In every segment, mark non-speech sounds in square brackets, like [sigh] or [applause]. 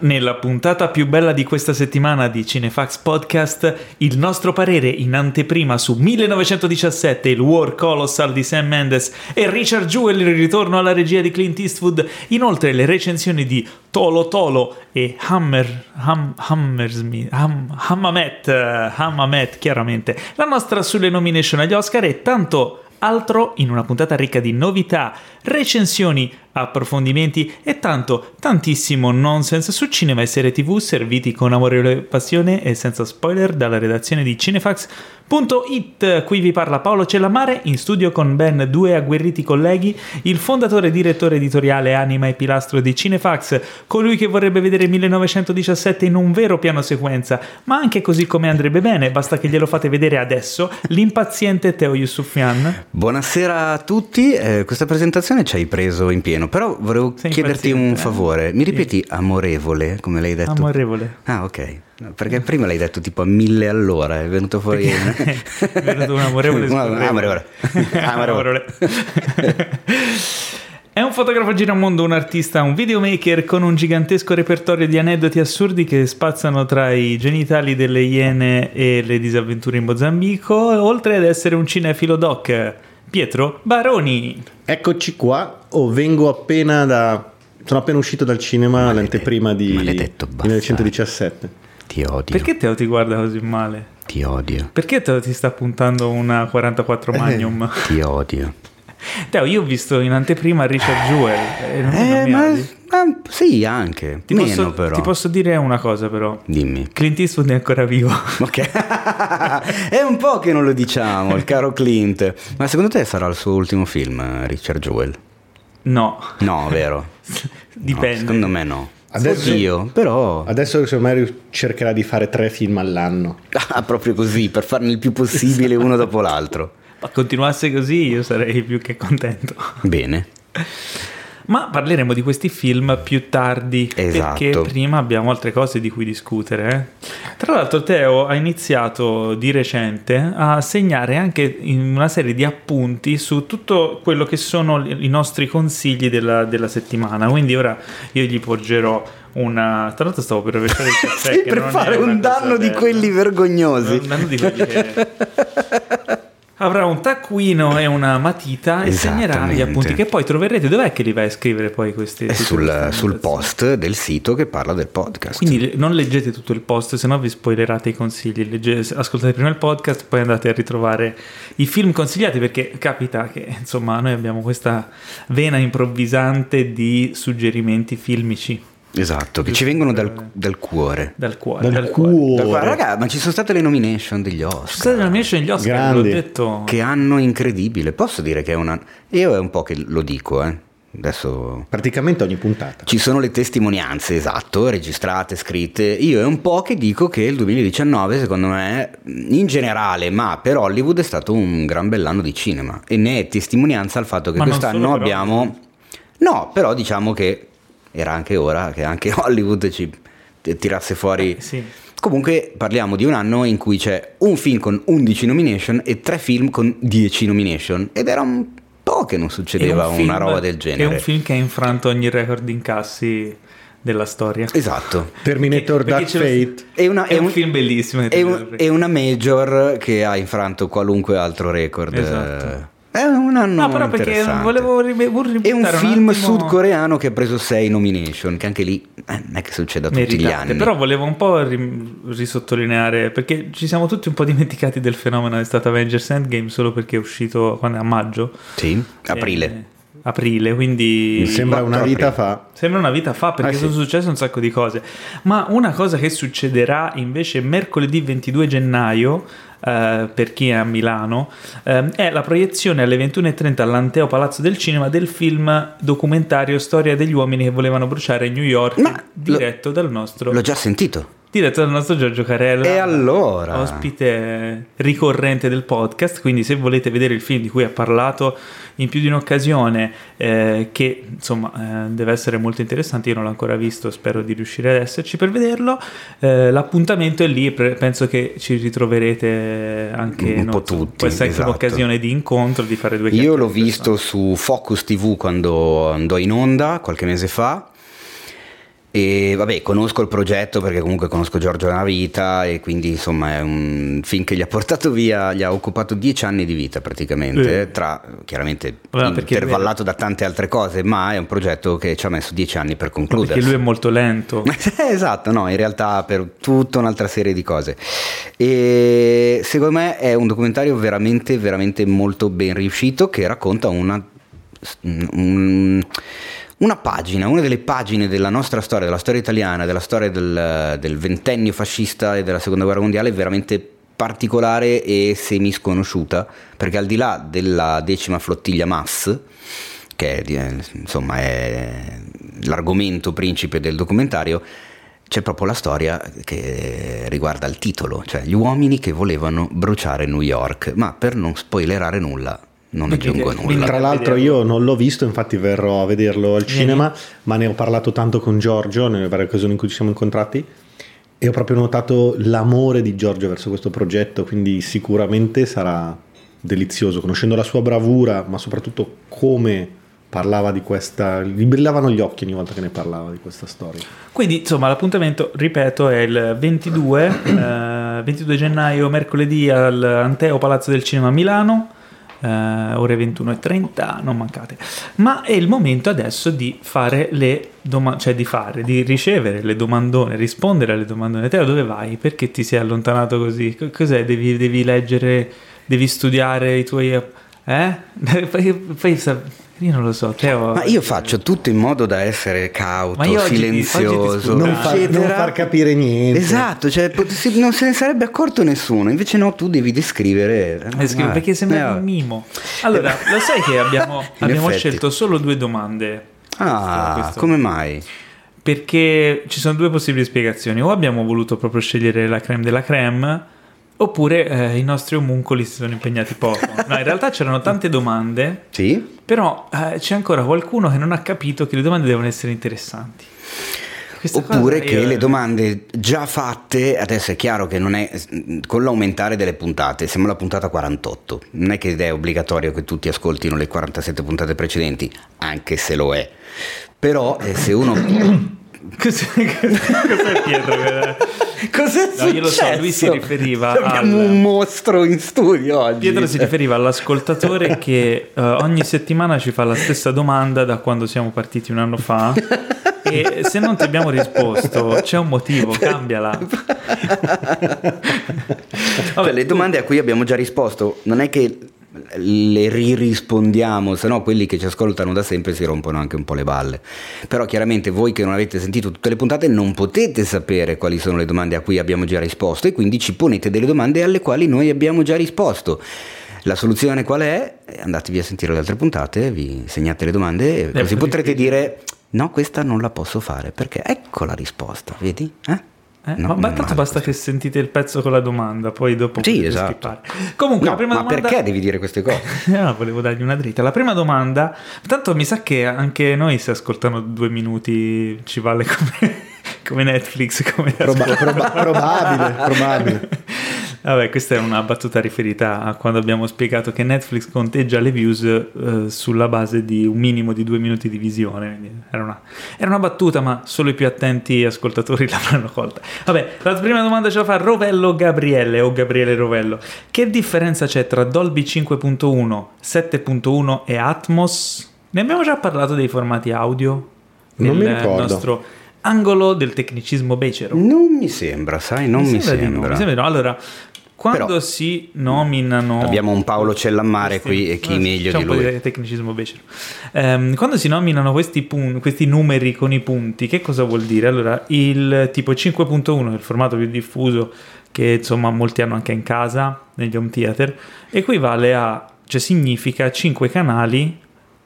nella puntata più bella di questa settimana di Cinefax Podcast, il nostro parere in anteprima su 1917, il War Colossal di Sam Mendes e Richard Jewell, il ritorno alla regia di Clint Eastwood, inoltre le recensioni di Tolo Tolo e Hammer, Ham, Hammersmith, Ham, Hammamet, Hammamet, chiaramente, la nostra sulle nomination agli Oscar e tanto altro in una puntata ricca di novità, recensioni, approfondimenti e tanto, tantissimo nonsense su cinema e serie tv serviti con amore e passione e senza spoiler dalla redazione di Cinefax.it. Qui vi parla Paolo Cellamare in studio con ben due agguerriti colleghi, il fondatore e direttore editoriale Anima e Pilastro di Cinefax, colui che vorrebbe vedere 1917 in un vero piano sequenza, ma anche così come andrebbe bene, basta che glielo fate vedere adesso, l'impaziente Teo Yusufian. Buonasera a tutti, eh, questa presentazione ci hai preso in pieno pieno, però volevo Sei chiederti un eh? favore. Mi ripeti amorevole, come l'hai detto? Amorevole. Ah, ok. No, perché prima l'hai detto tipo a mille all'ora, è venuto fuori... [laughs] è venuto un amorevole [laughs] [laughs] amorevole. Amorevole. È un fotografo giramondo, un artista, un videomaker con un gigantesco repertorio di aneddoti assurdi che spazzano tra i genitali delle iene e le disavventure in Mozambico, oltre ad essere un cinefilo doc. Pietro Baroni. Eccoci qua, oh, vengo appena da... Sono appena uscito dal cinema Maledetto- all'anteprima di maledetto bastardo. 1917. 1917. Ti odio, Perché Teo ti guarda così male? ti odio, Perché Teo ti sta puntando una 44 Magnum? ti odio. Teo, io ho visto in anteprima Richard Jewell. Non, Eh, mi ma... ah, sì, anche. Ti Meno posso, però. ti posso dire una cosa però. Dimmi. Clint Eastwood è ancora vivo. [laughs] Ok, è un po' che non lo diciamo, il caro Clint. Ma secondo te sarà il suo ultimo film, eh, Richard Jewell? No, No, vero? [laughs] dipende. No, secondo me no. Adesso- Oddio, però... Adesso secondo me cercherà di fare tre film all'anno. [laughs] Ah, proprio così, per farne il più possibile uno dopo l'altro. Ma continuasse così io sarei più che contento. Bene. Ma parleremo di questi film più tardi, Esatto. perché prima abbiamo altre cose di cui discutere. eh. Tra l'altro Teo ha iniziato di recente a segnare anche in una serie di appunti su tutto quello che sono i nostri consigli della, della settimana, quindi ora io gli porgerò una... Tra l'altro stavo per rovesciare il caffè. [laughs] Sì, per fare un danno di bella. quelli vergognosi. Un danno di quelli che... [laughs] Avrà un taccuino e una matita e segnerà gli appunti che poi troverete. Dov'è che li vai a scrivere poi questi? È sul, sul post del sito che parla del podcast. Quindi non leggete tutto il post, se no vi spoilerate i consigli. Legge- ascoltate prima il podcast, poi andate a ritrovare i film consigliati perché capita che insomma noi abbiamo questa vena improvvisante di suggerimenti filmici Esatto, che ci vengono dal, dal cuore. dal cuore. Dal cuore. Dal cuore. cuore. Raga, ma ci sono state le nomination degli Ci sono Oscar. state le nomination agli Oscar, l'ho Grandi. detto. Che anno incredibile. Posso dire che è una... Io è un po' che lo dico, eh. Adesso... Praticamente ogni puntata. Ci sono le testimonianze, esatto, registrate, scritte. Io è un po' che dico che il 2019, secondo me, in generale, ma per Hollywood è stato un gran bell'anno di cinema. E ne è testimonianza il fatto che Ma quest'anno abbiamo... No, però diciamo che era anche ora che anche [laughs] Hollywood ci tirasse fuori... Eh, sì. Comunque parliamo di un anno in cui c'è un film con 11 nomination e tre film con 10 nomination. Ed era un po' che non succedeva È un una film- roba del genere. È un film che ha infranto ogni record di incassi della storia. Esatto. Terminator Perché Dark Fate. È, una- È un film bellissimo. È, un- è una major che ha infranto qualunque altro record. Esatto. È un anno No, però perché volevo ri- volevo È un film attimo- sudcoreano che ha preso 6 nomination, che anche lì eh, non è che succeda tutti gli meritate. anni. Però volevo un po' ri- risottolineare perché ci siamo tutti un po' dimenticati del fenomeno è stato Avengers Endgame solo perché è uscito quando a maggio. Sì, aprile. Eh, aprile, quindi Mi sembra una quattro vita aprile. fa. Sembra una vita fa perché Eh, sì. sono successe un sacco di cose. Ma una cosa che succederà invece mercoledì 22 gennaio, eh, per chi è a Milano, ehm, è la proiezione alle 21.30 all'Anteo Palazzo del Cinema del film documentario Storia degli uomini che volevano bruciare New York, Ma lo- diretto dal nostro L'ho già sentito. Diretto dal nostro Giorgio Carella. E allora? Ospite ricorrente del podcast, quindi se volete vedere il film di cui ha parlato in più di un'occasione, eh, che insomma eh, deve essere molto interessante, io non l'ho ancora visto, spero di riuscire ad esserci per vederlo, eh, l'appuntamento è lì, penso che ci ritroverete anche Un po' tutti, Può essere anche esatto. un'occasione di incontro, di fare due Io chiacchiere l'ho di persone. visto su Focus TV quando andò in onda qualche mese fa. E vabbè, conosco il progetto perché comunque conosco Giorgio nella vita e quindi insomma è un film che gli ha portato via, gli ha occupato dieci anni di vita praticamente, Eh. tra chiaramente Vabbè, intervallato da tante altre cose, ma è un progetto che ci ha messo dieci anni per concludersi. Perché lui è molto lento. [laughs] esatto, no, in realtà per tutta un'altra serie di cose. E secondo me è un documentario veramente, veramente molto ben riuscito che racconta una, un- una pagina, una delle pagine della nostra storia, della storia italiana, della storia del, del ventennio fascista e della seconda guerra mondiale veramente particolare e semisconosciuta, perché al di là della decima flottiglia MAS, che è, insomma è l'argomento principe del documentario, c'è proprio la storia che riguarda il titolo, cioè gli uomini che volevano bruciare New York, ma per non spoilerare nulla non aggiungo nulla. quindi- Tra l'altro io non l'ho visto, infatti verrò a vederlo al Vieni. cinema, ma ne ho parlato tanto con Giorgio nelle varie occasioni in cui ci siamo incontrati e ho proprio notato l'amore di Giorgio verso questo progetto, quindi sicuramente sarà delizioso, conoscendo la sua bravura, ma soprattutto come parlava di questa, gli brillavano gli occhi ogni volta che ne parlava di questa storia. Quindi, insomma, l'appuntamento, ripeto, è il 22, eh, 22 gennaio, mercoledì al Anteo Palazzo del Cinema a Milano, eh, ore 21.30, non mancate. Ma è il momento adesso di fare le domande, cioè di fare, di ricevere le domandone, rispondere alle domandone. Teo, dove vai? Perché ti sei allontanato così? Co- Cos'è? Devi, devi leggere, devi studiare i tuoi... Eh? [laughs] Poi, poi io non lo so, Teo... Ma io faccio tutto in modo da essere cauto, oggi oggi silenzioso, sputo. Non, far, non far capire niente. Esatto, cioè, non se ne sarebbe accorto nessuno, invece no, tu devi descrivere. Eh, scrivo, Ah, perché sembra eh, un mimo. Allora, lo sai che abbiamo, [laughs] abbiamo scelto solo due domande? Ah, Questo- come mai? Perché ci sono due possibili spiegazioni. O abbiamo voluto proprio scegliere la creme della creme, oppure eh, i nostri omuncoli si sono impegnati poco. [laughs] No, in realtà c'erano tante domande, Sì? però eh, c'è ancora qualcuno che non ha capito che le domande devono essere interessanti. Questa Oppure che io- le domande già fatte, adesso è chiaro che non è con l'aumentare delle puntate, siamo alla puntata 48, non è che è obbligatorio che tutti ascoltino le 47 puntate precedenti, anche se lo è. Però eh, se uno [coughs] Cos'è, cos'è Pietro? Cos'è No, io lo so, lui si successo? riferiva Abbiamo al- un mostro in studio oggi. Pietro si riferiva all'ascoltatore [laughs] che eh, ogni settimana ci fa la stessa domanda da quando siamo partiti un anno fa e se non ti abbiamo risposto c'è un motivo, cambiala. Cioè, le domande a cui abbiamo già risposto, non è che le ririspondiamo, se no quelli che ci ascoltano da sempre si rompono anche un po' le balle. Però chiaramente voi che non avete sentito tutte le puntate non potete sapere quali sono le domande a cui abbiamo già risposto e quindi ci ponete delle domande alle quali noi abbiamo già risposto. La soluzione qual è? Eh, Andatevi a sentire le altre puntate, vi segnate le domande e così più potrete dire no, questa non la posso fare perché ecco la risposta, vedi? Eh? Eh, No, ma, ma tanto basta che sentite il pezzo con la domanda, poi dopo Sì, esatto. Comunque, No, la prima ma domanda... perché devi dire queste cose? No, [laughs] volevo dargli una dritta. La prima domanda, tanto mi sa che anche noi se ascoltano due minuti ci vale come, come Netflix, [laughs] come Proba- proba- probabile, probabile. [laughs] Vabbè, questa è una battuta riferita a quando abbiamo spiegato che Netflix conteggia le views eh, sulla base di un minimo di due minuti di visione. Era una, era una battuta, ma solo i più attenti ascoltatori [laughs] l'avranno colta. Vabbè, la prima domanda ce la fa Rovello Gabriele o Gabriele Rovello. Che differenza c'è tra Dolby 5.1, 7.1 e Atmos? Ne abbiamo già parlato dei formati audio? Non mi ricordo. nostro angolo del tecnicismo becero. Non mi sembra, sai, non mi, di no, sembra. mi sembra no. Allora, quando Però- si nominano. Abbiamo un Paolo Cellammare questi- qui e chi eh, meglio di lui. tecnicismo becero. Ehm, quando si nominano questi, pun- questi numeri con i punti, che cosa vuol dire? Allora, il tipo 5.1 è il formato più diffuso che insomma molti hanno anche in casa, negli home theater, equivale a, cioè significa 5 canali,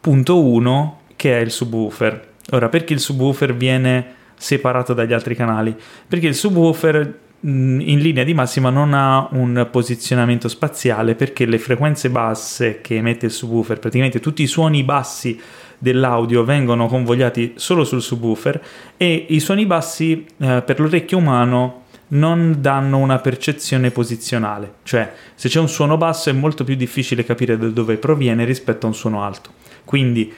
punto 1, che è il subwoofer. Ora, perché il subwoofer viene separato dagli altri canali? Perché il subwoofer in linea di massima non ha un posizionamento spaziale perché le frequenze basse che emette il subwoofer, praticamente tutti i suoni bassi dell'audio vengono convogliati solo sul subwoofer e i suoni bassi eh, per l'orecchio umano non danno una percezione posizionale, cioè se c'è un suono basso è molto più difficile capire da dove proviene rispetto a un suono alto. Quindi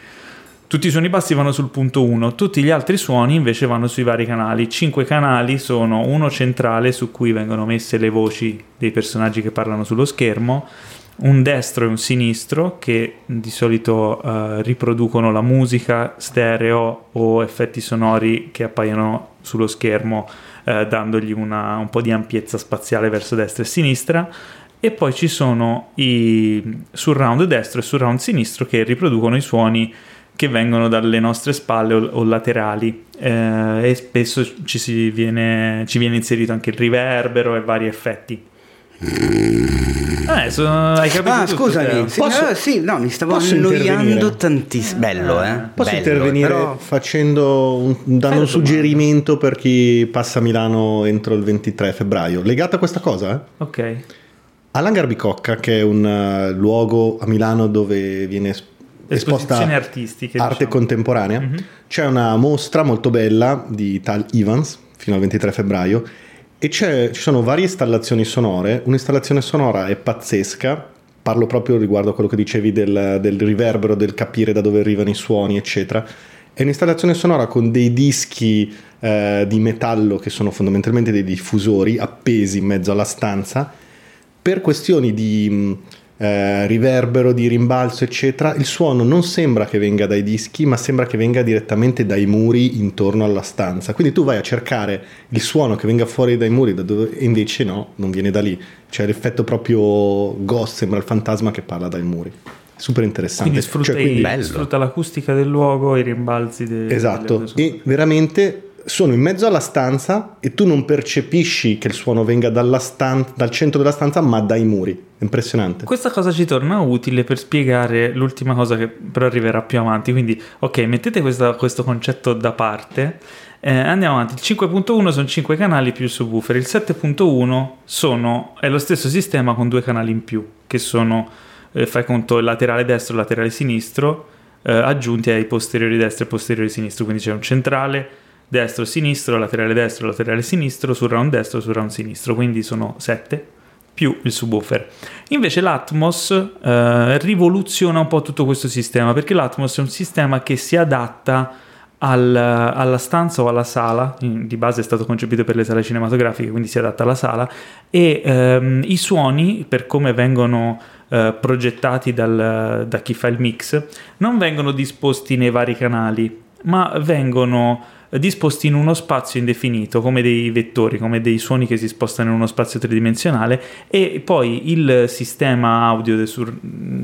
tutti i suoni bassi vanno sul punto 1, tutti gli altri suoni invece vanno sui vari canali. Cinque canali sono uno centrale su cui vengono messe le voci dei personaggi che parlano sullo schermo, un destro e un sinistro che di solito uh, riproducono la musica stereo o effetti sonori che appaiono sullo schermo uh, dandogli una, un po' di ampiezza spaziale verso destra e sinistra e poi ci sono i surround destro e surround sinistro che riproducono i suoni che vengono dalle nostre spalle o, o laterali eh, e spesso ci, viene, ci viene inserito anche il riverbero e vari effetti. Eh, sono, hai capito? Ah, scusami, sì, posso, no, sì, no, mi stavo annoiando tantissimo. Bello, eh? Posso Bello, intervenire però... facendo un, dando un suggerimento per chi passa a Milano entro il 23 febbraio, legato a questa cosa? Eh? Ok. All'Hangar Bicocca, che è un uh, luogo a Milano dove viene esposta artistiche, arte diciamo. contemporanea, Mhm. c'è una mostra molto bella di Tal Evans fino al 23 febbraio e c'è- ci sono varie installazioni sonore. Un'installazione sonora è pazzesca. Parlo proprio riguardo a quello che dicevi del, del riverbero, del capire da dove arrivano i suoni, eccetera. È un'installazione sonora con dei dischi eh, di metallo che sono fondamentalmente dei diffusori appesi in mezzo alla stanza. Per questioni di eh, riverbero, di rimbalzo, eccetera, il suono non sembra che venga dai dischi, ma sembra che venga direttamente dai muri intorno alla stanza. Quindi tu vai a cercare il suono che venga fuori dai muri, da dove, e invece no, non viene da lì. C'è l'effetto proprio ghost, sembra il fantasma che parla dai muri. Super interessante. Quindi sfrutta, Cioè, quindi- sfrutta l'acustica del luogo, i rimbalzi de- Esatto, delle- e veramente sono in mezzo alla stanza e tu non percepisci che il suono venga stan- dal centro della stanza, ma dai muri. Impressionante. Questa cosa ci torna utile per spiegare l'ultima cosa che però arriverà più avanti. Quindi, ok, mettete questa- questo concetto da parte. Eh, andiamo avanti. Il 5.1 sono 5 canali più subwoofer. Il 7.1 sono, è lo stesso sistema con due canali in più, che sono, eh, fai conto, il laterale destro e il laterale sinistro, eh, aggiunti ai posteriori destro e posteriori sinistro. Quindi c'è un centrale destro, sinistro, laterale destro, laterale sinistro, sul round destro, sul round sinistro. Quindi sono 7 più il subwoofer. Invece l'Atmos eh, rivoluziona un po' tutto questo sistema perché l'Atmos è un sistema che si adatta al- alla stanza o alla sala, in- di base è stato concepito per le sale cinematografiche, quindi si adatta alla sala e ehm, i suoni, per come vengono eh, progettati dal- da chi fa il mix, non vengono disposti nei vari canali, ma vengono disposti in uno spazio indefinito come dei vettori, come dei suoni che si spostano in uno spazio tridimensionale e poi il sistema audio del sur-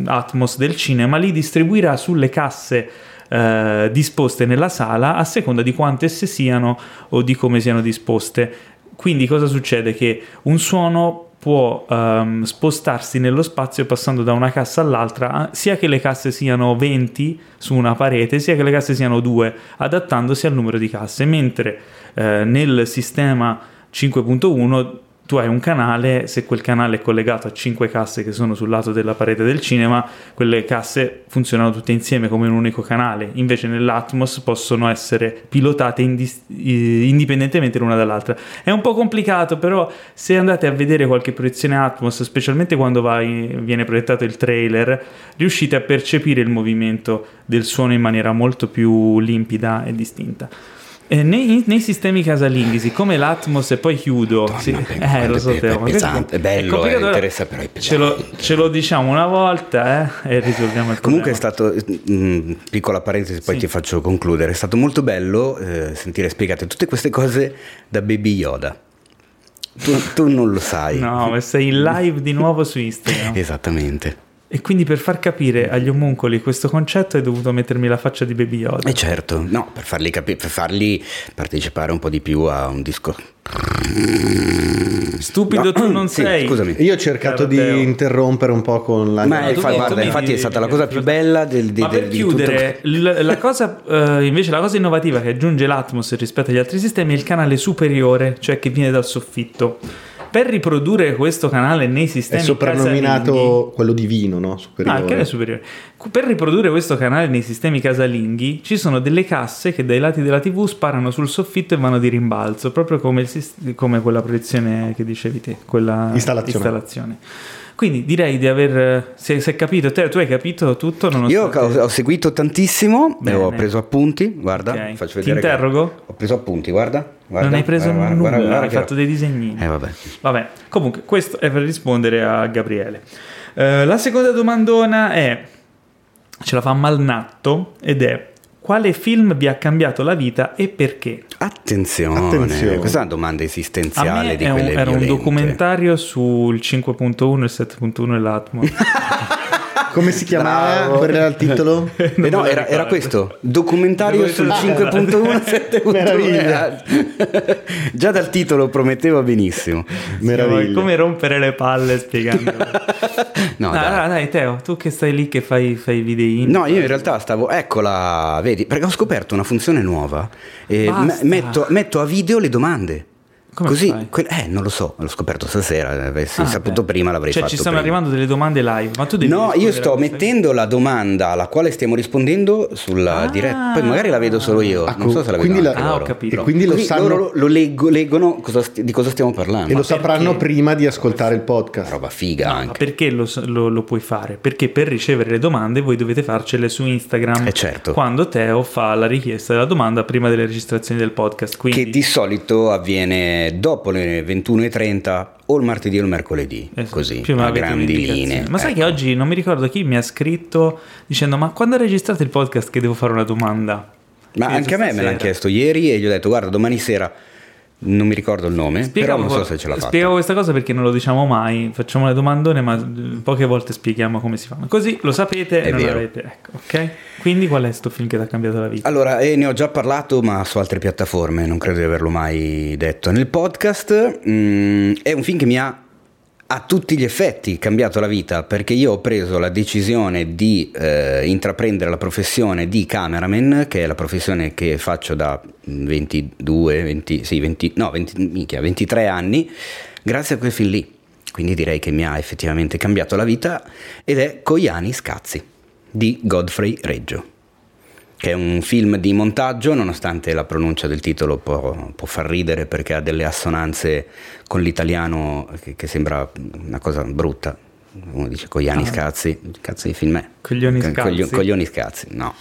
Atmos del cinema li distribuirà sulle casse eh, disposte nella sala a seconda di quante esse siano o di come siano disposte. Quindi cosa succede? Che un suono può ehm, spostarsi nello spazio passando da una cassa all'altra, sia che le casse siano 20 su una parete, sia che le casse siano 2, adattandosi al numero di casse, mentre eh, nel sistema 5.1 tu hai un canale, se quel canale è collegato a 5 casse che sono sul lato della parete del cinema, quelle casse funzionano tutte insieme come un unico canale, invece nell'Atmos possono essere pilotate indis- indipendentemente l'una dall'altra. È un po' complicato, però se andate a vedere qualche proiezione Atmos, specialmente quando vai- viene proiettato il trailer, riuscite a percepire il movimento del suono in maniera molto più limpida e distinta. Eh, nei, nei sistemi casalinghi, siccome l'Atmos e poi chiudo, Madonna, sì, è- eh, lo so, è- è pesante, è bello, complicato, eh, interessa, però è ce lo, ce lo diciamo una volta eh, e risolviamo il Comunque è problema. stato, mm, piccola parentesi, poi Sì. ti faccio concludere, è stato molto bello eh, sentire spiegate tutte queste cose da Baby Yoda. Tu, tu non lo sai. No, ma sei in live di nuovo su Instagram. [laughs] Esattamente. E quindi per far capire agli omuncoli questo concetto hai dovuto mettermi la faccia di Baby Yoda. E certo, no, per farli, capi- per farli partecipare un po' di più a un disco. Stupido No, tu non sì, sei. scusami. Io ho cercato Caro di interrompere un po' con la... Ma No, eh, tu- fa- guarda, mi infatti è devi- stata la cosa più bella del, di, Ma per del- tutto- chiudere, l- la cosa, eh, invece la cosa innovativa che aggiunge l'Atmos rispetto agli altri sistemi è il canale superiore, cioè che viene dal soffitto. Per riprodurre questo canale nei È sistemi soprannominato quello divino, no? casalinghi- Superiore. Ah, che è superiore. Per riprodurre questo canale nei sistemi casalinghi ci sono delle casse che dai lati della TV sparano sul soffitto e vanno di rimbalzo, proprio come, il come quella proiezione che dicevi te, quella Installazione. installazione. Quindi direi di aver. Se, se capito, te, tu hai capito tutto? Io ho, ho seguito tantissimo, Bene. ho preso appunti. Guarda, Ok. faccio Ti vedere. che- interrogo? Ho preso appunti, guarda. guarda non hai preso guarda, nulla, guarda, guarda hai fatto dei disegnini. Eh, vabbè. Vabbè, comunque, questo è per rispondere a Gabriele. Eh, la seconda domandona è: ce la fa Malnatto ed è: quale film vi ha cambiato la vita e perché? Attenzione, Attenzione. questa è una domanda esistenziale di è un- quelle era un violente. documentario sul 5.1 e 7.1 e l'Atmo. [laughs] Come si chiamava? Bravo. Qual [laughs] era il titolo? Eh no, era, era questo, documentario sul Documentario. 5.1 7.1 Meraviglia. [laughs] Già dal titolo prometteva benissimo. Meraviglia. Come rompere le palle spiegando. [laughs] No, dai, dai. dai, dai, Teo, tu che stai lì che fai, fai i videini. No, io in realtà stavo, eccola, vedi, perché ho scoperto una funzione nuova. e Basta. me- metto, metto a video le domande. Come Così, que- eh, non lo so, l'ho scoperto stasera. Avessi Ah, saputo beh. prima l'avrei cioè, fatto. ci stanno prima. arrivando delle domande live, ma tu devi No, io sto mettendo la domanda alla quale stiamo rispondendo sulla Ah. diretta. Poi magari la vedo solo io. Ah, non so se la quindi vedo la- Ah, ho capito. E quindi lo Così sanno loro lo leggo- leggono cosa sti- di cosa stiamo parlando. e lo Ma sapranno perché? prima di ascoltare il podcast. roba figa No, ma anche. perché lo, lo- lo puoi fare? Perché per ricevere le domande voi dovete farcele su Instagram Eh, certo. quando Teo fa la richiesta della domanda prima delle registrazioni del podcast. Quindi, Che di solito avviene dopo le 21.30 o il martedì o il mercoledì. eh, così, più a grandi linee. Ma sai Ecco. che oggi non mi ricordo chi mi ha scritto dicendo ma quando registrate il podcast che devo fare una domanda? Ma anche a me me stasera. l'hanno chiesto ieri e gli ho detto guarda domani sera non mi ricordo il nome, Spiegavo, però non so se ce l'ha fatta. spiegavo questa cosa perché non lo diciamo mai, facciamo le domandone, ma eh, poche volte spieghiamo come si fanno. Così lo sapete È e non vero. l'avete. Ecco, ok? Quindi qual è sto film che ti ha cambiato la vita? Allora, eh, ne ho già parlato, ma su altre piattaforme, non credo di averlo mai detto nel podcast. Mm, è un film che mi ha a tutti gli effetti cambiato la vita perché io ho preso la decisione di eh, intraprendere la professione di cameraman, che è la professione che faccio da 22, 20, sì, 20, no, 20, minchia, 23 anni, grazie a quel film lì. Quindi direi che mi ha effettivamente cambiato la vita ed è Coiani Scazzi di Godfrey Reggio che è un film di montaggio, nonostante la pronuncia del titolo può, può far ridere perché ha delle assonanze con l'italiano che, che sembra una cosa brutta. Uno dice cogliani Ah. scazzi, cazzo di film è? Coglioni Co- scazzi. coglio- coglioni scazzi, no.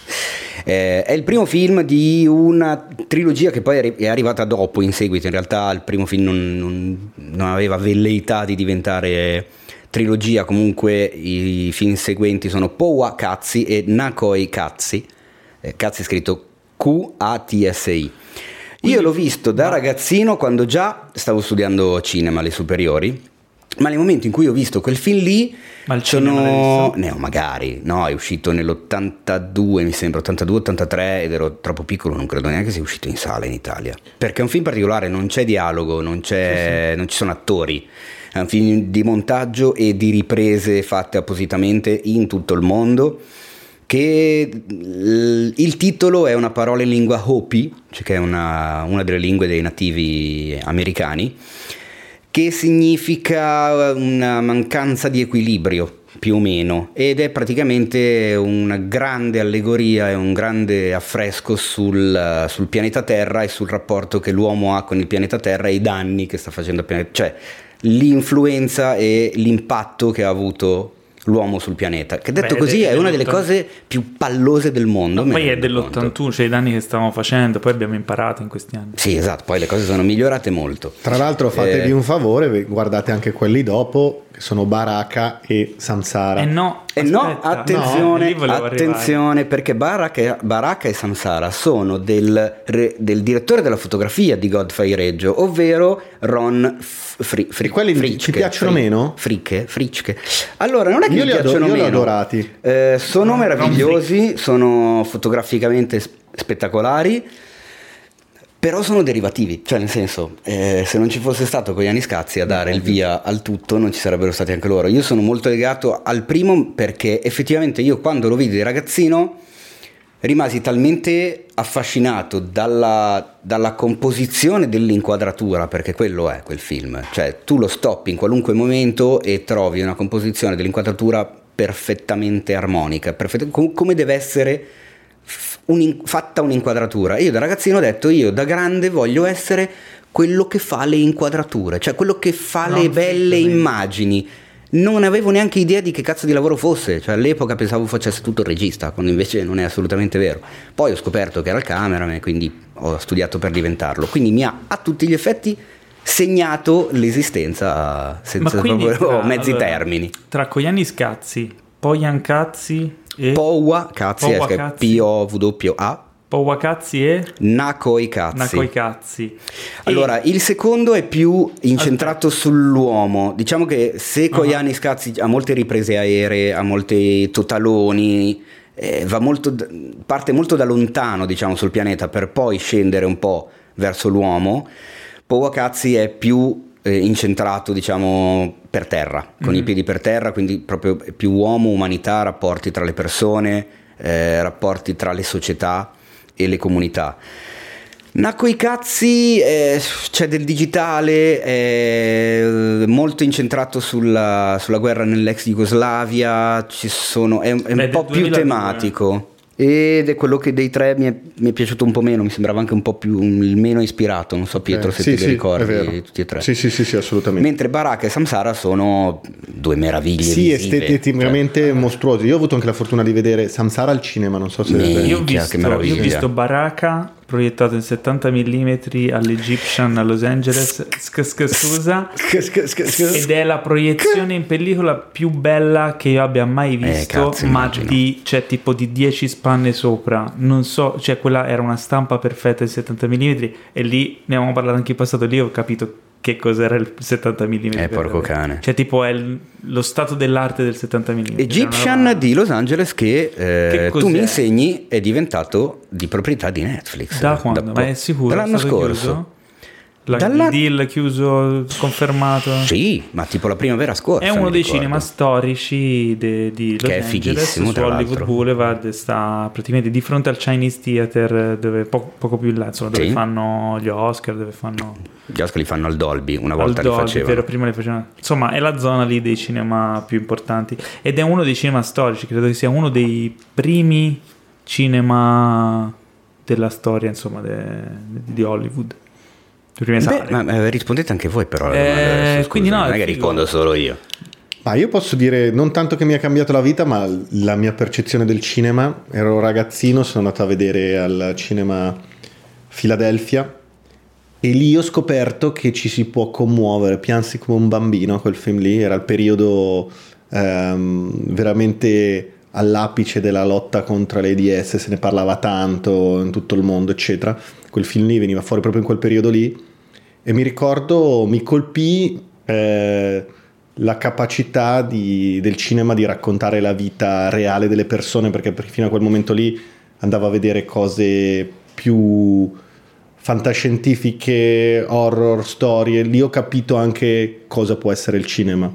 Eh, è il primo film di una trilogia che poi è arrivata dopo, in seguito. In realtà il primo film non, non- non aveva velleità di diventare trilogia, comunque i film seguenti sono Powa Cazzi e Nakoi Cazzi. Eh, Cazzi è scritto Q-A-T-S-I. Io l'ho visto da ragazzino quando già stavo studiando cinema alle superiori, ma nel momento in cui ho visto quel film lì, Ma il sono... visto? No, magari, no, è uscito nell'82, mi sembra, 82-83 ed ero troppo piccolo, non credo neanche sia uscito in sala in Italia. Perché è un film particolare, non c'è dialogo, non, c'è, non ci sono attori. È un film di montaggio e di riprese fatte appositamente in tutto il mondo che il titolo è una parola in lingua Hopi, cioè che è una, una delle lingue dei nativi americani, che significa una mancanza di equilibrio, più o meno, ed è praticamente una grande allegoria e un grande affresco sul, sul pianeta Terra e sul rapporto che l'uomo ha con il pianeta Terra e i danni che sta facendo al pianeta, cioè l'influenza e l'impatto che ha avuto l'uomo sul pianeta, che detto Beh, così è è una delle cose più pallose del mondo. No, poi è rendo conto. dell'81, cioè i danni che stavamo facendo, poi abbiamo imparato in questi anni. Sì, esatto, poi le cose sono migliorate molto. Tra l'altro fatevi Eh, un favore, guardate anche quelli dopo, che sono Baraka e Samsara. Eh no, E no, attenzione, volevo attenzione, perché Baraka, Baraka e Samsara sono del, re- del direttore della fotografia di Godfrey Reggio, ovvero Ron Fri- Fri- E quelli ti Fritschke. piacciono Fri- meno? Fricche, Fricche. Allora, non è che Io mi li piacciono io li ho meno. adorati. Eh, sono Non- meravigliosi, sono fotograficamente spettacolari. Però sono derivativi, cioè nel senso, eh, se non ci fosse stato Cogliani Scazzi a dare il via al tutto, non ci sarebbero stati anche loro. Io sono molto legato al primo perché effettivamente io quando lo vidi ragazzino rimasi talmente affascinato dalla, dalla composizione dell'inquadratura, perché quello è quel film, cioè tu lo stoppi in qualunque momento e trovi una composizione dell'inquadratura perfettamente armonica, perfett- com- come deve essere un'in- fatta un'inquadratura. Io da ragazzino ho detto, io da grande voglio essere quello che fa le inquadrature, cioè quello che fa Non le belle immagini. non avevo neanche idea di che cazzo di lavoro fosse, cioè all'epoca pensavo facesse tutto il regista, quando invece non è assolutamente vero. Poi ho scoperto che era il cameraman e quindi ho studiato per diventarlo, quindi mi ha a tutti gli effetti segnato l'esistenza senza proprio tra- [laughs] mezzi allora, termini. Tra Koyani Scazzi, Poyan Cazzi e Powa Cazzi, Powa è Cazzi. P-O-W-A, Powa Cazzi e Nakoi Cazzi. Nakoi Cazzi. Allora, il secondo è più incentrato sull'uomo. Diciamo che se Ah. Koyani Scazzi ha molte riprese aeree, ha molti totaloni, eh, va molto parte molto da lontano, diciamo, sul pianeta per poi scendere un po' verso l'uomo. Powakazzi è più eh, incentrato, diciamo, per terra, con Mm. i piedi per terra, quindi proprio più uomo, umanità, rapporti tra le persone, eh, rapporti tra le società e le comunità. Nacco i cazzi, eh, c'è del digitale, è molto incentrato sulla, sulla guerra nell'ex Jugoslavia, ci sono, è, è un Beh, po' più 2002. tematico. Ed è quello che dei tre mi è, mi è piaciuto un po' meno, mi sembrava anche un po' più il meno ispirato, non so Pietro Eh, se sì, ti sì, li ricordi è vero. tutti e tre. Sì, sì, sì, sì, assolutamente. Mentre Baraka e Samsara sono due meraviglie Sì, visive. esteticamente mostruosi. Io ho avuto anche la fortuna di vedere Samsara al cinema, non so se... Mi- Io ho Minchia, visto, io ho visto Baraka proiettato in 70 mm all'Egyptian a Los Angeles, sc- sc- scusa, [laughs] ed è la proiezione in pellicola più bella che io abbia mai visto, cazzo, ma di, cioè, tipo di 10 spanne sopra. Non so, cioè quella era una stampa perfetta in 70 mm e lì ne avevamo parlato anche in passato, lì ho capito che cos'era il 70 mm. Eh, porco cane. Cioè tipo è il- lo stato dell'arte del 70 mm. Egyptian di Los Angeles che, eh, Che tu mi insegni è diventato di proprietà di Netflix. Da quando? Ma è sicuro? Dall'anno scorso. chiuso? La, Dalla- Il deal chiuso, confermato? Sì, ma tipo la primavera scorsa. È uno dei ricordo. cinema storici de- di Los Che è fighissimo, su Hollywood l'altro. Boulevard sta praticamente di fronte al Chinese Theater dove poco, poco più in là insomma, dove Sì. fanno gli Oscar dove fanno Gli Oscar li fanno al Dolby, una al volta li Dolby, facevano. vero, prima li facevano insomma è la zona lì dei cinema più importanti ed è uno dei cinema storici credo che sia uno dei primi cinema della storia insomma de- di Hollywood Beh, ma eh, rispondete anche voi però. alla Eh, quindi no, non è che rispondo solo io. Ma io posso dire non tanto che mi ha cambiato la vita, ma la mia percezione del cinema. Ero ragazzino, sono andato a vedere al cinema Philadelphia e lì ho scoperto che ci si può commuovere, piansi come un bambino, quel film lì, era il periodo ehm, veramente all'apice della lotta contro l'AIDS, se ne parlava tanto in tutto il mondo, eccetera. Quel film lì veniva fuori proprio in quel periodo lì e mi ricordo, mi colpì eh, la capacità di- del cinema di raccontare la vita reale delle persone, perché fino a quel momento lì andavo a vedere cose più fantascientifiche, horror, storie. Lì ho capito anche cosa può essere il cinema,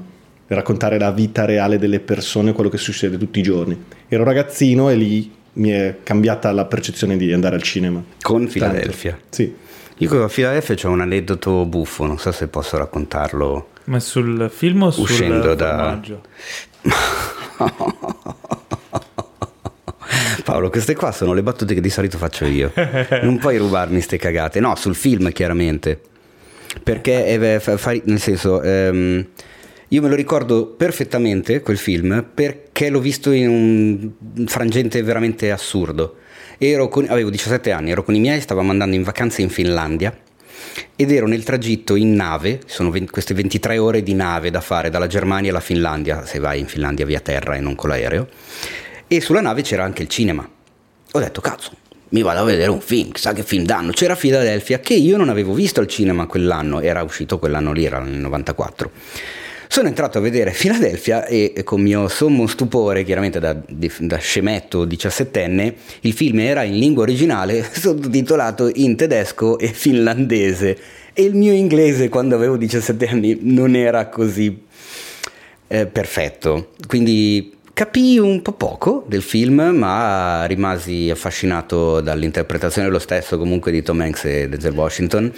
raccontare la vita reale delle persone, quello che succede tutti i giorni. Ero ragazzino e lì mi è cambiata la percezione di andare al cinema. Con Tanto. Philadelphia. Sì. Io a Philadelphia c'ho un aneddoto buffo, non so se posso raccontarlo. ma sul film o sul Uscendo da- formaggio? [laughs] Paolo, queste qua sono le battute che di solito faccio io. Non puoi rubarmi ste cagate. No, sul film chiaramente. Perché, eh, fa- fa- nel senso, ehm, io me lo ricordo perfettamente quel film perché l'ho visto in un frangente veramente assurdo. Con- avevo 17 anni, ero con i miei, stavamo andando in vacanza in Finlandia ed ero nel tragitto in nave, sono 20 queste 23 ore di nave da fare dalla Germania alla Finlandia, se vai in Finlandia via terra e non con l'aereo, e sulla nave c'era anche il cinema. Ho detto, cazzo, mi vado a vedere un film, chissà che film danno. C'era Philadelphia che io non avevo visto al cinema quell'anno, era uscito quell'anno lì, era nel 94. Sono entrato a vedere Philadelphia e con mio sommo stupore, chiaramente da, da scemetto diciassettenne, il film era in lingua originale [laughs] sottotitolato in tedesco e finlandese e il mio inglese quando avevo 17 anni non era così eh, perfetto. Quindi capii un po' poco del film, ma rimasi affascinato dall'interpretazione lo stesso comunque di Tom Hanks e Denzel Washington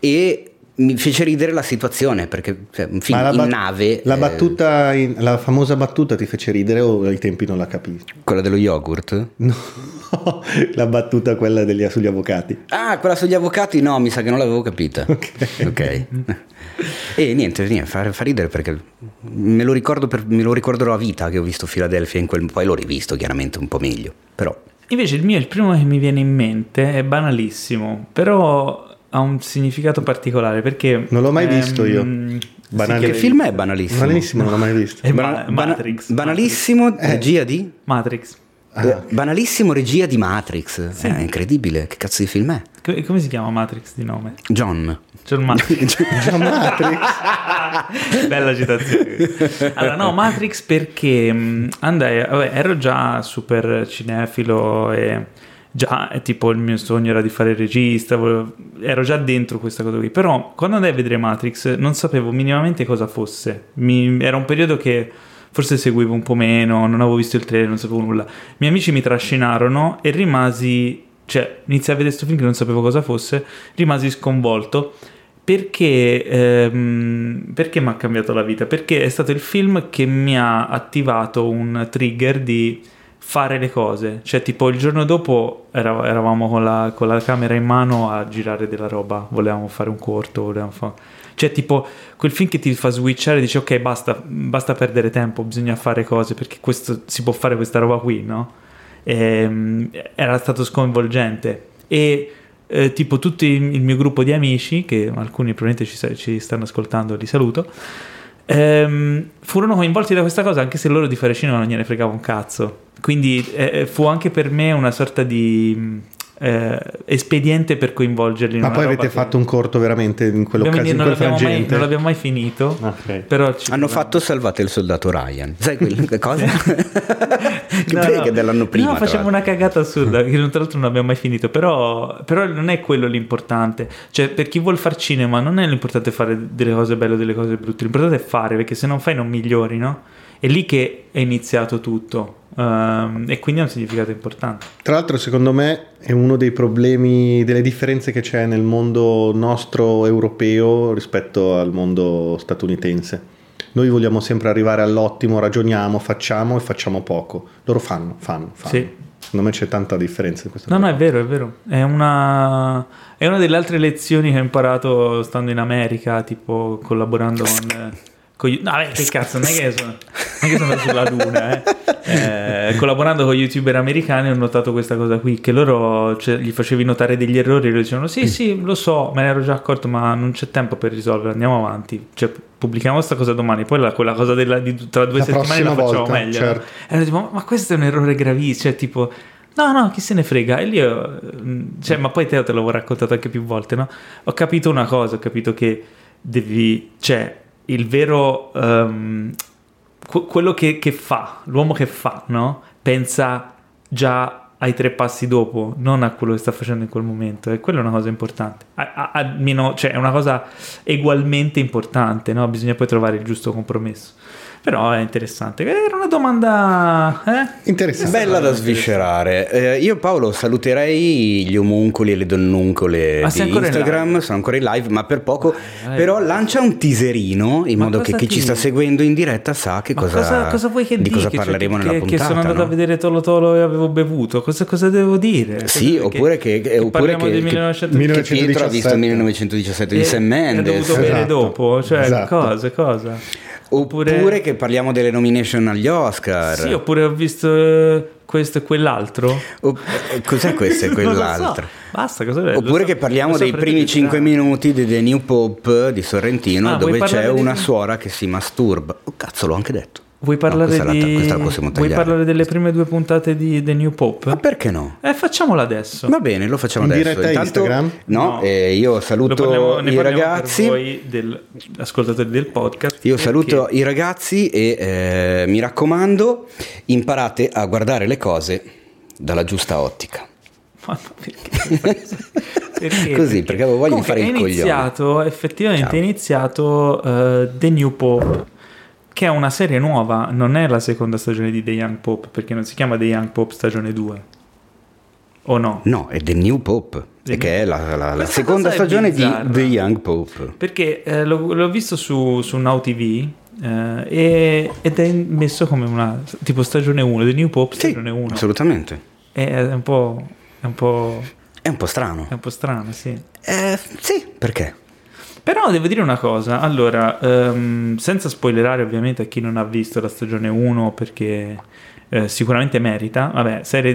e mi fece ridere la situazione perché cioè, un film la in bat- nave La eh, battuta, in- la famosa battuta ti fece ridere o ai tempi non la capivi? quella dello yogurt [laughs] No. [laughs] La battuta quella degli, sugli avvocati. Ah, quella sugli avvocati? No, mi sa che non l'avevo capita. [laughs] Ok. Ok. E niente, niente fa, fa ridere perché me lo, ricordo per- me lo ricorderò a vita che ho visto Philadelphia in quel... Poi l'ho rivisto chiaramente un po' meglio, però... Invece il mio, il primo che mi viene in mente è banalissimo, però ha un significato particolare perché... Non l'ho mai ehm, visto io. sì Banale. Che che- film è banalissimo? Banalissimo, non l'ho mai visto. È Bana- Ma- bana- Matrix. banalissimo, regia di? Matrix. Ah. Eh, Banalissimo regia di Matrix. Sì. È incredibile, che cazzo di film è? Co- Come si chiama Matrix di nome? John. John Matrix. [laughs] Già Matrix. [laughs] Bella citazione. Allora, no, Matrix perché mh, andai, vabbè, ero già super cinefilo e già è tipo il mio sogno era di fare il regista, volevo- ero già dentro questa cosa qui. Però quando andai a vedere Matrix non sapevo minimamente cosa fosse. Mi- era un periodo che forse seguivo un po' meno, non avevo visto il trailer, non sapevo nulla. I miei amici mi trascinarono e rimasi, cioè iniziai a vedere questo film che non sapevo cosa fosse, rimasi sconvolto perché, ehm, perché mi ha cambiato la vita? Perché è stato il film che mi ha attivato un trigger di fare le cose. Cioè, tipo, il giorno dopo era- eravamo con la, con la camera in mano a girare della roba. Volevamo fare un corto, volevamo fare... Cioè, tipo, quel film che ti fa switchare e dici, ok, basta, basta perdere tempo, bisogna fare cose, perché questo, si può fare questa roba qui, no? Ehm, era stato sconvolgente. E eh, tipo tutto il mio gruppo di amici, che alcuni probabilmente ci, ci stanno ascoltando, li saluto, ehm, furono coinvolti da questa cosa, anche se loro di fare cinema non gliene fregava un cazzo. Quindi eh, fu anche per me una sorta di mh, eh, espediente per coinvolgerli. in Ma poi avete che- fatto un corto veramente in quell'occasione, in non, quel l'abbiamo mai, non l'abbiamo mai finito. Ok. Però ci Hanno proviamo. fatto Salvate il soldato Ryan. Sai quel- [laughs] che cosa? che No, poi no. che dell'anno prima. No, facciamo una cagata assurda, che tra l'altro non abbiamo mai finito, però, però non è quello l'importante. Cioè, per chi vuol fare cinema non è l'importante fare delle cose belle o delle cose brutte, l'importante è fare, perché se non fai non migliori, no? È lì che è iniziato tutto. Ehm, e quindi ha un significato importante. Tra l'altro, secondo me, è uno dei problemi, delle differenze che c'è nel mondo nostro europeo rispetto al mondo statunitense. Noi vogliamo sempre arrivare all'ottimo, ragioniamo, facciamo e facciamo poco. Loro fanno, fanno, fanno. Sì. Secondo me c'è tanta differenza in questo No, no, è vero, è vero. È una, è una delle altre lezioni che ho imparato stando in America, tipo collaborando [laughs] con... con gli- no, beh, che cazzo, non è che sono, non è che sono andato sulla luna, eh. Eh, collaborando con youtuber americani ho notato questa cosa qui, che loro cioè, gli facevi notare degli errori e loro dicevano sì, sì, lo so, me ne ero già accorto, ma non c'è tempo per risolvere, andiamo avanti. Cioè, pubblichiamo questa cosa domani, poi la- quella cosa della, di tra due La settimane la facciamo volta, meglio. no? certo. E allora tipo, ma questo è un errore gravissimo, cioè tipo, no, no, chi se ne frega? E lì, ho- cioè, ma poi te te l'avevo raccontato anche più volte, no? Ho capito una cosa, ho capito che devi, cioè, il vero, que- quello che, che fa, l'uomo che fa, no? Pensa già ai tre passi dopo, non a quello che sta facendo in quel momento, e quella è una cosa importante. Almeno, cioè, è una cosa ugualmente importante, no? Bisogna poi trovare il giusto compromesso. Però è interessante. Era una domanda, eh? Interessante. Bella da sviscerare. Eh, io Paolo saluterei gli omuncoli e le donnuncole Ah, di in Instagram, live? sono ancora in live, ma per poco. Dai. Però lancia un teaserino in Ma modo che chi ci ti- sta seguendo in diretta sa che Ma cosa, cosa, cosa vuoi che di dica? cosa Cioè, parleremo che, nella che puntata. sono andato no? a vedere Tolo Tolo e avevo bevuto. Cosa, cosa devo dire? Sì, Cosa- oppure che, oppure parliamo che, del che- 1900 Mille- che Pietro ha visto 1917 di Sam Mendes. Ha dovuto Esatto. dopo, cioè Esatto. cosa, cosa? Oppure... che parliamo delle nomination agli Oscar. Sì, oppure ho visto eh, questo e quell'altro. O- eh, cos'è questo e [laughs] lo so. quell'altro? Basta, cosa lo Oppure so- che parliamo dei primi più 5 tardi. minuti di The New Pope di Sorrentino Ah, dove c'è parlare di- una suora che si masturba. Oh, cazzo, l'ho anche detto. Vuoi No, parlare, la, di... la Vuoi parlare delle prime due puntate di The New Pope? Ma perché no? Eh, facciamola adesso. Va bene, lo facciamo In adesso. diretta Intanto, Instagram? No, eh, io saluto parliamo- i ragazzi. per voi del, ascoltatori del podcast. Io perché- saluto i ragazzi e eh, mi raccomando, imparate a guardare le cose dalla giusta ottica. [laughs] Ma no, perché? [laughs] Perché? Così, perché avevo voglia di fare il coglione. iniziato, effettivamente Ciao. è iniziato eh, The New Pope, che è una serie nuova, non è la seconda stagione di The Young Pope, perché non si chiama The Young Pope stagione 2. O no? No, è The New Pope, The che è la, la- la seconda è stagione di bizzarra. The Young Pope. Perché eh, l'ho, l'ho visto su, su Now TV eh, e- ed è messo come una tipo stagione 1, The New Pope Sì, stagione 1. assolutamente. È un po'... È un po'... È un po' strano. È un po' strano, sì. Eh, sì, perché? Però devo dire una cosa, allora, ehm, senza spoilerare ovviamente a chi non ha visto la stagione 1 perché eh, sicuramente merita, vabbè, serie...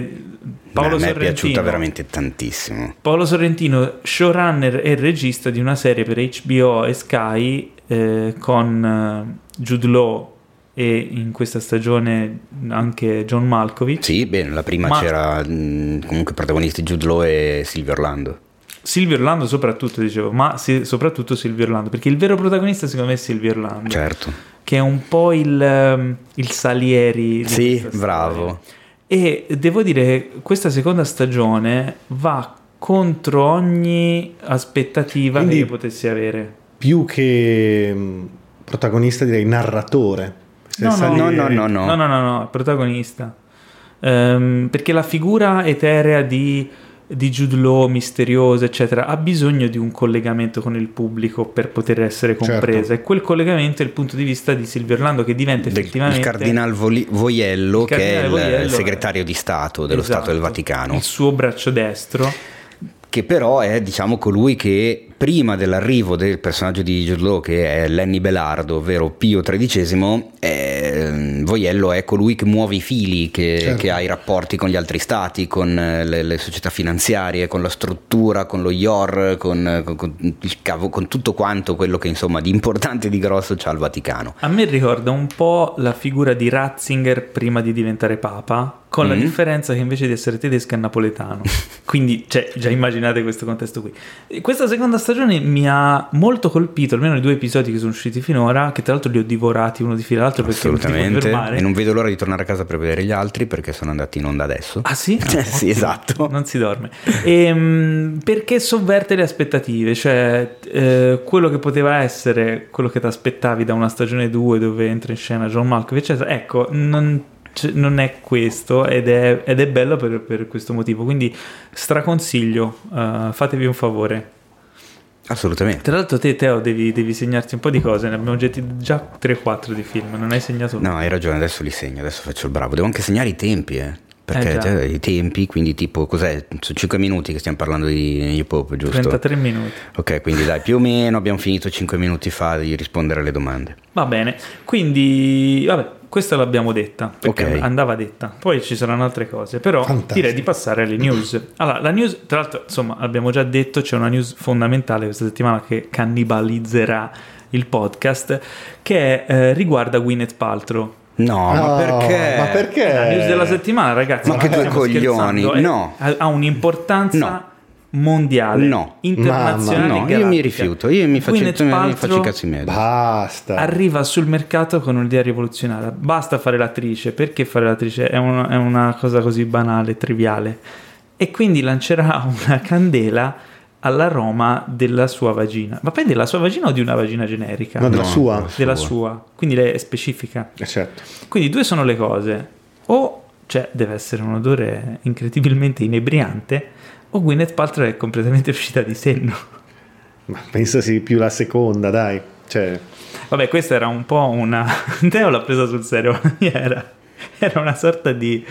Paolo a me è Sorrentino, piaciuta veramente tantissimo. Paolo Sorrentino, showrunner e regista di una serie per HBO e Sky eh, con eh, Jude Law e in questa stagione anche John Malkovich. Sì, bene, la prima Ma- c'era mh, comunque protagonisti Jude Law e Silvio Orlando. Silvio Orlando soprattutto, dicevo, ma sì, soprattutto Silvio Orlando, perché il vero protagonista secondo me è Silvio Orlando, Certo. che è un po' il, ehm, il Salieri. di Sì, bravo. E devo dire che questa seconda stagione va contro ogni aspettativa Quindi- che io potessi avere. Più che mh, protagonista direi narratore. No, no, no, no, no. No, no, no, no, protagonista. Ehm, perché la figura eterea di, di Jude Law, misteriosa, eccetera, ha bisogno di un collegamento con il pubblico per poter essere compresa. Certo. E quel collegamento è il punto di vista di Silvio Orlando che diventa Del- effettivamente... il cardinal Voli- Voiello, Il che è il Voiello segretario di Stato dello Esatto, Stato del Vaticano, Il suo braccio destro. che però è diciamo colui che prima dell'arrivo del personaggio di Jude Law, che è Lenny Belardo, ovvero Pio XIII, eh, Voiello è colui che muove i fili, che, Certo. che ha i rapporti con gli altri stati, con eh, le, le società finanziarie, con la struttura, con lo IOR, con, con- con il cavo- con tutto quanto quello che insomma di importante e di grosso c'ha il Vaticano. A me ricorda un po' la figura di Ratzinger prima di diventare papa, con la Mm. differenza che invece di essere tedesco è napoletano. [laughs] Quindi, cioè, già immaginate questo contesto qui. E Questa seconda stagione mi ha molto colpito, almeno i due episodi che sono usciti finora, che tra l'altro li ho divorati uno di fila l'altro perché non puoi Assolutamente, fermare. e non vedo l'ora di tornare a casa per vedere gli altri perché sono andati in onda adesso. Ah sì? Eh, [laughs] Ah, sì, esatto. Non si dorme. Ehm, perché sovverte le aspettative, cioè eh, quello che poteva essere quello che ti aspettavi da una stagione 2 dove entra in scena John Malkovich, ecco, non, c- non è questo ed è, ed è bello per, per questo motivo. Quindi straconsiglio, eh, fatevi un favore. Assolutamente. Tra l'altro te Teo devi, devi segnarti un po' di cose, ne abbiamo getti già 3-4 di film, non hai segnato No, hai ragione, adesso li segno, adesso faccio il bravo. Devo anche segnare i tempi, eh. Perché Eh, cioè, i tempi, quindi tipo, cos'è? Sono 5 minuti che stiamo parlando di hip hop, giusto? 33 minuti. Ok, quindi dai, più o meno abbiamo finito 5 minuti fa di rispondere alle domande. Va bene, quindi vabbè, questa l'abbiamo detta perché Ok. andava detta. Poi ci saranno altre cose, però Fantastico. direi di passare alle news. Allora, la news, tra l'altro, insomma, abbiamo già detto, c'è una news fondamentale questa settimana che cannibalizzerà il podcast che eh, riguarda Gwyneth Paltrow. No, ma Oh, perché? Ma perché? La news della settimana, ragazzi. Ma che non due coglioni, eh. no. Ha, ha un'importanza No. Mondiale, No. internazionale. No, io mi rifiuto, io mi faccio, mi faccio i cazzi miei. Basta. arriva sul mercato con un'idea rivoluzionaria. Basta fare l'attrice, perché fare l'attrice è una, è una cosa così banale, triviale. E quindi lancerà [laughs] una candela all'aroma della sua vagina. Ma poi della sua vagina o di una vagina generica? No, della No, sua. della sua. Quindi lei è specifica. Eh, certo. Quindi due sono le cose. O cioè, deve essere un odore incredibilmente inebriante, o Gwyneth Paltrow è completamente [laughs] uscita di senno. Ma penso sia più la seconda, dai. Cioè, Vabbè, questa era un po' una. [laughs] Teo l'ha presa sul serio, [laughs] era, era una sorta di.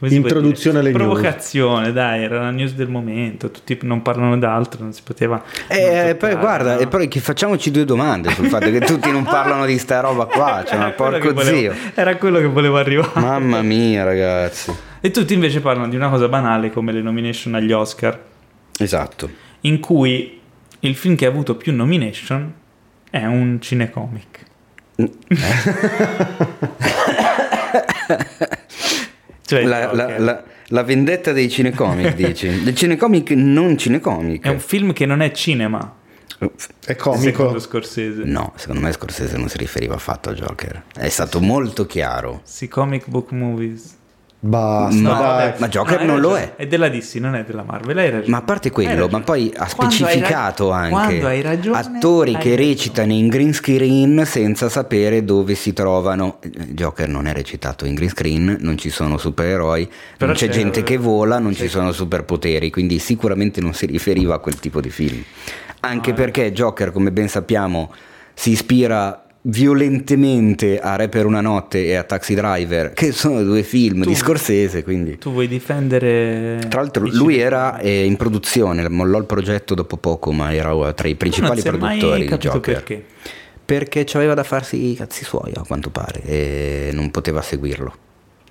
Introduzione alle news. Provocazione, dai, era la news del momento. Tutti non parlano d'altro, non si poteva. Eh, non poi guarda, no? e poi che facciamoci due domande sul fatto che tutti non [laughs] parlano di sta roba qua, cioè, ma porco volevo- zio. Era quello che volevo arrivare. Mamma mia, ragazzi. E tutti invece parlano di una cosa banale come le nomination agli Oscar, Esatto. in cui il film che ha avuto più nomination è un cinecomic. [laughs] [laughs] Cioè, La, la- Joker. la- la vendetta dei cinecomic, [laughs] dici? Del cinecomic non cinecomic. È un film che non è cinema, è secondo comico. Scorsese. No, secondo me Scorsese non si riferiva affatto a Joker. È stato molto chiaro. Sì, comic book movies. Basta, No, dai. ma Joker hai non lo ragione. è. È della DC, non è della Marvel. Hai ragione. Ma a parte quello, ma poi ha specificato anche Quando hai ragione, attori hai che ragione. recitano in green screen senza sapere dove si trovano. Joker non è recitato in green screen, non ci sono supereroi, Però non c'è, c'è- gente che vola, non c'è- ci sono superpoteri, quindi sicuramente non si riferiva a quel tipo di film. Anche No, eh. perché Joker, come ben sappiamo, si ispira violentemente a Re per una notte e a Taxi Driver, che sono due film Tu- di Scorsese, quindi... Tu vuoi difendere... Tra l'altro lui era eh, in produzione, mollò il progetto dopo poco, ma era uh, tra i principali produttori di Joker. perché. Perché aveva da farsi i cazzi suoi, a quanto pare, e non poteva seguirlo.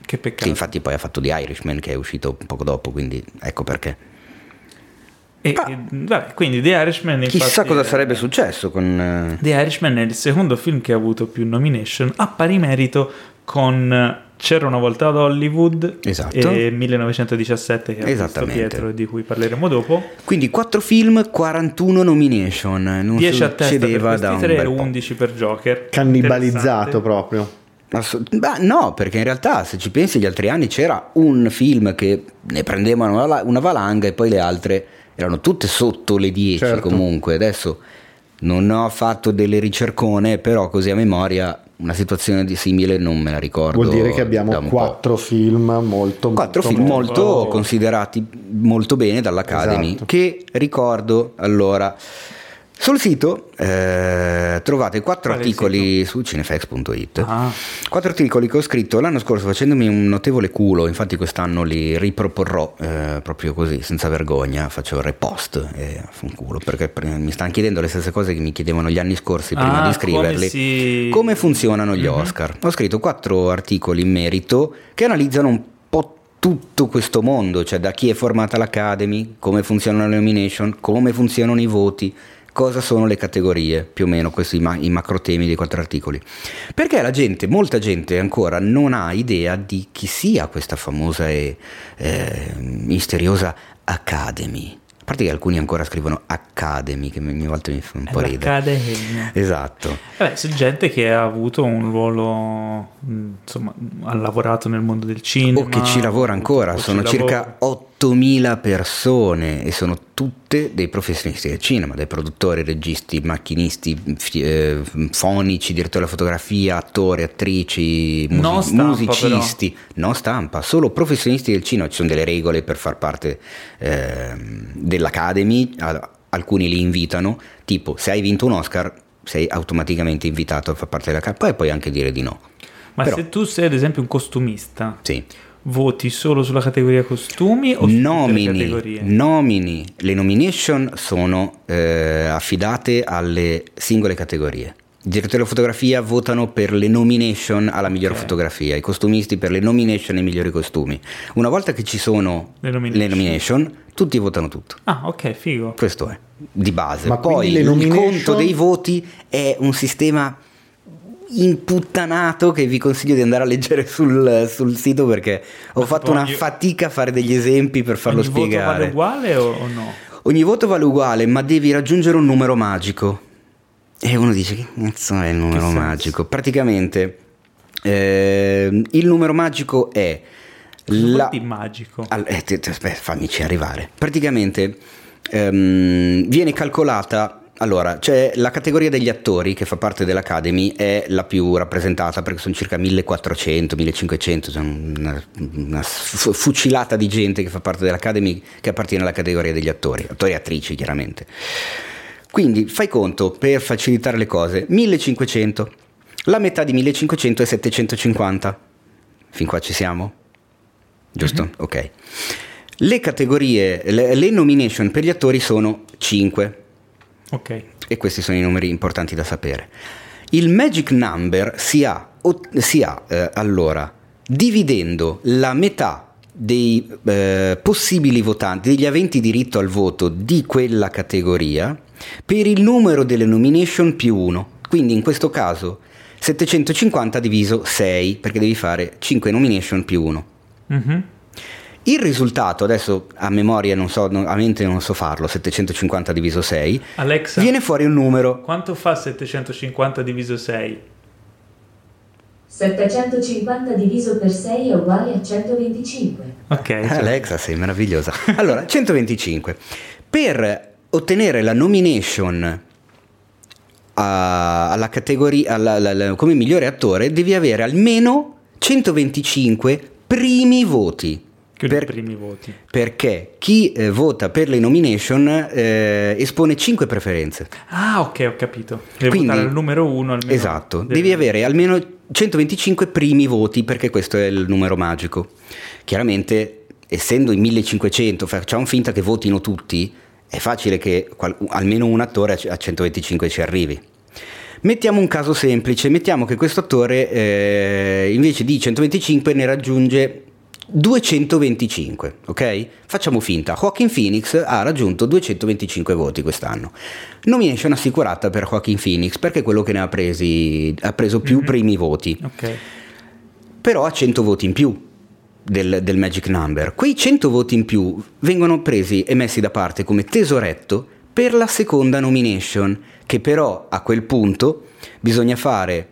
Che peccato. infatti poi ha fatto The Irishman, che è uscito poco dopo, quindi ecco perché. E, Ah. e, vabbè, quindi The Irishman Chissà cosa è- sarebbe successo con... eh, The Irishman è il secondo film che ha avuto più nomination a pari merito con C'era una volta ad Hollywood Esatto. e 1917 che Esattamente. Pietro e di cui parleremo dopo. Quindi 4 film, 41 nomination. Non 10 a testa per succedeva questi da un tre, bel po'. 11 per Joker. Cannibalizzato proprio. Assolut- Beh, no, perché in realtà se ci pensi gli altri anni c'era un film che ne prendevano una, una valanga e poi le altre erano tutte sotto le 10 Certo. comunque. Adesso non ho fatto delle ricercone, però così a memoria una situazione di simile non me la ricordo. Vuol dire che abbiamo quattro film molto Quattro molto, film molto- molto considerati molto bene dall'Academy, Esatto. che ricordo allora. Sul sito eh, trovate quattro Quale articoli su cinefx.it. Ah, Quattro articoli che ho scritto l'anno scorso facendomi un notevole culo, infatti quest'anno li riproporrò eh, proprio così, senza vergogna, faccio il repost e un culo, perché mi stanno chiedendo le stesse cose che mi chiedevano gli anni scorsi prima Ah, di scriverli. come si- Come funzionano gli Mhm. Oscar? Ho scritto quattro articoli in merito che analizzano un po' tutto questo mondo, cioè da chi è formata l'Academy, come funzionano le nomination, come funzionano i voti, cosa sono le categorie, più o meno questi ma- i macro temi dei quattro articoli. Perché la gente, molta gente ancora non ha idea di chi sia questa famosa e eh, misteriosa Academy. A parte che alcuni ancora scrivono Academy, che ogni volta mi fa un po' ridere. l'Accademia. Esatto. Vabbè, c'è gente che ha avuto un ruolo, insomma, ha lavorato nel mondo del cinema. O che ci lavora ancora, sono lavora. circa 8000 persone e sono tutte dei professionisti del cinema, dai produttori, registi, macchinisti, fi- eh, fonici, direttori della fotografia, attori, attrici, musi- Non stampa, musicisti, non stampa, solo professionisti del cinema, ci sono delle regole per far parte ehm, dell'Academy, alcuni li invitano, tipo se hai vinto un Oscar sei automaticamente invitato a far parte dell'Academy, poi puoi anche dire di no. Ma Però- se tu sei ad esempio un costumista, Sì. Voti solo sulla categoria costumi o su tutte le nomini, categorie? nomini, le nomination sono eh, affidate alle singole categorie. I direttori della fotografia votano per le nomination alla migliore Ok. fotografia, i costumisti per le nomination ai migliori costumi. Una volta che ci sono Le nomination. le nomination, tutti votano tutto. Ah, ok, figo. Questo è di base. Ma Poi il nomination- conto dei voti è un sistema imputtanato che vi consiglio di andare a leggere sul, sul sito perché ho Ma fatto una ogni- fatica a fare degli esempi per farlo Ogni voto vale spiegare. uguale o, o no? Ogni voto vale uguale, ma devi raggiungere un numero magico. E uno dice: Che cazzo è il numero magico? Praticamente ehm, il numero magico è la. Magico. Al- eh, te- aspetta, fammici arrivare. Praticamente ehm, viene calcolata. Allora, c'è la categoria degli attori che fa parte dell'Academy, è la più rappresentata perché sono circa 1400, 1500, cioè una, una fu- fucilata di gente che fa parte dell'Academy che appartiene alla categoria degli attori, attori e attrici chiaramente. Quindi fai conto, per facilitare le cose, 1500, la metà di 1500 è 750. Fin qua ci siamo? Giusto? Ok. Le categorie, le, le nomination per gli attori sono 5 Ok. e questi sono i numeri importanti da sapere. Il magic number si ha, si ha, eh, allora dividendo la metà dei eh, possibili votanti, degli aventi diritto al voto di quella categoria, per il numero delle nomination più 1. Quindi in questo caso 750 diviso 6, perché devi fare 5 nomination più 1. Mhm. Il risultato, adesso a memoria non so, non- a mente non so farlo, 750 diviso 6, Alexa, viene fuori un numero. quanto fa 750 diviso 6? 750 diviso per 6 è uguale a 125. Ok. cioè- Alexa, sei meravigliosa. [laughs] Allora, 125. Per ottenere la nomination a- alla categoria alla- alla- alla- come migliore attore, devi avere almeno 125 primi voti. Chiudi i Per- primi voti. perché chi eh, vota per le nomination eh, espone 5 preferenze. Ah, ok, ho capito. Devi Quindi- votare il numero uno almeno. Esatto, del- devi avere almeno 125 primi voti perché questo è il numero magico. Chiaramente, essendo in 1500, facciamo finta che votino tutti, è facile che qual- almeno un attore a 125 ci arrivi. Mettiamo un caso semplice, mettiamo che questo attore eh, invece di 125 ne raggiunge 225, ok? Facciamo finta, Joaquin Phoenix ha raggiunto 225 voti quest'anno. Nomination assicurata per Joaquin Phoenix perché è quello che ne ha presi ha preso più primi voti, Ok. però ha 100 voti in più del, del Magic Number. Quei 100 voti in più vengono presi e messi da parte come tesoretto per la seconda nomination, che però a quel punto bisogna fare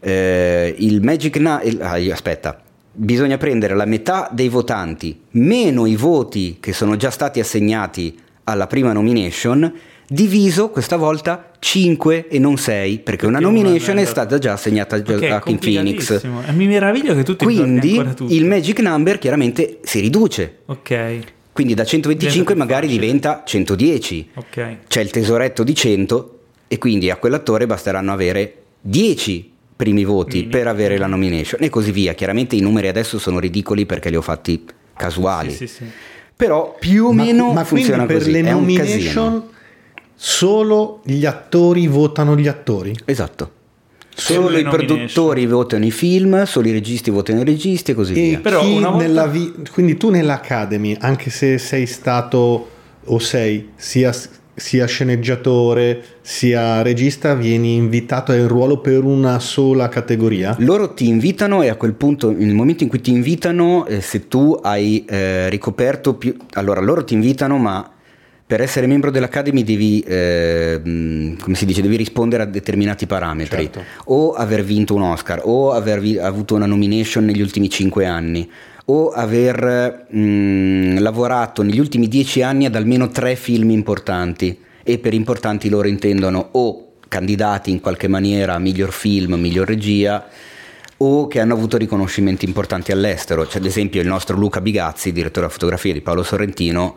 eh, il Magic Number... aspetta, bisogna prendere la metà dei votanti meno i voti che sono già stati assegnati alla prima nomination diviso questa volta 5 e non 6 perché una Perché una nomination è è stata già assegnata già Ok, a Joaquin Phoenix. E mi meraviglio che tu ti ricordi quindi il magic number chiaramente si riduce Ok, quindi da 125 Diventa più magari facile. diventa 110 ok. c'è il tesoretto di 100 e quindi a quell'attore basteranno avere 10 primi voti Minimo. per avere la nomination e così via. Chiaramente i numeri adesso sono ridicoli perché li ho fatti casuali. Sì, sì, sì. però più o Ma- meno ma funziona per così le è nomination solo gli attori votano gli attori? esatto. Solo i produttori votano i film solo i registi votano i registi e così E via. Però volta- nella vi- quindi tu nell'Academy, anche se sei stato o sei sia, sia sceneggiatore sia regista, vieni invitato al ruolo per una sola categoria? Loro ti invitano e a quel punto, nel momento in cui ti invitano, eh, se tu hai eh, ricoperto più... Allora, loro ti invitano, ma per essere membro dell'Academy devi, eh, come si dice, devi rispondere a determinati parametri. Certo. O aver vinto un Oscar, o aver vi- avuto una nomination negli ultimi 5 anni, o aver mh, lavorato negli ultimi 10 anni ad almeno tre film importanti. E per importanti loro intendono o candidati in qualche maniera a miglior film, miglior regia, o che hanno avuto riconoscimenti importanti all'estero. C'è ad esempio il nostro Luca Bigazzi, direttore della fotografia di Paolo Sorrentino,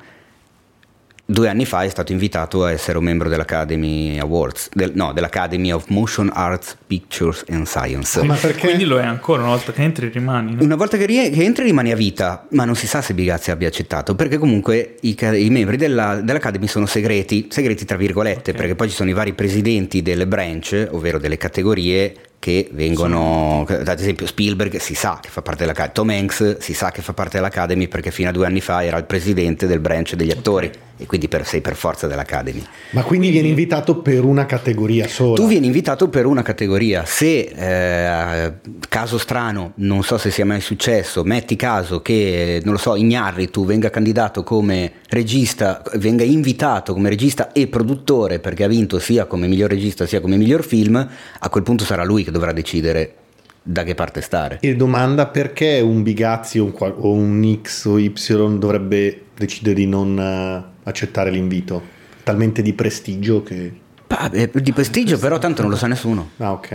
due anni fa è stato invitato a essere un membro dell'Academy Awards, del- no, dell'Academy of Motion Arts, Pictures and Science. Ma perché? Quindi lo è ancora, una volta che entri rimani. no? Una volta che, rie- che entri rimani a vita, ma non si sa se Bigazzi abbia accettato, perché comunque i, ca- i membri della- dell'Academy sono segreti, segreti tra virgolette, Ok. perché poi ci sono i vari presidenti delle branch, ovvero delle categorie che vengono, ad esempio Spielberg si sa che fa parte dell'Academy, Tom Hanks si sa che fa parte dell'Academy perché fino a due anni fa era il presidente del branch degli attori e quindi per, sei per forza dell'Academy. Ma quindi vieni invitato per una categoria sola? Tu vieni invitato per una categoria, se eh, caso strano, non so se sia mai successo, metti caso che, non lo so, Ignarritu venga candidato come regista, venga invitato come regista e produttore perché ha vinto sia come miglior regista sia come miglior film, a quel punto sarà lui che dovrà decidere da che parte stare. E domanda perché un Bigazzi o un, o un X o Y dovrebbe decidere di non eh, accettare l'invito? Talmente di prestigio che... Bah, eh, di prestigio però tanto non lo sa nessuno. Ah ok.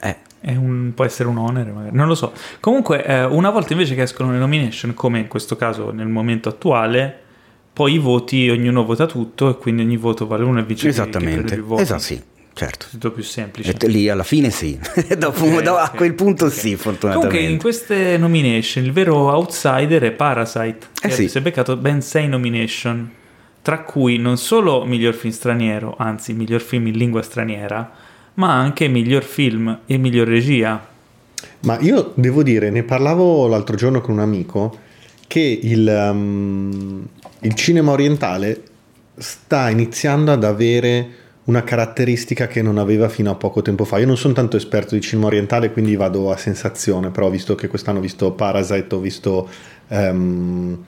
Eh, È un- può essere un onere, magari. non lo so. Comunque, eh, una volta invece che escono le nomination, come in questo caso nel momento attuale, poi i voti, ognuno vota tutto e quindi ogni voto vale uno e vince chi prende esattamente. Esatto, sì, certo. Tutto più semplice. E lì alla fine sì, [laughs] Dopo- Ok, do- a ok, quel punto ok. sì, fortunatamente. Comunque in queste nomination il vero outsider è Parasite, che Eh sì. si è beccato ben 6 nomination, tra cui non solo miglior film straniero, anzi miglior film in lingua straniera, ma anche miglior film e miglior regia. Ma io devo dire, ne parlavo l'altro giorno con un amico, che il, um, il cinema orientale sta iniziando ad avere una caratteristica che non aveva fino a poco tempo fa. Io non sono tanto esperto di cinema orientale, quindi vado a sensazione, però visto che quest'anno ho visto Parasite, ho visto ehm,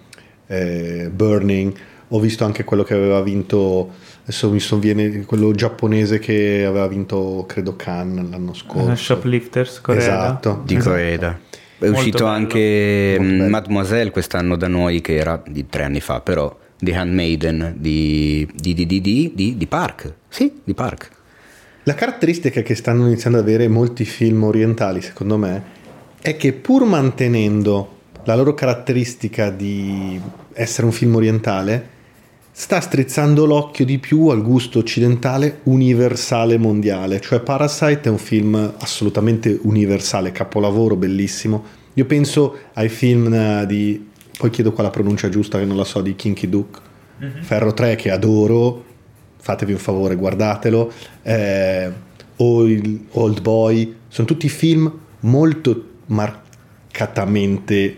eh, Burning, ho visto anche quello che aveva vinto, adesso mi sovviene, quello giapponese che aveva vinto, credo, Cannes l'anno scorso. Eh, Shoplifters, Corea. Esatto. Di Esatto. Coeda. È uscito bello. anche. Mademoiselle quest'anno da noi, che era di tre anni fa, però The Handmaiden di, di, di, di, Park. Sì, di Park. La caratteristica che stanno iniziando ad avere molti film orientali, secondo me, è che pur mantenendo la loro caratteristica di essere un film orientale sta strizzando l'occhio di più al gusto occidentale universale mondiale, cioè Parasite è un film assolutamente universale, capolavoro bellissimo. Io penso ai film eh, di, poi chiedo qua la pronuncia giusta che non la so, di Kinky Duke, Ferro 3 che adoro, fatevi un favore, guardatelo, eh, o il Old Boy, sono tutti film molto marcatamente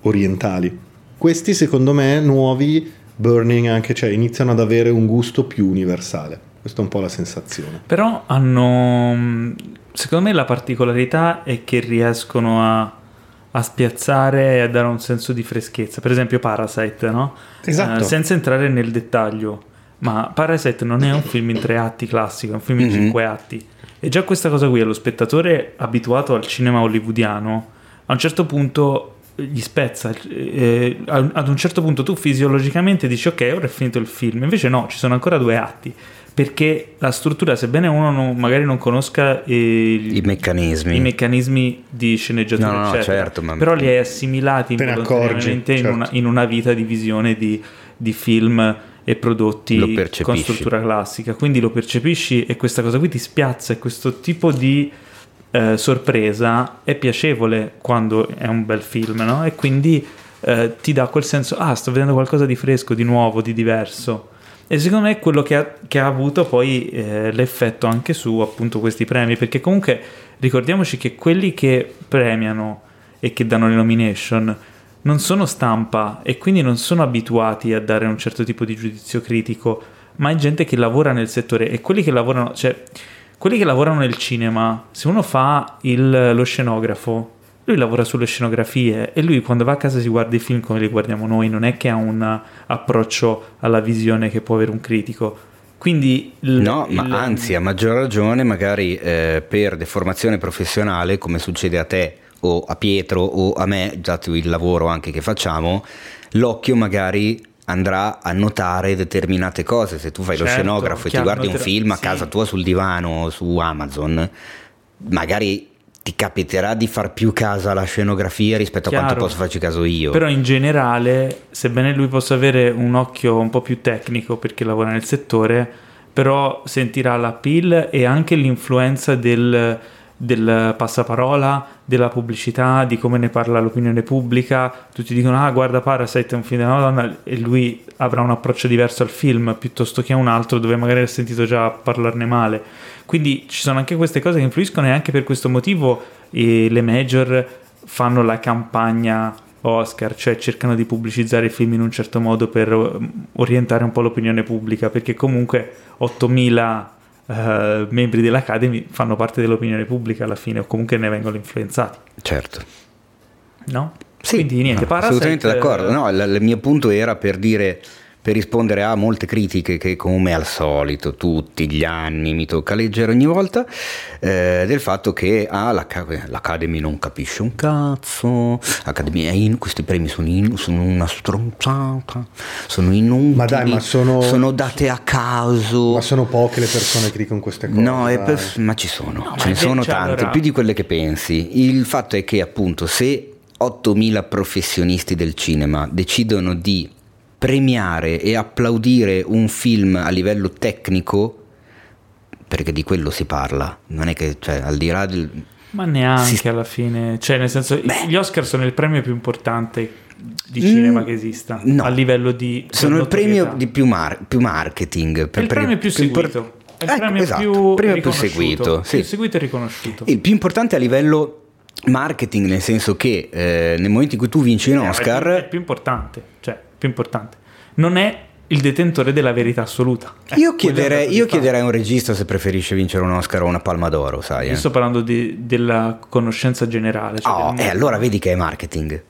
orientali. Questi secondo me nuovi Burning anche, cioè iniziano ad avere un gusto più universale. Questa è un po' la sensazione. Però hanno, secondo me la particolarità è che riescono a, a spiazzare e a dare un senso di freschezza. Per esempio Parasite, no? Esatto. Eh, senza entrare nel dettaglio. Ma Parasite non è un film in tre atti classico, è un film in Mhm. cinque atti. E già questa cosa qui allo spettatore abituato al cinema hollywoodiano, a un certo punto gli spezza. eh, ad ad un certo punto tu fisiologicamente dici ok, ora è finito il film. Invece no, ci sono ancora due atti. Perché la struttura, sebbene uno non- magari non conosca eh, I meccanismi. i meccanismi di sceneggiatura, No, no, eccetera, certo, ma- però li hai assimilati involontariamente accorgi, in, una, certo. in una vita di visione di, di film e prodotti con struttura classica. Quindi lo percepisci e questa cosa qui ti spiazza e questo tipo di eh, sorpresa è piacevole quando è un bel film, no? E quindi eh, ti dà quel senso, ah, sto vedendo qualcosa di fresco, di nuovo, di diverso. E secondo me è quello che ha, che ha avuto poi eh, l'effetto anche su appunto questi premi, perché comunque ricordiamoci che quelli che premiano e che danno le nomination non sono stampa e quindi non sono abituati a dare un certo tipo di giudizio critico, ma è gente che lavora nel settore e quelli che lavorano, cioè quelli che lavorano nel cinema, se uno fa il- lo scenografo, lui lavora sulle scenografie e lui quando va a casa si guarda i film come li guardiamo noi, non è che ha un approccio alla visione che può avere un critico. Quindi il- No, ma il- anzi, a maggior ragione, magari eh, per deformazione professionale, come succede a te o a Pietro o a me, dato il lavoro anche che facciamo, l'occhio magari andrà a notare determinate cose. Se tu fai lo Certo, scenografo e ti guardi un film a sì. casa tua sul divano o su Amazon, magari ti capiterà di far più caso alla scenografia rispetto a Chiaro. quanto posso farci caso io. Però in generale, sebbene lui possa avere un occhio un po' più tecnico perché lavora nel settore, però sentirà la pill e anche l'influenza del, del passaparola, della pubblicità, di come ne parla l'opinione pubblica. Tutti dicono, ah guarda Parasite è un film della Madonna e lui avrà un approccio diverso al film piuttosto che a un altro dove magari ha sentito già parlarne male. Quindi ci sono anche queste cose che influiscono e anche per questo motivo eh, le major fanno la campagna Oscar, cioè cercano di pubblicizzare i film in un certo modo per eh, orientare un po' l'opinione pubblica, perché comunque 8000 eh, membri dell'Academy fanno parte dell'opinione pubblica alla fine o comunque ne vengono influenzati, Certo. no? Sì, Quindi niente, no, Parasite, assolutamente d'accordo. eh, No, il, il mio punto era per dire per rispondere a molte critiche che come al solito tutti gli anni mi tocca leggere ogni volta eh, del fatto che ah, l'Aca- l'Academy non capisce un cazzo l'Academy è in, questi premi sono, in- sono una stronzata sono inutili Ma dai, ma sono- date a caso Ma sono poche le persone che dicono queste cose. No, per- ma ci sono, ma ce ne sono tante, allora- più di quelle che pensi. Il fatto è che appunto se 8000 professionisti del cinema decidono di premiare e applaudire un film a livello tecnico, perché di quello si parla, non è che cioè, al di là del... Ma neanche Si- alla fine, cioè nel senso gli Oscar sono il premio più importante di Mm, cinema che esista no. a livello di Sono il premio di più, mar- più marketing. È il per- premio più impor- seguito. È il Ecco, premio esatto, più, premio più seguito. sì. più seguito e riconosciuto. Il più importante a livello marketing, nel senso che eh, nel momento in cui tu vinci un Eh, Oscar... Più, è il più importante, cioè, più importante. Non è il detentore della verità assoluta. Eh, Io chiederei, io chiederei a un regista se preferisce vincere un Oscar o una Palma d'Oro, sai? Io Eh? sto parlando di- della conoscenza generale. Cioè Oh, del- e allora vedi che è marketing.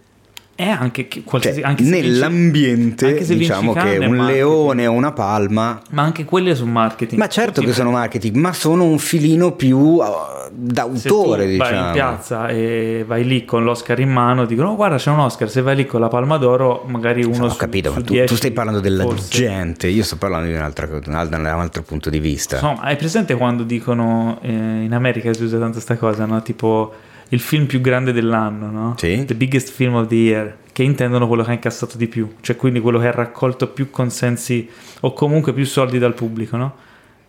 È anche, che Cioè, qualsiasi, anche se nell'ambiente, anche se diciamo che un marketing. leone o una palma. Ma anche quelle su marketing. Ma certo Tutti che sono marketing, ma sono un filino più uh, se d'autore, vai diciamo. in piazza e vai lì con l'Oscar in mano, dicono: "Oh, guarda, c'è un Oscar. Se vai lì con la Palma d'Oro, magari uno Ho su- capito, su ma tu, 10, tu stai parlando della forse. gente, io sto parlando di un'altra cosa, un altro, un altro punto di vista. Insomma, hai presente quando dicono eh, in America si usa tanto sta cosa, no? Tipo il film più grande dell'anno, no? Sì. The biggest film of the year, che intendono quello che ha incassato di più, cioè quindi quello che ha raccolto più consensi o comunque più soldi dal pubblico, no?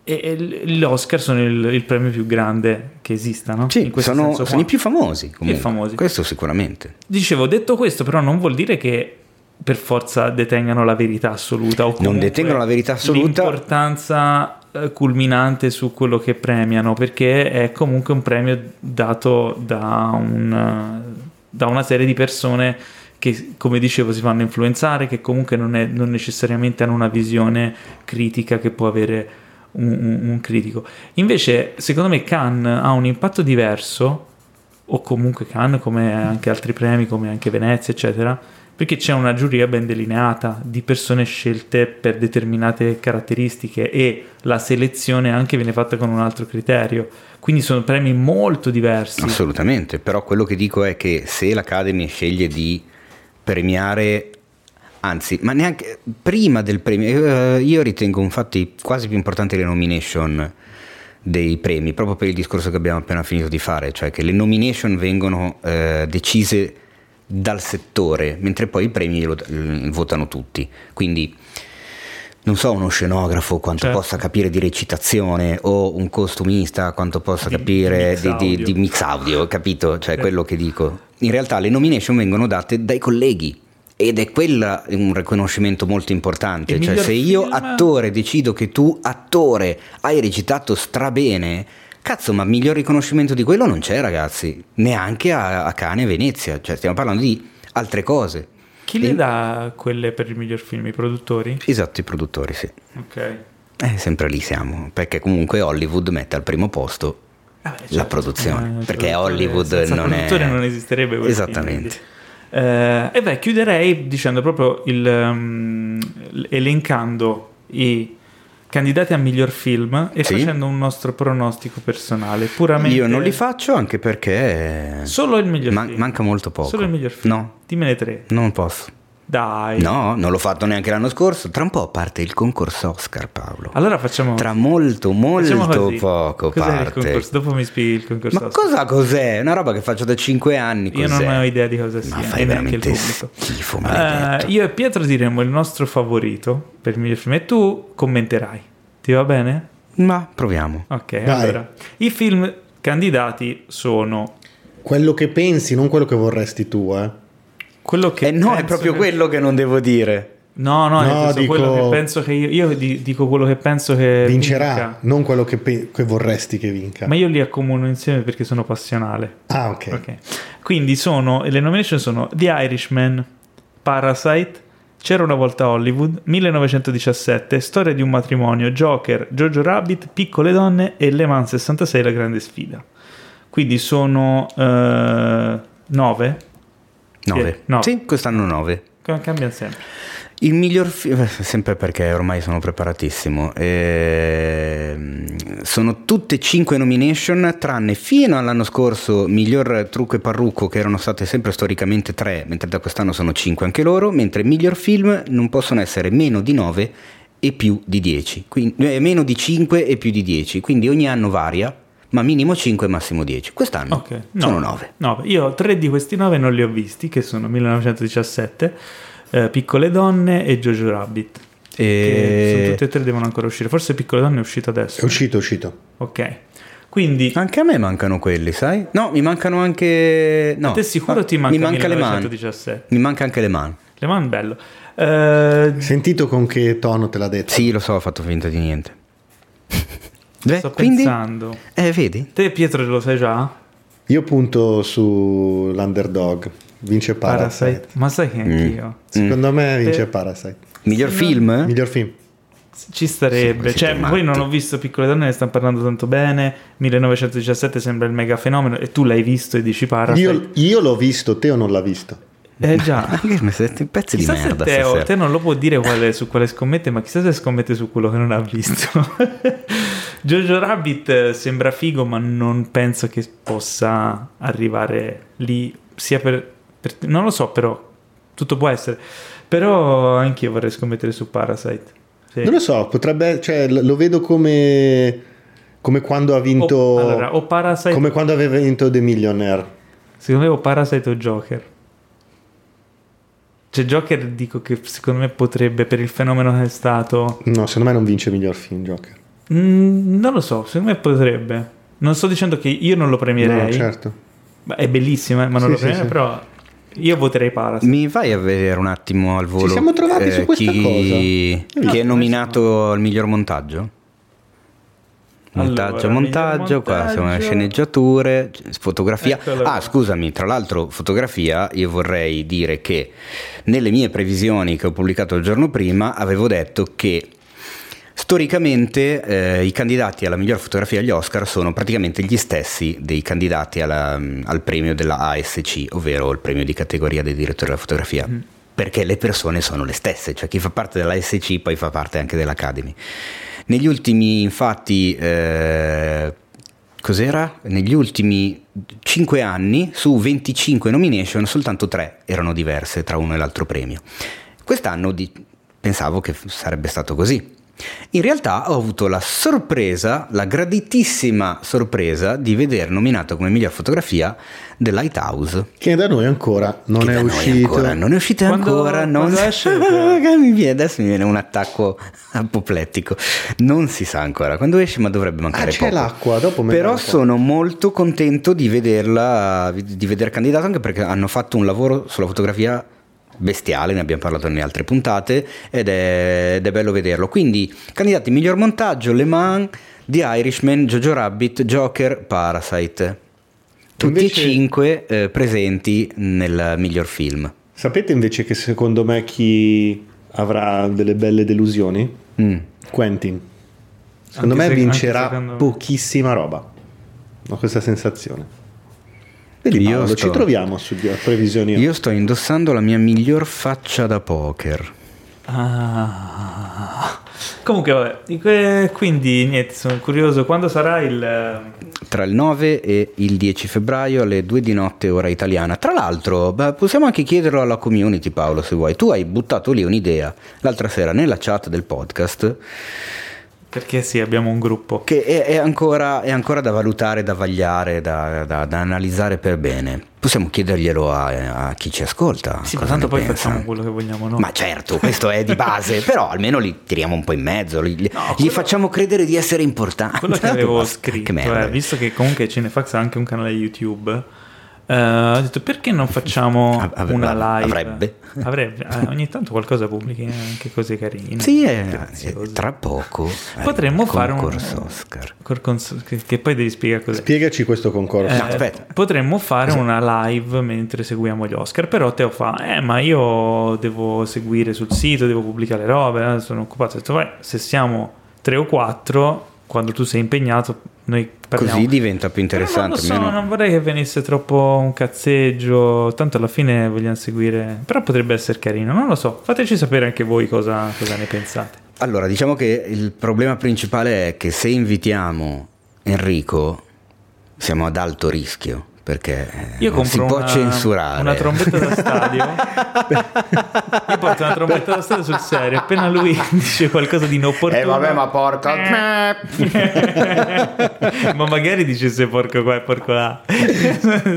E, e Oscar sono il, il premio più grande che esista, no? Sì, In questo sono, senso sono i più famosi. Comunque. famosi. Questo sicuramente. Dicevo, detto questo, però non vuol dire che per forza detengano la verità assoluta o comunque detengono la verità assoluta. L'importanza culminante su quello che premiano, perché è comunque un premio dato da, un, eh, da una serie di persone che, come dicevo, si fanno influenzare, che comunque non, è- non necessariamente hanno una visione critica che può avere un, un- un critico. Invece, secondo me, Cannes ha un impatto diverso o comunque Cannes come anche altri premi come anche Venezia eccetera perché c'è una giuria ben delineata di persone scelte per determinate caratteristiche e la selezione anche viene fatta con un altro criterio. Quindi sono premi molto diversi. Assolutamente, però quello che dico è che se l'Academy sceglie di premiare, anzi, ma neanche prima del premio, eh, io ritengo infatti quasi più importante le nomination dei premi, proprio per il discorso che abbiamo appena finito di fare, cioè che le nomination vengono eh, decise dal settore, mentre poi i premi lo, l- votano tutti. Quindi non so uno scenografo quanto Certo. possa capire di recitazione o un costumista quanto possa Di- capire di mix di- audio. di mix audio, capito? Cioè Sì. quello che dico. In realtà le nomination vengono date dai colleghi ed è quella un riconoscimento molto importante. Il Cioè se io film? attore decido che tu attore hai recitato strabene, cazzo ma miglior riconoscimento di quello non c'è ragazzi, neanche a, a Cane e Venezia, cioè stiamo parlando di altre cose. chi le E- dà quelle per il miglior film i produttori? Esatto, i produttori sì. ok Eh, sempre lì siamo, perché comunque Hollywood mette al primo posto Vabbè, la certo. produzione, Eh, perché Hollywood non è... produttore non esisterebbe film, Esattamente. quindi. Eh, e beh, chiuderei dicendo proprio il, ehm, elencando i candidati a miglior film e Sì. facendo un nostro pronostico personale, puramente Io non li faccio anche perché Solo il miglior man- film. manca molto poco. Solo il miglior film. No, Dimmene tre. non posso. Dai. No, non l'ho fatto neanche l'anno scorso. Tra un po' parte il concorso Oscar, Paolo. Allora facciamo Tra molto, molto poco Cos'è il parte. concorso? Dopo mi spieghi il concorso. Ma Oscar. cosa cos'è? Una roba che faccio da 5 anni. Io Cos'è? non ho idea di cosa sia, Ma fai neanche il veramente pubblico. schifo, maledetto. io e Pietro diremo il nostro favorito per il miglior film e tu commenterai. Ti va bene? Ma proviamo. Ok, Vai. allora. I film candidati sono Quello che pensi, non quello che vorresti tu, eh. Quello che Eh no, è proprio che- quello che non devo dire. No, no, No, dico- quello che penso che io io di- dico quello che penso che Vincerà, vinca. non quello che, pe- che vorresti che vinca. Ma io li accomuno insieme perché sono passionale. Ah, ok. Ok. Quindi sono le nomination sono The Irishman, Parasite, C'era una volta Hollywood, 1917, Storia di un matrimonio, Joker, Jojo Rabbit, Piccole donne e Le Mans 66 la grande sfida. Quindi sono eh, nove. 9. no. Sì, quest'anno 9. Cambiano sempre. Il miglior film, sempre perché ormai sono preparatissimo, ehm, sono tutte 5 nomination, tranne fino all'anno scorso miglior trucco e parrucco che erano state sempre storicamente 3, mentre da quest'anno sono 5 anche loro, mentre miglior film non possono essere meno di 9 e più di 10, quindi, eh, meno di 5 e più di 10, quindi ogni anno varia, ma minimo 5 e massimo 10. Quest'anno Ok, sono nove. 9. Nove. Io tre di questi nove non li ho visti, che sono 1917, eh, Piccole donne e Jojo Rabbit. Che E- sono tutte e tre devono ancora uscire. Forse Piccole donne è uscito adesso. È uscito, è uscito. Ok. Quindi Anche a me mancano quelli, sai? No, mi mancano anche... No, a te sicuro Ah, ti manca, mi manca le mani. 1917. Mi manca anche le mani. Le mani bello. Eh, Sentito con che tono te l'ha detto? Sì, lo so, ho fatto finta di niente. Beh, sto quindi... pensando. Eh, vedi? Te Pietro lo sai già? Io punto sull'underdog. Vince Parasite. Parasite. Ma sai che anch'io. Secondo me vince Te- Parasite. Miglior film? Miglior film. Ci starebbe. Sì, cioè, poi non ho visto Piccole donne, ne stanno parlando tanto bene. 1917 sembra il mega fenomeno e tu l'hai visto e dici Parasite. Io, io l'ho visto, Teo non l'ha visto. Eh già. [laughs] Anche me siete pezzi di Chissà se merda Teo, te non lo può dire quale- su quale scommette, ma chissà se scommette su quello che non ha visto. [laughs] Jojo Rabbit eh, sembra figo, ma non penso che possa arrivare lì. Sia per, per- Non lo so, però. Tutto può essere. Però anch'io vorrei scommettere su Parasite. Sì. Non lo so, potrebbe, cioè, lo vedo come, come quando ha vinto, O, allora, o Parasite come quando aveva vinto The Millionaire. Secondo me o Parasite o Joker. Cioè Joker dico che secondo me potrebbe per il fenomeno che è stato... No, secondo me non vince miglior film Joker. Mm, non lo so, secondo me potrebbe. Non sto dicendo che io non lo premierei. No, certo. Beh, È bellissimo, eh, ma non Sì, lo premierei, sì. però io voterei Parasite. Mi vai a vedere un attimo al volo eh, Ci siamo trovati su questa chi, cosa. chi è No, nominato al miglior montaggio? Montaggio, Allora, montaggio, miglior qua montaggio. sceneggiature, fotografia. Eccolo Ah, scusami, tra l'altro, fotografia, io vorrei dire che nelle mie previsioni che ho pubblicato il giorno prima avevo detto che storicamente eh, i candidati alla miglior fotografia agli Oscar sono praticamente gli stessi dei candidati alla- al premio della ASC, ovvero il premio di categoria dei direttori della fotografia. Perché le persone sono le stesse, cioè chi fa parte dell'ASC poi fa parte anche dell'Academy. Negli ultimi, infatti, eh, cos'era? Negli ultimi 5 anni, su 25 nomination, soltanto 3 erano diverse tra uno e l'altro premio. Quest'anno di- pensavo che sarebbe stato così. In realtà ho avuto la sorpresa, la graditissima sorpresa di vedere nominato come miglior fotografia The Lighthouse. Che da noi ancora non Che è uscito. ancora non è uscito Quando- ancora. Non... esce? [laughs] Mi viene- adesso mi viene un attacco [laughs] apoplettico. Non si sa ancora quando esce, ma dovrebbe mancare Ah, c'è poco. l'acqua, dopo me Però sono molto contento di vederla, di vedere candidato anche perché hanno fatto un lavoro sulla fotografia bestiale, ne abbiamo parlato nelle altre puntate ed è, ed è bello vederlo. Quindi candidati miglior montaggio, Le Mans, The Irishman, Jojo Rabbit, Joker, Parasite. Tutti Invece- e cinque eh, presenti nel miglior film. Sapete invece che secondo me chi avrà delle belle delusioni? Mm. Quentin. Secondo Anche me se- vincerà secondo pochissima roba. Ho questa sensazione. Vedi Io Paolo, sto- ci troviamo su a previsioni. Io sto indossando la mia miglior faccia da poker. Ah. Comunque, vabbè, quindi niente, sono curioso. Quando sarà il... eh, Tra il 9 e il 10 febbraio alle 2 di notte ora italiana. Tra l'altro, beh, possiamo anche chiederlo alla community Paolo se vuoi. Tu hai buttato lì un'idea l'altra sera nella chat del podcast Perché sì, abbiamo un gruppo. che è, è ancora, è ancora da valutare, da vagliare, da, da- da analizzare per bene. Possiamo chiederglielo a, a chi ci ascolta. Sì, ma tanto poi pensa. facciamo quello che vogliamo noi. Ma certo, questo è di base, [laughs] però almeno li tiriamo un po' in mezzo, li, No, gli quello- facciamo credere di essere importanti. Quello che avevo [laughs] scritto, che eh, visto che comunque Cinefax ha anche un canale YouTube, eh, ho detto perché non facciamo Av- av- una live? avrebbe. Avrebbe. eh, ogni tanto qualcosa pubblichi, eh, anche cose carine. Sì, è- tra poco eh, Potremmo fare un concorso Oscar. col cons- che, che poi devi spiegare cos'è. Spiegaci questo concorso. Eh, No, aspetta. Potremmo fare una live mentre seguiamo gli Oscar, però Teo fa, eh ma io devo seguire sul sito, devo pubblicare le robe, eh, sono occupato. Ho detto, vai, se siamo tre o quattro, quando tu sei impegnato, noi parliamo. Così diventa più interessante. non lo so, non vorrei che venisse troppo un cazzeggio, tanto alla fine vogliamo seguire, però potrebbe essere carino, non lo so, fateci sapere anche voi cosa, cosa ne pensate. Allora, diciamo che il problema principale è che se invitiamo Enrico siamo ad alto rischio perché eh, Io non si può una, censurare. una trombetta da stadio. [laughs] Io porto una trombetta da stadio sul serio. Appena lui [laughs] dice qualcosa di inopportuno. Eh vabbè, ma porca [laughs] ma magari dice se porco qua e porco là.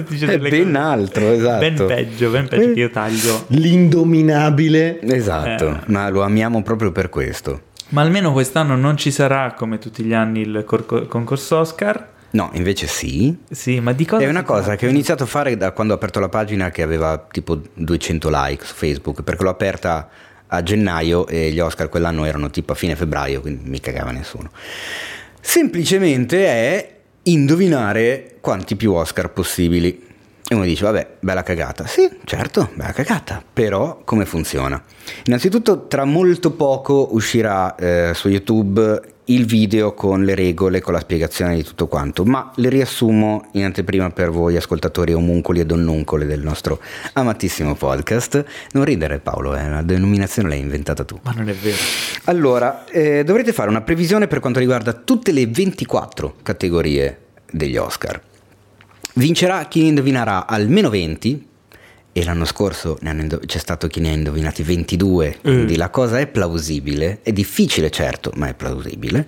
Dice È ben cose- altro, esatto. Ben peggio, ben peggio che io taglio. L'indominabile. Esatto, Eh. ma lo amiamo proprio per questo. Ma almeno quest'anno non ci sarà, come tutti gli anni, il concorso Oscar. No, invece sì. Sì, ma di cosa? È una cosa che ho iniziato a fare da quando ho aperto la pagina che aveva tipo 200 like su Facebook, perché l'ho aperta a gennaio e gli Oscar quell'anno erano tipo a fine febbraio, quindi mi cagava nessuno. Semplicemente è indovinare quanti più Oscar possibili. E uno dice, vabbè, bella cagata. Sì, certo, bella cagata. Però come funziona? Innanzitutto, tra molto poco uscirà eh, su YouTube il video con le regole, con la spiegazione di tutto quanto, ma le riassumo in anteprima per voi ascoltatori omuncoli e donnuncole del nostro amatissimo podcast. Non ridere Paolo, eh, la denominazione l'hai inventata tu. Ma non è vero. Allora, eh, dovrete fare una previsione per quanto riguarda tutte le 24 categorie degli Oscar. Vincerà chi ne indovinerà almeno 20 e l'anno scorso indo- c'è stato chi ne ha indovinati 22, quindi la cosa è plausibile, è difficile certo, ma è plausibile.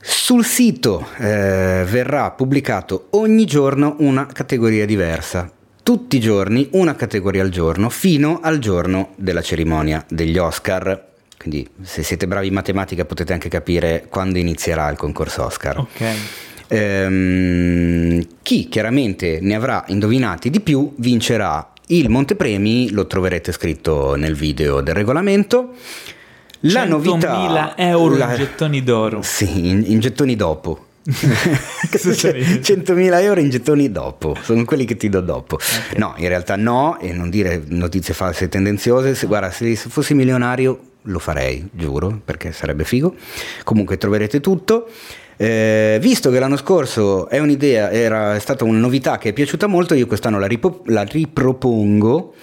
Sul sito eh, verrà pubblicato ogni giorno una categoria diversa. Tutti i giorni, una categoria al giorno, fino al giorno della cerimonia degli Oscar. Quindi, se siete bravi in matematica, potete anche capire quando inizierà il concorso Oscar. Ok. Ehm, chi chiaramente ne avrà indovinati di più vincerà il montepremi, lo troverete scritto nel video del regolamento. La 100.000 novità euro la- in gettoni d'oro. Sì, in, in gettoni dopo. [laughs] Cosa sta ridendo? 100.000 euro in gettoni dopo, sono quelli che ti do dopo. No, in realtà no, e non dire notizie false e tendenziose. Se, guarda, se fossi milionario lo farei, giuro, perché sarebbe figo. Comunque troverete tutto. Eh, visto che l'anno scorso è un'idea, era è stata una novità che è piaciuta molto, io quest'anno la, ripo- la ripropongo.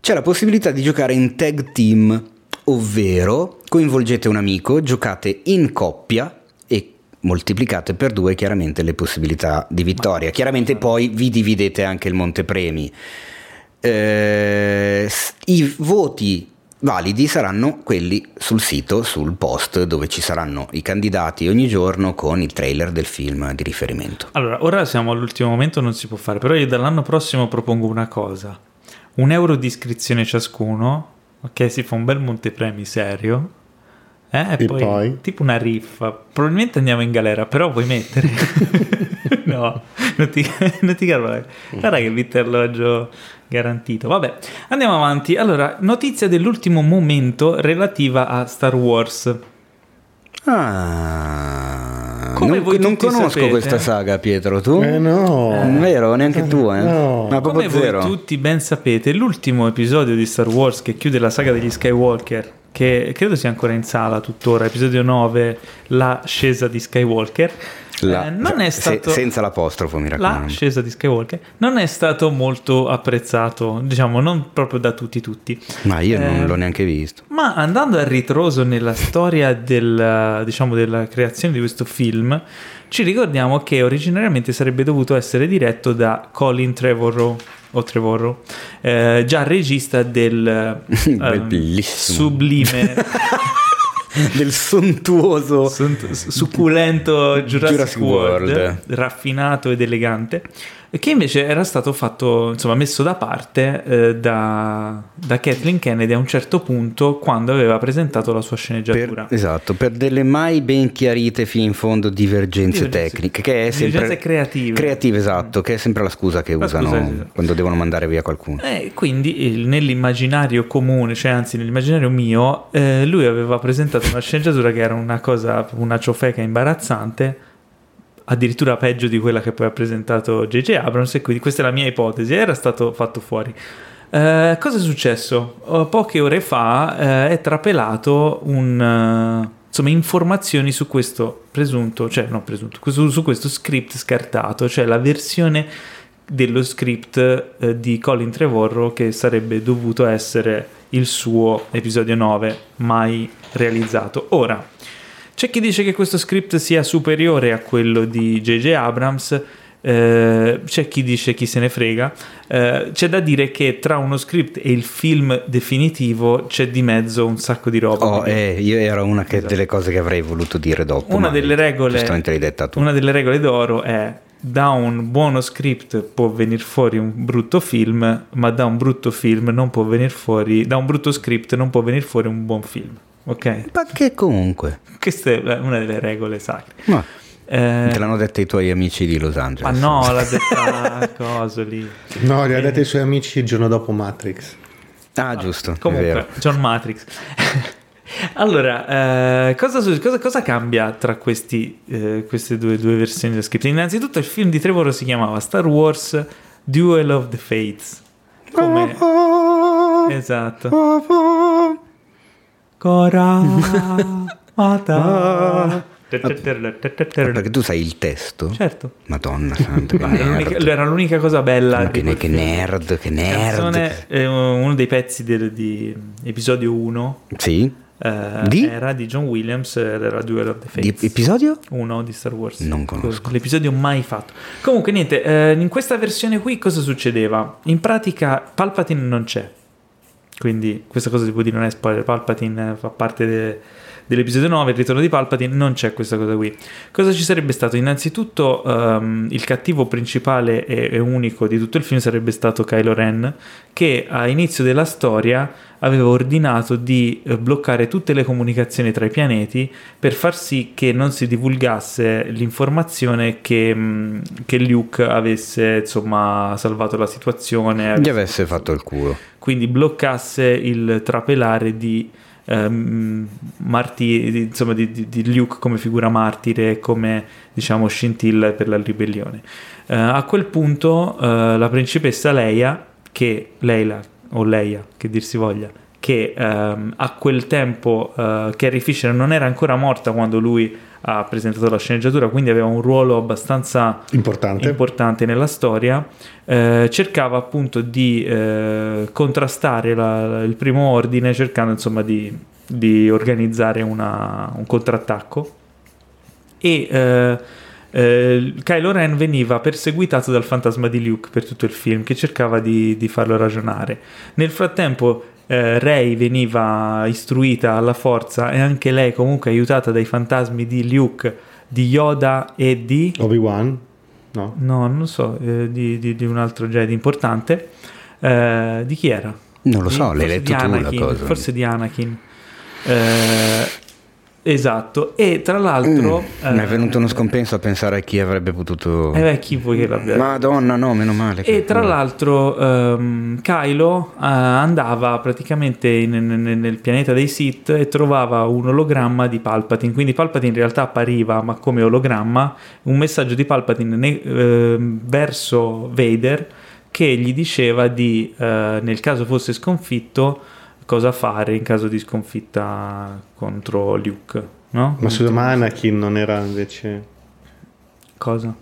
C'è la possibilità di giocare in tag team, ovvero coinvolgete un amico, giocate in coppia e moltiplicate per due chiaramente le possibilità di vittoria. Chiaramente poi vi dividete anche il montepremi. Eh, I voti validi saranno quelli sul sito, sul post, dove ci saranno i candidati ogni giorno con il trailer del film di riferimento. Allora, ora siamo all'ultimo momento, non si può fare, però io dall'anno prossimo propongo una cosa. Un euro di iscrizione ciascuno, ok? Si fa un bel montepremi serio. Eh, e E poi, poi? tipo una riffa. Probabilmente andiamo in galera, però vuoi mettere? [laughs] [laughs] no, non ti, non ti caro- Guarda che vitterloggio garantito. Vabbè, andiamo avanti. Allora, notizia dell'ultimo momento relativa a Star Wars. Ah, Come non, voi non conosco sapete- questa saga, Pietro. Tu? Eh no. Eh, Vero, neanche tu, eh? No. Ma Come proprio voi zero. tutti ben sapete, l'ultimo episodio di Star Wars che chiude la saga degli Skywalker, che credo sia ancora in sala tuttora, episodio 9, l'ascesa di Skywalker, La- eh, non è se- stato... senza l'apostrofo, mi raccomando. L'ascesa di Skywalker non è stato molto apprezzato, diciamo non proprio da tutti tutti. Ma io Eh, non l'ho neanche visto. Ma andando a ritroso nella storia del, diciamo, della creazione di questo film, ci ricordiamo che originariamente sarebbe dovuto essere diretto da Colin Trevorrow, o Trevorrow, eh, già regista del [laughs] Bellissimo. sublime, [laughs] [laughs] Del sontuoso. sunt- succulento Jurassic, Jurassic World, World. raffinato ed elegante, che invece era stato fatto, insomma, messo da parte eh, da, da Kathleen Kennedy a un certo punto quando aveva presentato la sua sceneggiatura. Per, esatto, per delle mai ben chiarite fino in fondo divergenze, Divergenze- tecniche, che è sempre divergenze creative. creative, esatto, che è sempre la scusa che La usano scusa, esatto. quando devono mandare via qualcuno. E quindi il- nell'immaginario comune, cioè anzi nell'immaginario mio, eh, lui aveva presentato una sceneggiatura che era una cosa, una ciofeca imbarazzante, addirittura peggio di quella che poi ha presentato J.J. Abrams, e quindi questa è la mia ipotesi, era stato fatto fuori. Eh, cosa è successo? Oh, poche ore fa eh, è trapelato un... eh, insomma, informazioni su questo presunto, cioè no presunto, su, su questo script scartato, cioè la versione dello script eh, di Colin Trevorrow che sarebbe dovuto essere il suo episodio 9 mai realizzato. Ora, c'è chi dice che questo script sia superiore a quello di J.J. Abrams, eh, c'è chi dice chi se ne frega, eh, c'è da dire che tra uno script e il film definitivo c'è di mezzo un sacco di roba. Oh, eh, io era una che- Esatto. delle cose che avrei voluto dire dopo. una delle regole una delle regole d'oro è da un buono script può venire fuori un brutto film ma da un brutto film non può venire fuori da un brutto script non può venire fuori un buon film ok Ma che comunque. questa è una delle regole sacre Ma Eh, te l'hanno detta i tuoi amici di Los ma Angeles. no l'ha [laughs] detta cosa lì No, li ha detto ai suoi amici il giorno dopo Matrix. Ah, giusto, è Comunque, vero. John Matrix. [laughs] allora, eh, cosa, cosa- cosa cambia tra questi, eh, queste due, due versioni dello script? Innanzitutto il film di Trevorrow si chiamava Star Wars Duel of the Fates. Come... Esatto. Cora [laughs] Mata. Perché tu sai il testo? Certo. Madonna santa, [laughs] che Era l'unica, nerd. era l'unica cosa bella. Di che, che nerd, che nerd. canzone, eh, uno dei pezzi del- di episodio 1 Sì? eh, Di? era di John Williams ed era Duel of the Di Fates episodio? 1 di Star Wars Non conosco. l'episodio mai fatto comunque niente eh, in questa versione qui cosa succedeva in pratica Palpatine non c'è quindi questa cosa si può dire non è spoiler, Palpatine eh, fa parte de- dell'episodio 9, il ritorno di Palpatine, non c'è questa cosa qui. Cosa ci sarebbe stato? Innanzitutto ehm, il cattivo principale e, e unico di tutto il film sarebbe stato Kylo Ren, che a inizio della storia aveva ordinato di bloccare tutte le comunicazioni tra i pianeti per far sì che non si divulgasse l'informazione che, mh, che Luke avesse insomma salvato la situazione, Gli avesse fatto il culo. quindi bloccasse il trapelare di, ehm, marti- di- insomma, di, di- di Luke come figura martire, come diciamo scintilla per la ribellione. Eh, a quel punto eh, la principessa Leia, che Leila o Leia, che dir si voglia, che ehm, a quel tempo eh, Carrie Fisher non era ancora morta quando lui ha presentato la sceneggiatura, quindi aveva un ruolo abbastanza Importante. importante nella storia, eh, cercava appunto di eh, contrastare la- il primo ordine cercando insomma di, di organizzare una- un contrattacco e eh, eh, Kylo Ren veniva perseguitato dal fantasma di Luke per tutto il film che cercava di, di farlo ragionare. Nel frattempo eh, Rey veniva istruita alla forza e anche lei comunque aiutata dai fantasmi di Luke, di Yoda e di... Obi-Wan? No. No, non so, eh, di, di- di un altro Jedi importante. Eh, di chi era? Non lo so, Di- l'hai forse letto di tu la Anakin, cosa. Forse di Anakin. Eh, esatto, e tra l'altro... Mi è eh, venuto uno scompenso a pensare a chi avrebbe potuto... Eh beh, chi vuoi che l'abbia? Madonna, no, meno male. e tra l'altro ehm, Kylo eh, andava praticamente in- in- nel pianeta dei Sith e trovava un ologramma di Palpatine, quindi Palpatine in realtà appariva ma come ologramma, un messaggio di Palpatine ne- ehm, verso Vader che gli diceva di, eh, nel caso fosse sconfitto, cosa fare in caso di sconfitta contro Luke. No? Ma scusa, ma Anakin non era invece Cosa?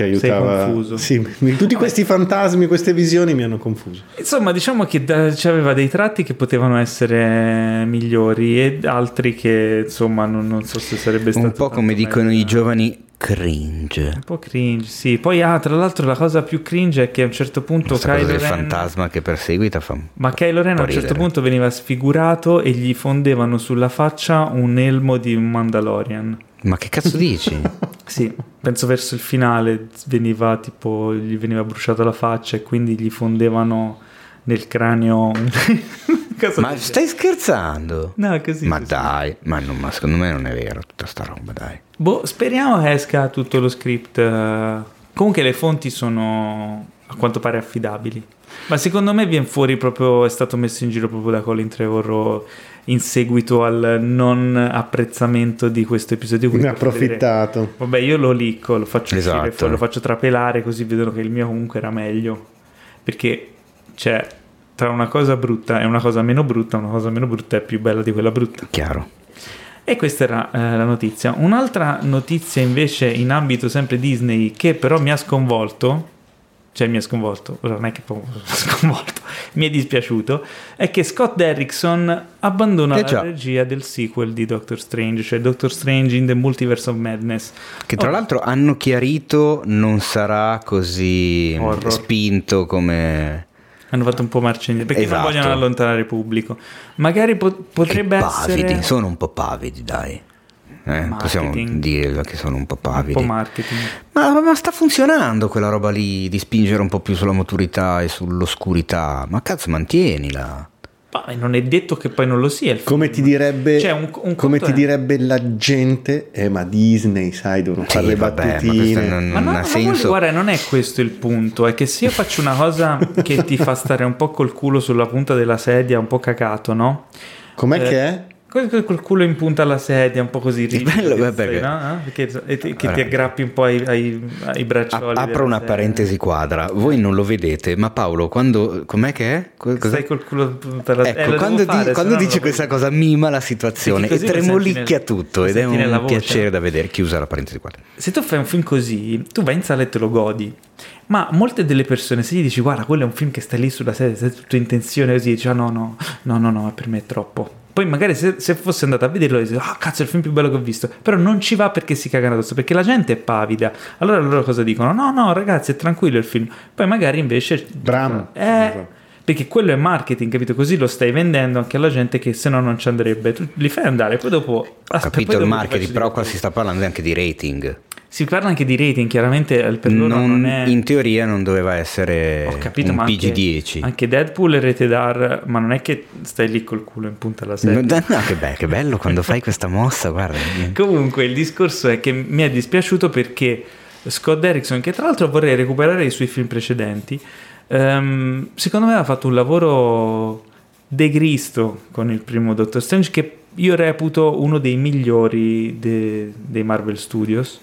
Che aiutava... confuso. Sì, tutti questi fantasmi, queste visioni mi hanno confuso. Insomma, diciamo che da- aveva dei tratti che potevano essere migliori e altri che, insomma, non, non so se sarebbe stato... Un po' come tanto dicono meglio. i giovani, cringe. Un po' cringe, sì. Poi, ah, tra l'altro, la cosa più cringe è che a un certo punto Questa cosa Kylo del Ren... fantasma che perseguita fa... Ma Kylo Ren a un certo punto veniva sfigurato e gli fondevano sulla faccia un elmo di un Mandalorian. Ma che cazzo dici? [laughs] Sì, penso verso il finale veniva tipo, gli veniva bruciata la faccia e quindi gli fondevano nel cranio [laughs] ma del stai scherzando? No, così. ma così. dai, ma, non- ma secondo me non è vero tutta sta roba, dai. Boh, speriamo che esca tutto lo script. Comunque le fonti sono a quanto pare affidabili. Ma secondo me viene fuori proprio, è stato messo in giro proprio da Colin Trevorrow in seguito al non apprezzamento di questo episodio. Ne Quindi ha per vedere- approfittato. Vabbè, io lo licco, lo faccio Esatto. lo faccio trapelare così vedono che il mio comunque era meglio. Perché c'è tra una cosa brutta e una cosa meno brutta, una cosa meno brutta è più bella di quella brutta. Chiaro. E questa era eh, la notizia. Un'altra notizia invece in ambito sempre Disney che però mi ha sconvolto, cioè mi ha sconvolto, non è che [laughs] sconvolto, mi è dispiaciuto, è che Scott Derrickson abbandona Eh la regia del sequel di Doctor Strange, cioè Doctor Strange in the Multiverse of Madness. Che tra Oh, l'altro hanno chiarito non sarà così Horror. spinto come... Hanno fatto un po' marcia indietro perché Esatto. non vogliono allontanare il pubblico. Magari po- potrebbe pavidi, essere sono un po' pavidi, dai. Eh, possiamo dire che sono un po' un pavidi. po' marketing. ma, ma sta funzionando quella roba lì di spingere un po' più sulla maturità e sull'oscurità. Ma cazzo, mantienila. Ma non è detto che poi non lo sia il film. Come ti direbbe, Cioè, un- un come ti è- direbbe la gente, eh, ma Disney, sai, devono fare le vabbè, ma battutine. questo non, Ma no, non ha ma senso. guarda, non è questo il punto, è che se io faccio una cosa che ti fa stare un po' col culo sulla punta della sedia, un po' cacato, no? Com'è Eh, che è? Col, culo in punta alla sedia, un po' così rigido, bello, che perché- no? No? Che, e ti, che ti aggrappi un po' ai, ai, ai A- braccioli. apro della una sedia. parentesi quadra. Voi non lo vedete, ma Paolo, quando. Com'è che è? Co- cos'è? Stai col culo per la Ecco, eh, quando, fare, di- quando dice questa cosa mima la situazione Perché e tremolicchia nel- tutto ed è un piacere da vedere. Chiusa la parentesi quadra. Se tu fai un film così, tu vai in sala e te lo godi. Ma molte delle persone, se gli dici, guarda, quello è un film che stai lì sulla sedia, sei tutto in tensione, così dici, ah no, no, no, no, no, per me è troppo. Poi magari se, se fosse andato a vederlo, dici, ah cazzo, è il film più bello che ho visto. Però non ci va perché si cagano addosso, perché la gente è pavida. Allora loro cosa dicono? No, no, ragazzi, è tranquillo il film. Poi magari invece... Bram. Eh, perché quello è marketing, capito? Così lo stai vendendo anche alla gente che se no non ci andrebbe. Tu li fai andare, poi dopo... Ho capito poi il marketing, però qua si sta parlando anche di rating. Si parla anche di rating, chiaramente eh, per loro non, Non- è... In teoria non doveva essere Ho capito, ma anche, PG10. anche Deadpool e Rated R, ma non è che stai lì col culo in punta alla sedia. No, no, che, be- che bello quando fai questa mossa, guarda. [laughs] Comunque il discorso è che mi è dispiaciuto perché Scott Derrickson, che tra l'altro vorrei recuperare i suoi film precedenti, ehm, secondo me ha fatto un lavoro degristo con il primo Doctor Strange che io reputo uno dei migliori de- dei Marvel Studios.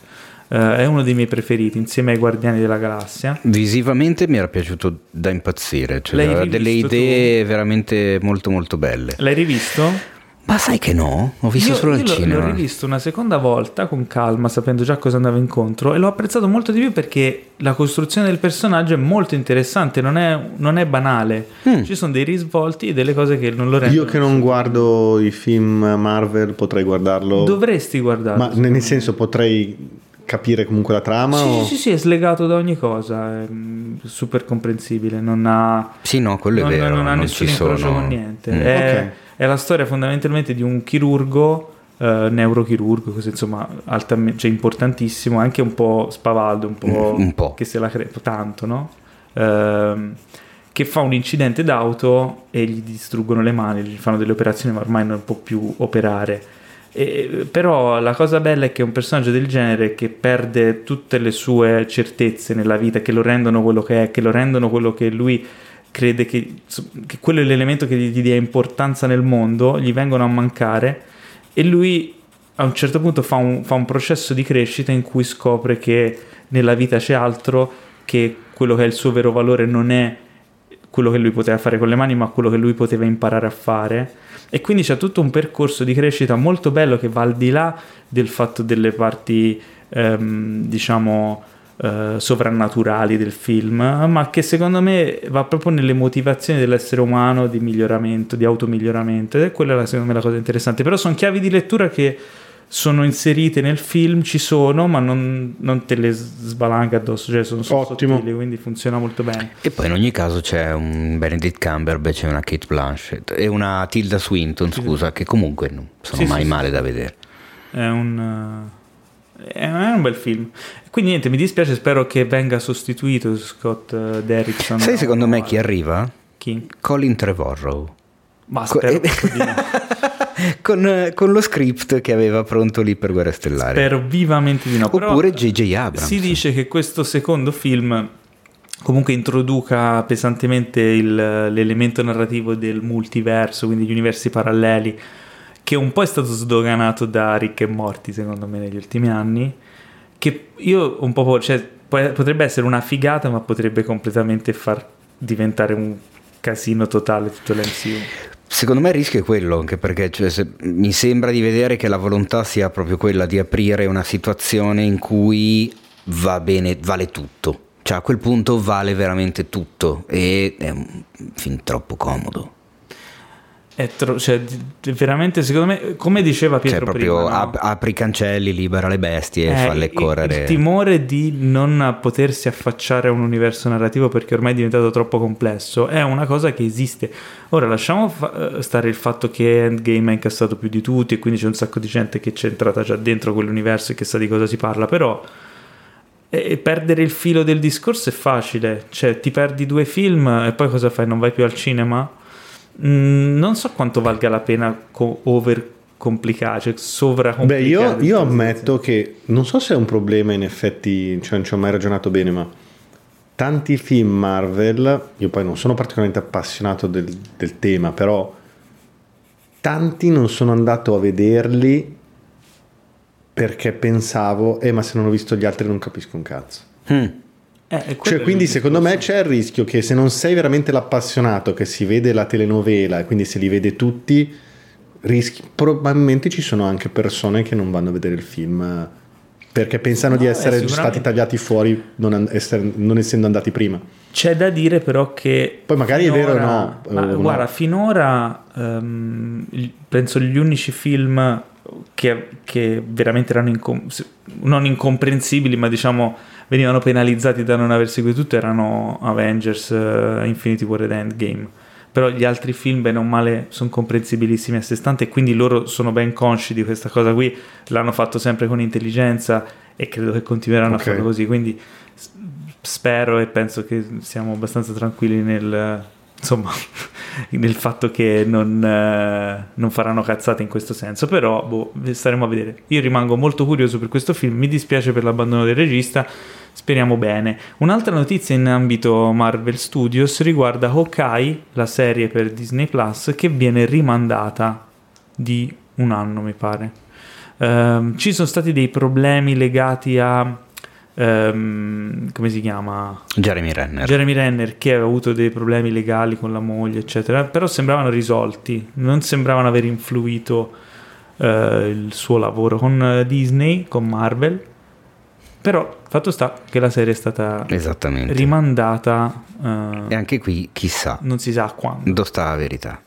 Eh, è uno dei miei preferiti insieme ai Guardiani della Galassia. Visivamente mi era piaciuto da impazzire, cioè aveva delle idee veramente molto molto belle. L'hai rivisto? Ma sai che no? Ho visto Io- solo al io l'ho- cinema. L'ho rivisto una seconda volta con calma, sapendo già cosa andava incontro, e l'ho apprezzato molto di più perché la costruzione del personaggio è molto interessante, non è, non è banale. Mm. Ci sono dei risvolti e delle cose che non lo rendono. Io che non guardo i film Marvel potrei guardarlo. Dovresti guardarlo. Ma nel senso potrei capire comunque la trama? Sì, o... sì, sì, è slegato da ogni cosa, è mm, super comprensibile, non ha, Sì, no, quello non, è vero. non ha non nessun ci incrocio con niente. Mm. È, Ok. è la storia fondamentalmente di un chirurgo, eh, neurochirurgo, così insomma, altamente, cioè importantissimo, anche un po' spavaldo, un po', Un- un po'. che se la crede tanto, no? Ehm, che fa un incidente d'auto e gli distruggono le mani, gli fanno delle operazioni, ma ormai non può più operare. E- però la cosa bella è che un personaggio del genere che perde tutte le sue certezze nella vita, che lo rendono quello che è, che lo rendono quello che lui crede che, che quello è l'elemento che gli dia importanza nel mondo, gli vengono a mancare e lui a un certo punto fa un, fa un processo di crescita in cui scopre che nella vita c'è altro, che quello che è il suo vero valore non è quello che lui poteva fare con le mani, ma quello che lui poteva imparare a fare. E quindi c'è tutto un percorso di crescita molto bello che va al di là del fatto delle parti, ehm, diciamo, eh, sovrannaturali del film, ma che secondo me va proprio nelle motivazioni dell'essere umano di miglioramento, di automiglioramento. Ed è quella secondo me la cosa interessante. Però sono chiavi di lettura che sono inserite nel film, ci sono, ma non, non te le sbalanca addosso, cioè sono, Ottimo. sottili, quindi funziona molto bene. E poi in ogni caso c'è un Benedict Cumberbatch e una Kate Blanchett e una Tilda Swinton, scusa, che comunque non sono Sì, mai sì, male da vedere. È un, eh, è un bel film. Quindi niente, mi dispiace, spero che venga sostituito Scott eh, Derrickson. Sai secondo me chi arriva? Chi? Colin Trevorrow. Ma Co- spero, proprio di no. Con, con lo script che aveva pronto lì per Guerre Stellari. Spero vivamente di no. Oppure J.J. Abrams. Si dice che questo secondo film comunque introduca pesantemente il- l'elemento narrativo del multiverso, quindi gli universi paralleli, che un po' è stato sdoganato da Rick e Morty, secondo me, negli ultimi anni. Che io un po'. Cioè, po- potrebbe essere una figata, ma potrebbe completamente far diventare un casino totale tutto l'MCU. Secondo me il rischio è quello, anche perché cioè, se- mi sembra di vedere che la volontà sia proprio quella di aprire una situazione in cui va bene, vale tutto. Cioè a quel punto vale veramente tutto e è film troppo comodo. È tro- cioè, veramente, secondo me, come diceva Cioè Pietro proprio prima, no? ap- apri i cancelli, libera le bestie, Eh, falle correre. Il timore di non potersi affacciare a un universo narrativo perché ormai è diventato troppo complesso è una cosa che esiste. Ora lasciamo fa- eh, stare il fatto che Endgame ha incassato più di tutti e quindi c'è un sacco di gente che c'è entrata già dentro quell'universo e che sa di cosa si parla, però eh, perdere il filo del discorso è facile, cioè ti perdi due film e poi cosa fai? Non vai più al cinema? Mm, non so quanto valga la pena co- over complicare, cioè Beh, sovracomplicare. io, io questa ammetto che non so se è un problema in effetti, cioè non ci ho mai ragionato bene, ma tanti film Marvel, io poi non sono particolarmente appassionato del, del tema, però tanti non sono andato a vederli perché pensavo, eh ma se non ho visto gli altri non capisco un cazzo. Mm. Eh, Cioè, quindi secondo me c'è il rischio che se non sei veramente l'appassionato che si vede la telenovela e quindi se li vede tutti, rischi, probabilmente ci sono anche persone che non vanno a vedere il film perché pensano No, di essere sicuramente. stati tagliati fuori non, an- essere- non essendo andati prima. C'è da dire però che... Poi magari è vero o no, ma o no. guarda, finora il- penso gli unici film che, che veramente erano incom- non incomprensibili, ma diciamo venivano penalizzati da non aver seguito tutto erano Avengers, eh, Infinity War ed Endgame. Però gli altri film, bene o male, sono comprensibilissimi a sé stanti e quindi loro sono ben consci di questa cosa qui. L'hanno fatto sempre con intelligenza e credo che continueranno Ok. a farlo così. Quindi spero e penso che siamo abbastanza tranquilli nel, insomma, [laughs] nel fatto che non, eh, non faranno cazzate in questo senso. Però boh, staremo a vedere. Io rimango molto curioso per questo film. Mi dispiace per l'abbandono del regista. Speriamo bene. Un'altra notizia in ambito Marvel Studios riguarda Hawkeye, la serie per Disney Plus, che viene rimandata di un anno, mi pare. Ehm, ci sono stati dei problemi legati a. ehm, come si chiama? Jeremy Renner. Jeremy Renner che aveva avuto dei problemi legali con la moglie, eccetera, però sembravano risolti, non sembravano aver influito eh, il suo lavoro con eh, Disney, con Marvel. Però fatto sta che la serie è stata rimandata, e eh, anche qui, chissà, non si sa quando. dove sta la verità.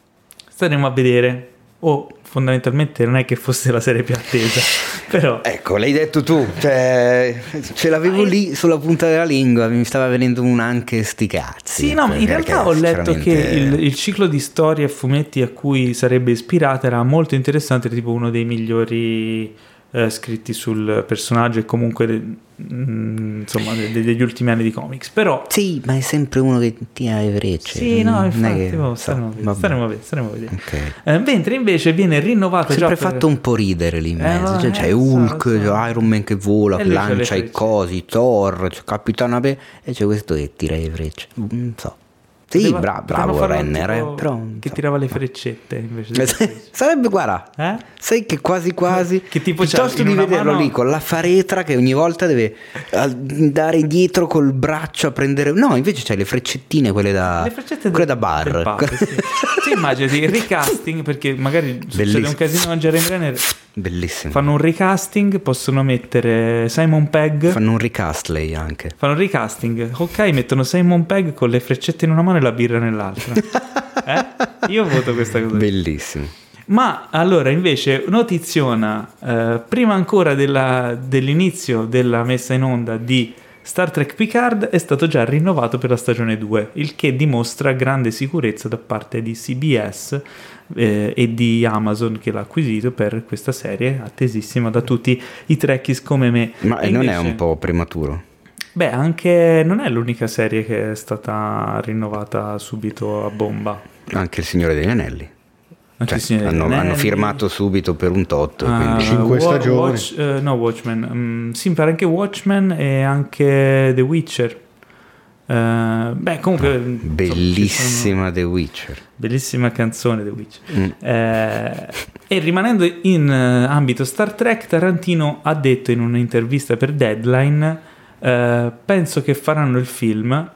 Staremo a vedere. O fondamentalmente non è che fosse la serie più attesa, [laughs] però Ecco, l'hai detto tu, cioè, ce l'avevo lì sulla punta della lingua, mi stava venendo un anche sti cazzi. Sì, no, in realtà ho letto che il, il ciclo di storie e fumetti a cui sarebbe ispirata era molto interessante, tipo uno dei migliori eh, scritti sul personaggio e comunque insomma de- de- degli ultimi anni di comics. Però Sì, ma è sempre uno che tira le frecce. sì, no, non è infatti, che- boh, staremo, a staremo a vedere, staremo a vedere. Ok. Eh, mentre invece viene rinnovato sempre già per- fatto un po' ridere lì in Eh, mezzo. vabbè, cioè, c'è lo so, Hulk, lo so. Iron Man che vola, che lancia i cosi, Thor, c'è Capitano America e c'è questo che tira le frecce. Non so. Sì, Poteva- bra- bravo Renner, eh, però... che tirava le freccette invece delle. [laughs] Sarebbe, guarda, Eh? sai che quasi quasi... Che tipo piuttosto di vederlo mano- lì con la faretra che ogni volta deve andare dietro col braccio a prendere... No, invece c'hai le freccettine, quelle da... Le freccette quelle del- da bar. del pub, sì. [laughs] Tu immagini il recasting perché magari succede Bellissimo. un casino con Jeremy Renner Bellissimo. fanno un recasting possono mettere Simon Pegg Fanno un recast lei anche. fanno un recasting ok mettono Simon Pegg con le freccette in una mano e la birra nell'altra [laughs] eh? io voto questa cosa Bellissimo. ma allora invece notiziona eh, prima ancora della- dell'inizio della messa in onda di Star Trek Picard è stato già rinnovato per la stagione 2, il che dimostra grande sicurezza da parte di CBS eh, e di Amazon che l'ha acquisito per questa serie attesissima da tutti i trekkies come me. Ma E non è invece- un po' prematuro? Beh, anche non è l'unica serie che è stata rinnovata subito a bomba. Anche il Signore degli Anelli. Anche Cioè, il Signore degli hanno, hanno firmato subito per un tot. Ah, quindi- Cinque Wa- stagioni. Watch- eh, no, Watchmen. Mm, sì, mi pare anche Watchmen e anche The Witcher. Eh, beh, comunque. insomma, ci sono- Bellissima The Witcher. Bellissima canzone The Witcher. Mm. Eh, e rimanendo in ambito Star Trek, Tarantino ha detto in un'intervista per Deadline: eh, Penso che faranno il film,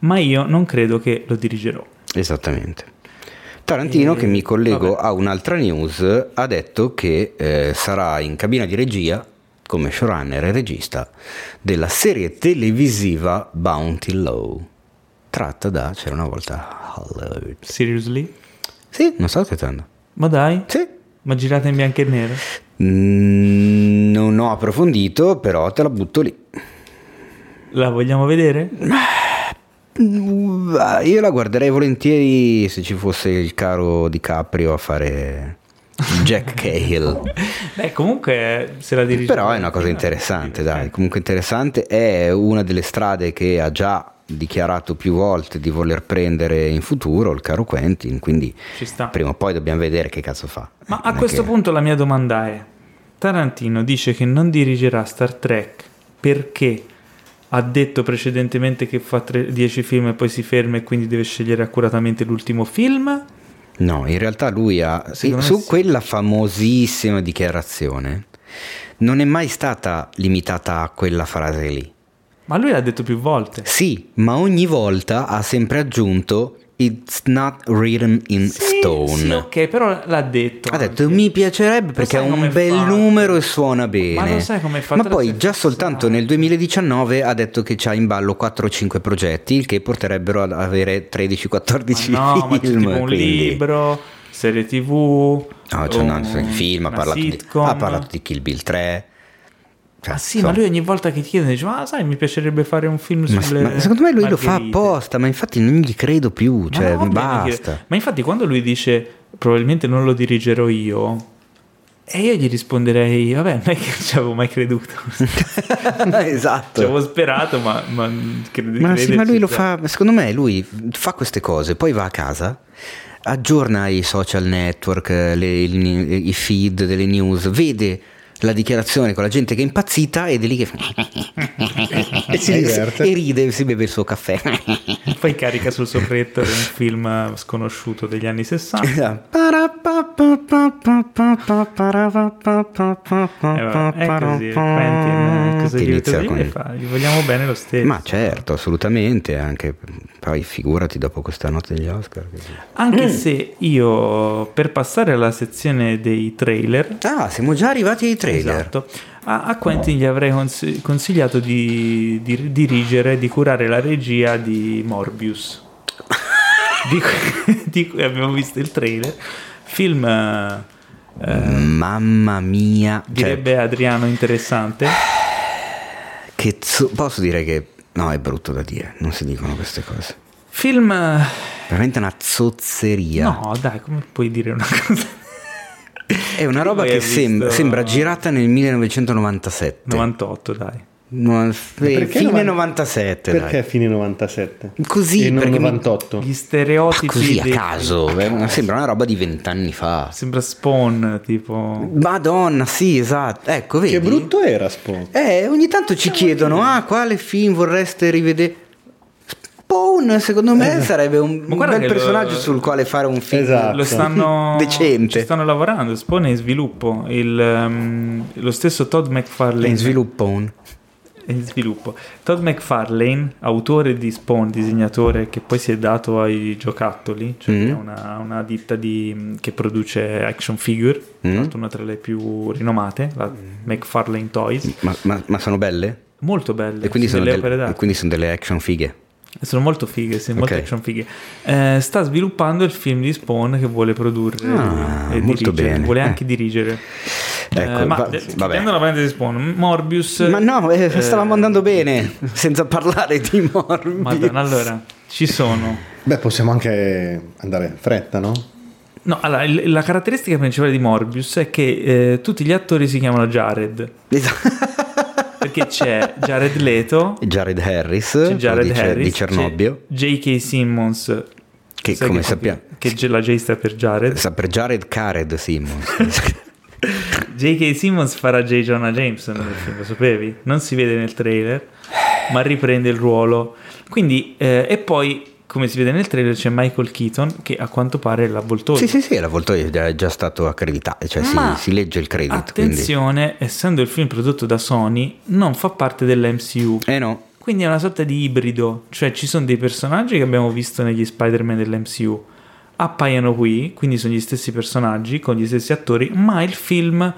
ma io non credo che lo dirigerò. Esattamente. Tarantino, E- che mi collego vabbè. a un'altra news, ha detto che eh, sarà in cabina di regia come showrunner e regista della serie televisiva Bounty Law, tratta da C'era una volta Hollywood. Seriously? Sì, non sto aspettando. Ma dai? Sì. Ma girata in bianco e nero? Mm, non ho approfondito, però te la butto lì. La vogliamo vedere? Ah, Io la guarderei volentieri se ci fosse il caro DiCaprio a fare Jack [laughs] Cahill. Beh, comunque se la dirige. Però è una cosa interessante, dai, comunque interessante, è una delle strade che ha già dichiarato più volte di voler prendere in futuro il caro Quentin, quindi prima o poi dobbiamo vedere che cazzo fa. Ma a Non è questo che- punto la mia domanda è: Tarantino dice che non dirigerà Star Trek perché ha detto precedentemente che fa 10 film e poi si ferma e quindi deve scegliere accuratamente l'ultimo film? No, in realtà lui ha Secondo su sì. quella famosissima dichiarazione non è mai stata limitata a quella frase lì. Ma lui l'ha detto più volte. Sì, ma ogni volta ha sempre aggiunto It's not written in Sì, stone. sì, ok, però l'ha detto. Ha detto anche. mi piacerebbe perché è un bel fatto? numero e suona bene. Ma lo sai com'è fatto? Ma poi già soltanto nel 2019 ha detto che c'ha in ballo 4 o 5 progetti, il che porterebbero ad avere 13-14 Ma no, ma film. tipo un quindi- libro, serie tv. No, c'è un altro film, ha parlato, di, ha parlato di Kill Bill 3. Cioè, Ah sì, insomma. ma lui ogni volta che chiede dice, ma sai, mi piacerebbe fare un film Ma- sulle ma secondo me lui lo fa margherite." apposta, ma infatti non gli credo più, Ma cioè bene basta. Ma infatti quando lui dice probabilmente non lo dirigerò io, e io gli risponderei, vabbè, non è che ci avevo mai creduto. [laughs] [laughs] esatto. ci avevo sperato, ma, ma credo Ma, sì, ma lui lo fa, secondo me lui fa queste cose, poi va a casa, aggiorna i social network, le- il- i feed delle news, vede la dichiarazione con la gente che è impazzita ed è lì che... [laughs] E si diverte. E ride, si beve il suo caffè. [laughs] Poi carica sul sopretto un film sconosciuto degli anni 60. Eh, vabbè, è così, Quentin, eh, cosa gli, inizia con-? Gli vogliamo bene lo stesso. Ma certo, assolutamente, anche poi figurati dopo questa notte degli Oscar. che- Anche se io, per passare alla sezione dei trailer, Ah, siamo già arrivati ai trailer. Esatto. A, a Quentin gli avrei cons- consigliato di, di dirigere, di curare la regia di Morbius. [laughs] di, cui, [laughs] di cui abbiamo visto il trailer. Film, eh, Mamma mia, cioè, direbbe Adriano, interessante. [sighs] che zo- posso dire che no, è brutto da dire, non si dicono queste cose. Film... Veramente una zozzeria. No, dai, come puoi dire una cosa? È una roba che hai sembra, visto- sembra girata nel 1997. 98, dai. No, eh, Perché fine novan- 97. Perché dai. fine 97? Così, e non perché mi- 98? Gli stereotipi... Così a dei- caso, eh, sembra una roba di vent'anni fa. Sembra Spawn, tipo... Madonna, sì, esatto. Ecco, vedi? Che brutto era Spawn? Eh, ogni tanto ci chiedono, ah, quale film vorreste rivedere? Spawn, secondo me, sarebbe un, un bel che lo- personaggio sul quale fare un film. Esatto. Lo stanno, [laughs] Decente. ci stanno lavorando. Spawn è in sviluppo. Il, ehm, lo stesso Todd McFarlane È in sviluppo un... in sviluppo. Todd McFarlane, autore di Spawn, disegnatore che poi si è dato ai giocattoli, cioè Mm. è una, una ditta di- che produce action figure, Mm. una tra le più rinomate, la McFarlane Toys. Ma, ma- ma sono belle? Molto belle, E quindi sono, delle del- e quindi sono delle action fighe. Sono molto fighe, sì, molte Ok. action fighe. Eh, sta sviluppando il film di Spawn che vuole produrre Ah, e molto dirigere, bene. vuole Eh. anche dirigere. Ecco, Eh, ma va- eh, chiudendo la parentesi Spawn, Morbius. Ma no, eh, eh, stavamo andando bene, senza parlare di Morbius. Madonna, allora ci sono. Beh, possiamo anche andare in fretta, no? No, allora, la caratteristica principale di Morbius è che eh, tutti gli attori si chiamano Jared. Perché c'è Jared Leto, Jared Harris, c'è Jared di, Ce- Harris, di Cernobbio, J.K. Simmons, che come sappiamo... che la J sta per Jared. Sta per Jared Cared Simmons. [laughs] J.K. Simmons farà J. Jonah Jameson nel film, lo sapevi? Non si vede nel trailer, ma riprende il ruolo. Quindi, eh, e poi, come si vede nel trailer, c'è Michael Keaton che a quanto pare è l'avvoltoio. sì, sì, sì, l'avvoltoio è già- stato accreditato, cioè si, si legge il credit. Quindi. Attenzione, essendo il film prodotto da Sony, non fa parte dell'MCU. Eh no, Quindi è una sorta di ibrido, cioè ci sono dei personaggi che abbiamo visto negli Spider-Man dell'MCU, appaiono qui, quindi sono gli stessi personaggi con gli stessi attori, ma il film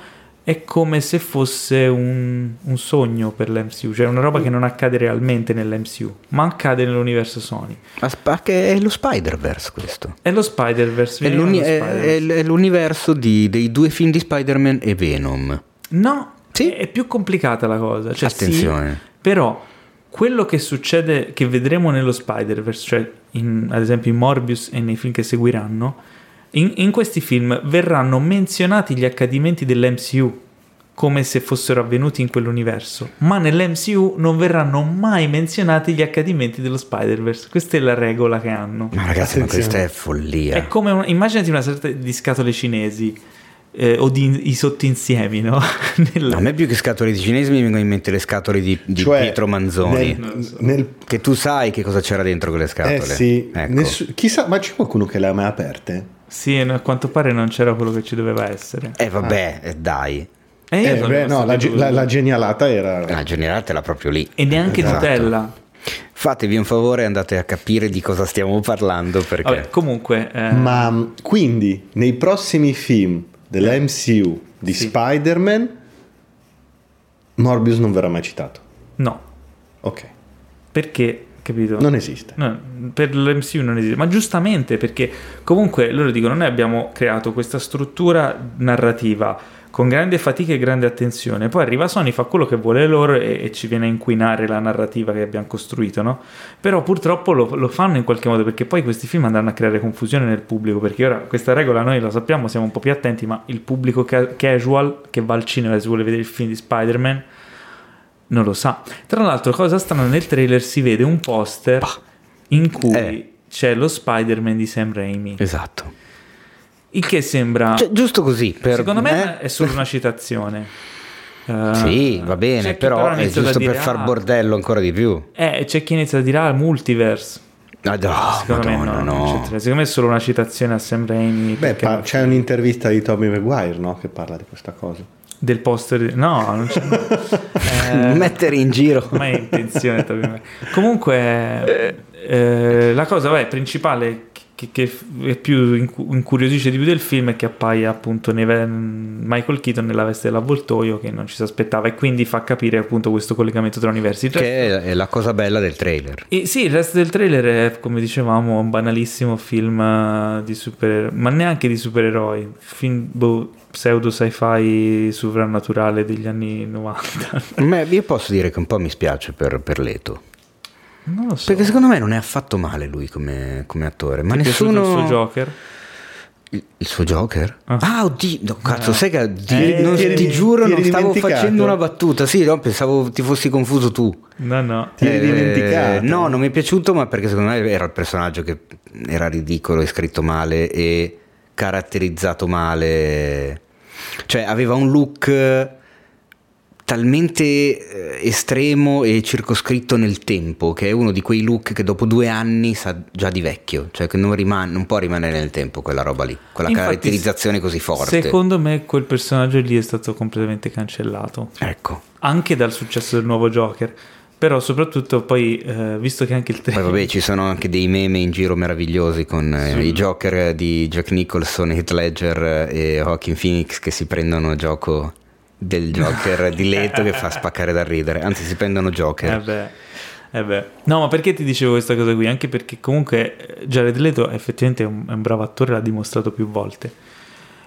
è come se fosse un, un sogno per l'MCU, cioè una roba che non accade realmente nell'MCU, ma accade nell'universo Sony. Asp- che è lo Spider-Verse questo. È lo Spider-Verse. È, l'uni- Spider-Verse. è l'universo di- dei due film di Spider-Man e Venom. No, Sì. è più complicata la cosa. Cioè, sì, Attenzione. però quello che succede, che vedremo nello Spider-Verse, cioè in- ad esempio in Morbius e nei film che seguiranno, in, in questi film verranno menzionati gli accadimenti dell'MCU come se fossero avvenuti in quell'universo, ma nell'MCU non verranno mai menzionati gli accadimenti dello Spider-Verse. Questa è la regola che hanno. Ma ragazzi, ma questa è follia. È come un- immaginati una sorta di scatole cinesi eh, o di i sottoinsiemi, no? [laughs] Nel- A me più che scatole di cinesi mi vengono in mente le scatole di, di Cioè, Pietro Manzoni. Nel, nel- Che tu sai che cosa c'era dentro quelle eh scatole. sì, Ecco. nessu- chissà, ma c'è qualcuno che le ha mai aperte? Sì, a quanto pare non c'era quello che ci doveva essere. Eh vabbè, eh, dai. Eh, sono beh, no, la, la- la genialata era... La generale proprio lì. E neanche Esatto. Nutella. Fatevi un favore e andate a capire di cosa stiamo parlando perché... Vabbè, comunque, eh, Ma quindi nei prossimi film dell'MCU di Sì. Spider-Man Morbius non verrà mai citato. no, Ok. perché capito? Non esiste. No, per l'MCU non esiste, ma giustamente perché comunque loro dicono noi abbiamo creato questa struttura narrativa con grande fatica e grande attenzione, poi arriva Sony, fa quello che vuole loro e, e ci viene a inquinare la narrativa che abbiamo costruito, no? Però purtroppo lo, lo fanno in qualche modo perché poi questi film andranno a creare confusione nel pubblico, perché ora questa regola noi la sappiamo, siamo un po' più attenti, ma il pubblico ca- casual che va al cinema e si vuole vedere il film di Spider-Man non lo sa. Tra l'altro, cosa strana, nel trailer si vede un poster in cui Eh. c'è lo Spider-Man di Sam Raimi. Esatto. Il che sembra, Cioè, giusto così. Per secondo me, eh? è solo una [laughs] citazione. Eh, Sì, va bene, però ha è giusto per dire, far "Ah, bordello ancora di più. Eh, c'è chi inizia a dire, ah, multiverse. Ah, no, Secondo Madonna, me no, no. Secondo me è solo una citazione a Sam Raimi. Beh, perché- pa- c'è un'intervista di Tommy Maguire, no? Che parla di questa cosa. Del poster. No, non c'è. [laughs] eh, Mettere in giro. mai intenzione. Tommy Maguire. Comunque, eh, la cosa vabbè, principale che, che è più incu- incuriosisce di più del film è che appaia appunto Michael Keaton nella veste dell'avvoltoio che non ci si aspettava e quindi fa capire appunto questo collegamento tra universi. Resto- Che è la cosa bella del trailer. E sì, il resto del trailer è, come dicevamo, un banalissimo film eh, di supereroi, ma neanche di supereroi, film boh, pseudo sci-fi sovrannaturale degli anni 90. A me- io posso dire che un po' mi spiace per, per Leto. Non lo so. Perché secondo me non è affatto male lui come, come attore. Ma Ti nessuno. il suo Joker? Il, il suo Joker? Ah. Ah, oddio, no, cazzo, sai che ti, Eh, non- ti ti giuro, ti non stavo facendo una battuta. Sì, no, pensavo ti fossi confuso tu. No, no. Ti eri dimenticato? No, non mi è piaciuto, ma perché secondo me era il personaggio che era ridicolo e scritto male e caratterizzato male. Cioè, aveva un look talmente eh, estremo e circoscritto nel tempo che è uno di quei look che dopo due anni sa già di vecchio, cioè che non, rimane, non può rimanere nel tempo quella roba lì, quella Infatti, caratterizzazione così forte. Secondo me quel personaggio lì è stato completamente cancellato, Ecco. anche dal successo del nuovo Joker. Però soprattutto poi, eh, visto che anche il Poi trailer... vabbè ci sono anche dei meme in giro meravigliosi con eh, Sì. i Joker di Jack Nicholson, Heath Ledger e Joaquin Phoenix che si prendono gioco del [laughs] Joker di Leto che fa spaccare da ridere, anzi si prendono Eh Joker. beh, eh beh. No, ma perché ti dicevo questa cosa qui? Anche perché comunque eh, Jared Leto effettivamente è un, è un bravo attore, l'ha dimostrato più volte.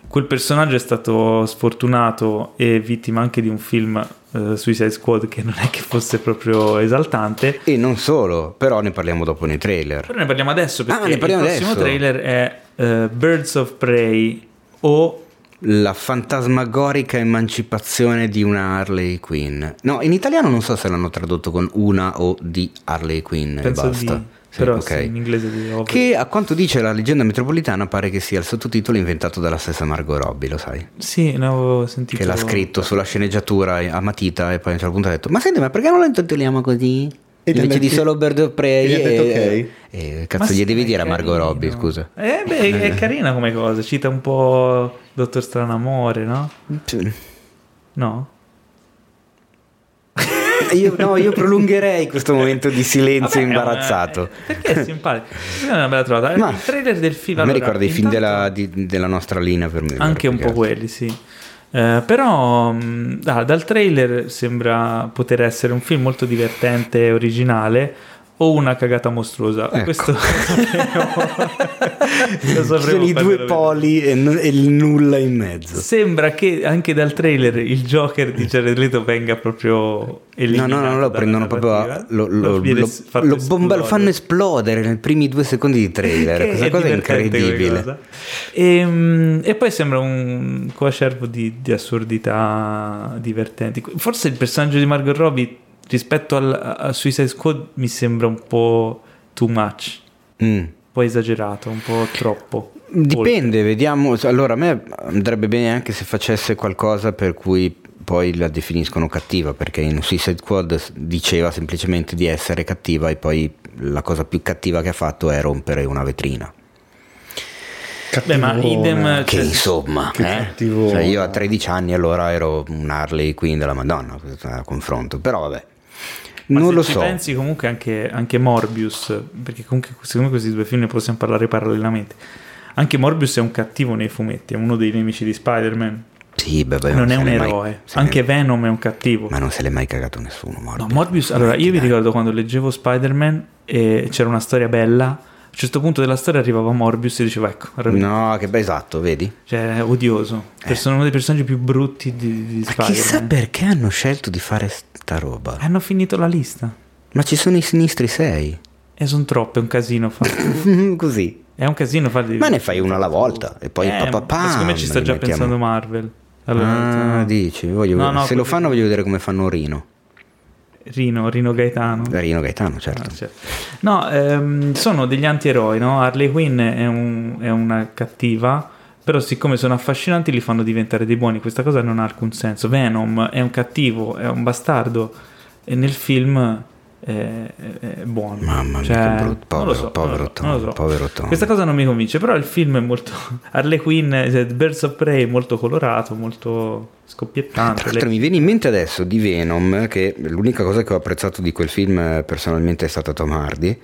Quel personaggio è stato sfortunato e vittima anche di un film eh, Suicide Squad che non è che fosse proprio esaltante. E non solo, però ne parliamo dopo nei trailer. Però ne parliamo adesso perché Ah, ne parliamo il prossimo adesso. trailer è eh, Birds of Prey o La fantasmagorica emancipazione di una Harley Quinn. No, in italiano non so se l'hanno tradotto con una o di Harley Quinn e penso basta. di... Sì, però ok. sì, in inglese di ovvio. Che a quanto dice la leggenda metropolitana pare che sia il sottotitolo inventato dalla stessa Margot Robbie, lo sai? Sì, ne avevo sentito. Che l'ha scritto sulla sceneggiatura a matita e poi a un certo punto ha detto ma senti ma perché non lo intitoliamo così? E Invece di solo Bird of Prey e gli ha detto e, ok? e Ma cazzo gli sì, devi è dire a Margot. Robbie scusa Eh beh, è [laughs] carina come cosa, cita un po' Dottor Stranamore, no? No? Io, no, io prolungherei questo momento di silenzio Vabbè, è una- imbarazzato eh, perché è simpatico? È una bella trovata. Ma- il trailer del film a me allora, ricorda i film della, di- della nostra linea per me Anche un po' quelli, sì. Eh, però ah, dal trailer sembra poter essere un film molto divertente e originale o una cagata mostruosa. Ecco. Questo lo sapremo [laughs] i due lo poli e, n- e il nulla in mezzo Sembra che anche dal trailer il Joker di Jared Leto venga proprio No, eliminato. no, no, lo dalla prendono proprio lo, lo- lo- lo bomba- lo esplodere. fanno esplodere nei primi due secondi di trailer. Questa cosa è divertente come incredibile. cosa. E, mm, e poi sembra un coacervo di, di assurdità divertenti. Forse il personaggio di Margot Robbie rispetto al, a Suicide Squad mi sembra un po' too much, Mm. un po' esagerato, un po' troppo. Dipende, vediamo. Allora, a me andrebbe bene anche se facesse qualcosa per cui poi la definiscono cattiva, perché in Suicide Squad diceva semplicemente di essere cattiva e poi la cosa più cattiva che ha fatto è rompere una vetrina. Beh, ma idem... Che cioè, insomma, che eh? Cioè, io a 13 anni allora ero un Harley Quinn della Madonna a confronto, però vabbè. Ma non lo ci so. pensi comunque anche, anche Morbius, perché comunque secondo me questi due film ne possiamo parlare parallelamente. Anche Morbius è un cattivo nei fumetti, è uno dei nemici di Spider-Man. Sì, beh, beh, non è se un mai- eroe. se Anche ne- Venom è un cattivo. Ma non se l'è mai cagato nessuno, No, Morbius. Morbius, allora io vi ricordo quando leggevo Spider-Man e c'era una storia bella, a un certo punto della storia arrivava Morbius e diceva ecco, No, che beh, esatto, vedi? cioè è odioso, Perso- uno dei personaggi più brutti di, di Ma Spider-Man. chissà perché hanno scelto di fare sta roba. Hanno finito la lista Ma ci sono i sinistri 6. e sono troppe, è un casino. [laughs] Così. È un casino farli. Ma ne fai una alla volta e poi eh, papà. ma Secondo me ci sta già pensando Marvel. Allora, ah, dici, voglio No, no, se lo fanno voglio vedere come fanno Rino. Rino, Rino Gaetano. Rino Gaetano, certo. Ah, certo. No, ehm, sono degli antieroi, no? Harley Quinn è, un- è una cattiva, però siccome sono affascinanti li fanno diventare dei buoni. Questa cosa non ha alcun senso. Venom è un cattivo, è un bastardo e nel film è, è- buono. Mamma mia, Cioè, che brutto, povero, so, povero Tom, so. povero Tom. Questa cosa non mi convince, però il film è molto... [laughs] Harley Quinn, cioè, Birds of Prey molto colorato, molto scoppiettante. Tra l'altro mi viene in mente adesso di Venom che l'unica cosa che ho apprezzato di quel film eh, personalmente è stata Tom Hardy,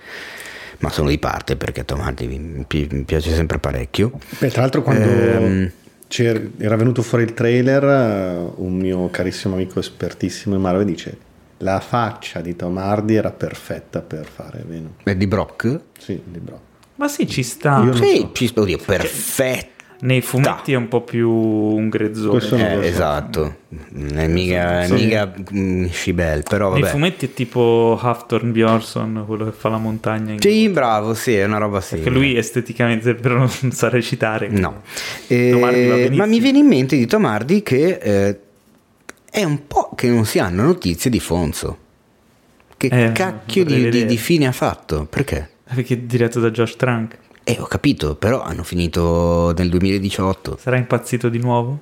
ma sono di parte perché Tom Hardy mi, mi piace sempre parecchio. Beh, tra l'altro quando Ehm. era venuto fuori il trailer, eh, un mio carissimo amico espertissimo in Marvel dice la faccia di Tom Hardy era perfetta per fare Venom. È di Brock? Sì, di Brock. Ma sì, ci sta. Io Sì, so. ci oddio, perfetto. Nei fumetti è un po' più un grezzone. Eh, esatto, non è mica, è Sì. mica mm, Scibel, però Nei vabbè. fumetti è tipo Haftorn Bjornsson, quello che fa la montagna. In... Sì, bravo, sì, è una roba simile. Perché lui esteticamente [laughs] però non sa recitare. No, Eh, ma mi viene in mente di Tom Hardy che eh, è un po' che non si hanno notizie di Fonzo. Che Eh, cacchio di, di- di fine ha fatto? Perché? Perché è diretto da Josh Trank. Eh, ho capito, però hanno finito nel 2018. Sarà impazzito di nuovo?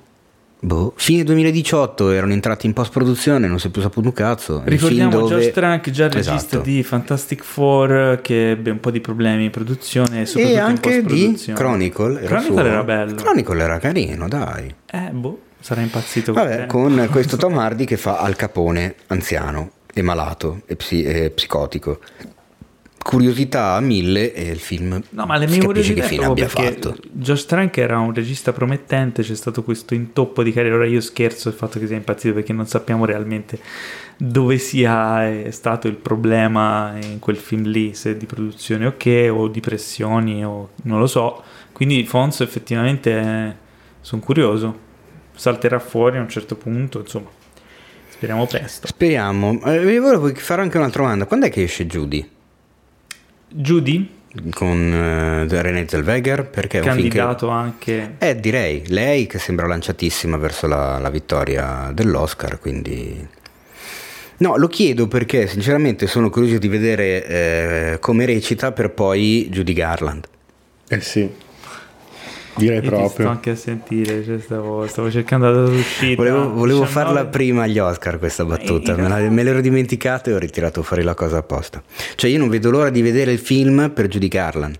Boh, fine 2018 erano entrati in post-produzione, non si è più saputo un cazzo. Ricordiamo dove- Josh Trank, già il regista Esatto. di Fantastic Four, che ebbe un po' di problemi in produzione e soprattutto E in anche di. Chronicle. Era Chronicle suo. era bello. Chronicle era carino, dai. Eh, boh, sarà impazzito. Vabbè, con [laughs] questo Tom Hardy che fa Al Capone anziano e malato e, psi- e psicotico. Curiosità a mille e il film No, ma le mie curiosità che è fine abbia perché fatto. Josh Trank era un regista promettente, c'è stato questo intoppo di carriera. Ora io scherzo il fatto che sia impazzito perché non sappiamo realmente dove sia stato il problema in quel film lì, se di produzione o che, o di pressioni, o non lo so. Quindi Fonso effettivamente sono curioso, salterà fuori a un certo punto, insomma, speriamo presto. Speriamo. Eh, volevo fare anche un'altra domanda. Quando è che esce Judy? Judy, Con eh, René Zellweger? Perché è un film che- candidato anche... Eh, direi, lei che sembra lanciatissima verso la, la vittoria dell'Oscar, quindi... No, lo chiedo perché sinceramente sono curioso di vedere eh, come recita per poi Judy Garland. Eh sì, direi Io ti sto proprio. anche a sentire, cioè stavo, stavo cercando data d'uscita. Volevo, volevo 19. farla prima agli Oscar questa battuta, me, la- me l'ero dimenticato e ho ritirato fuori la cosa apposta. Cioè io non vedo l'ora di vedere il film per Garland.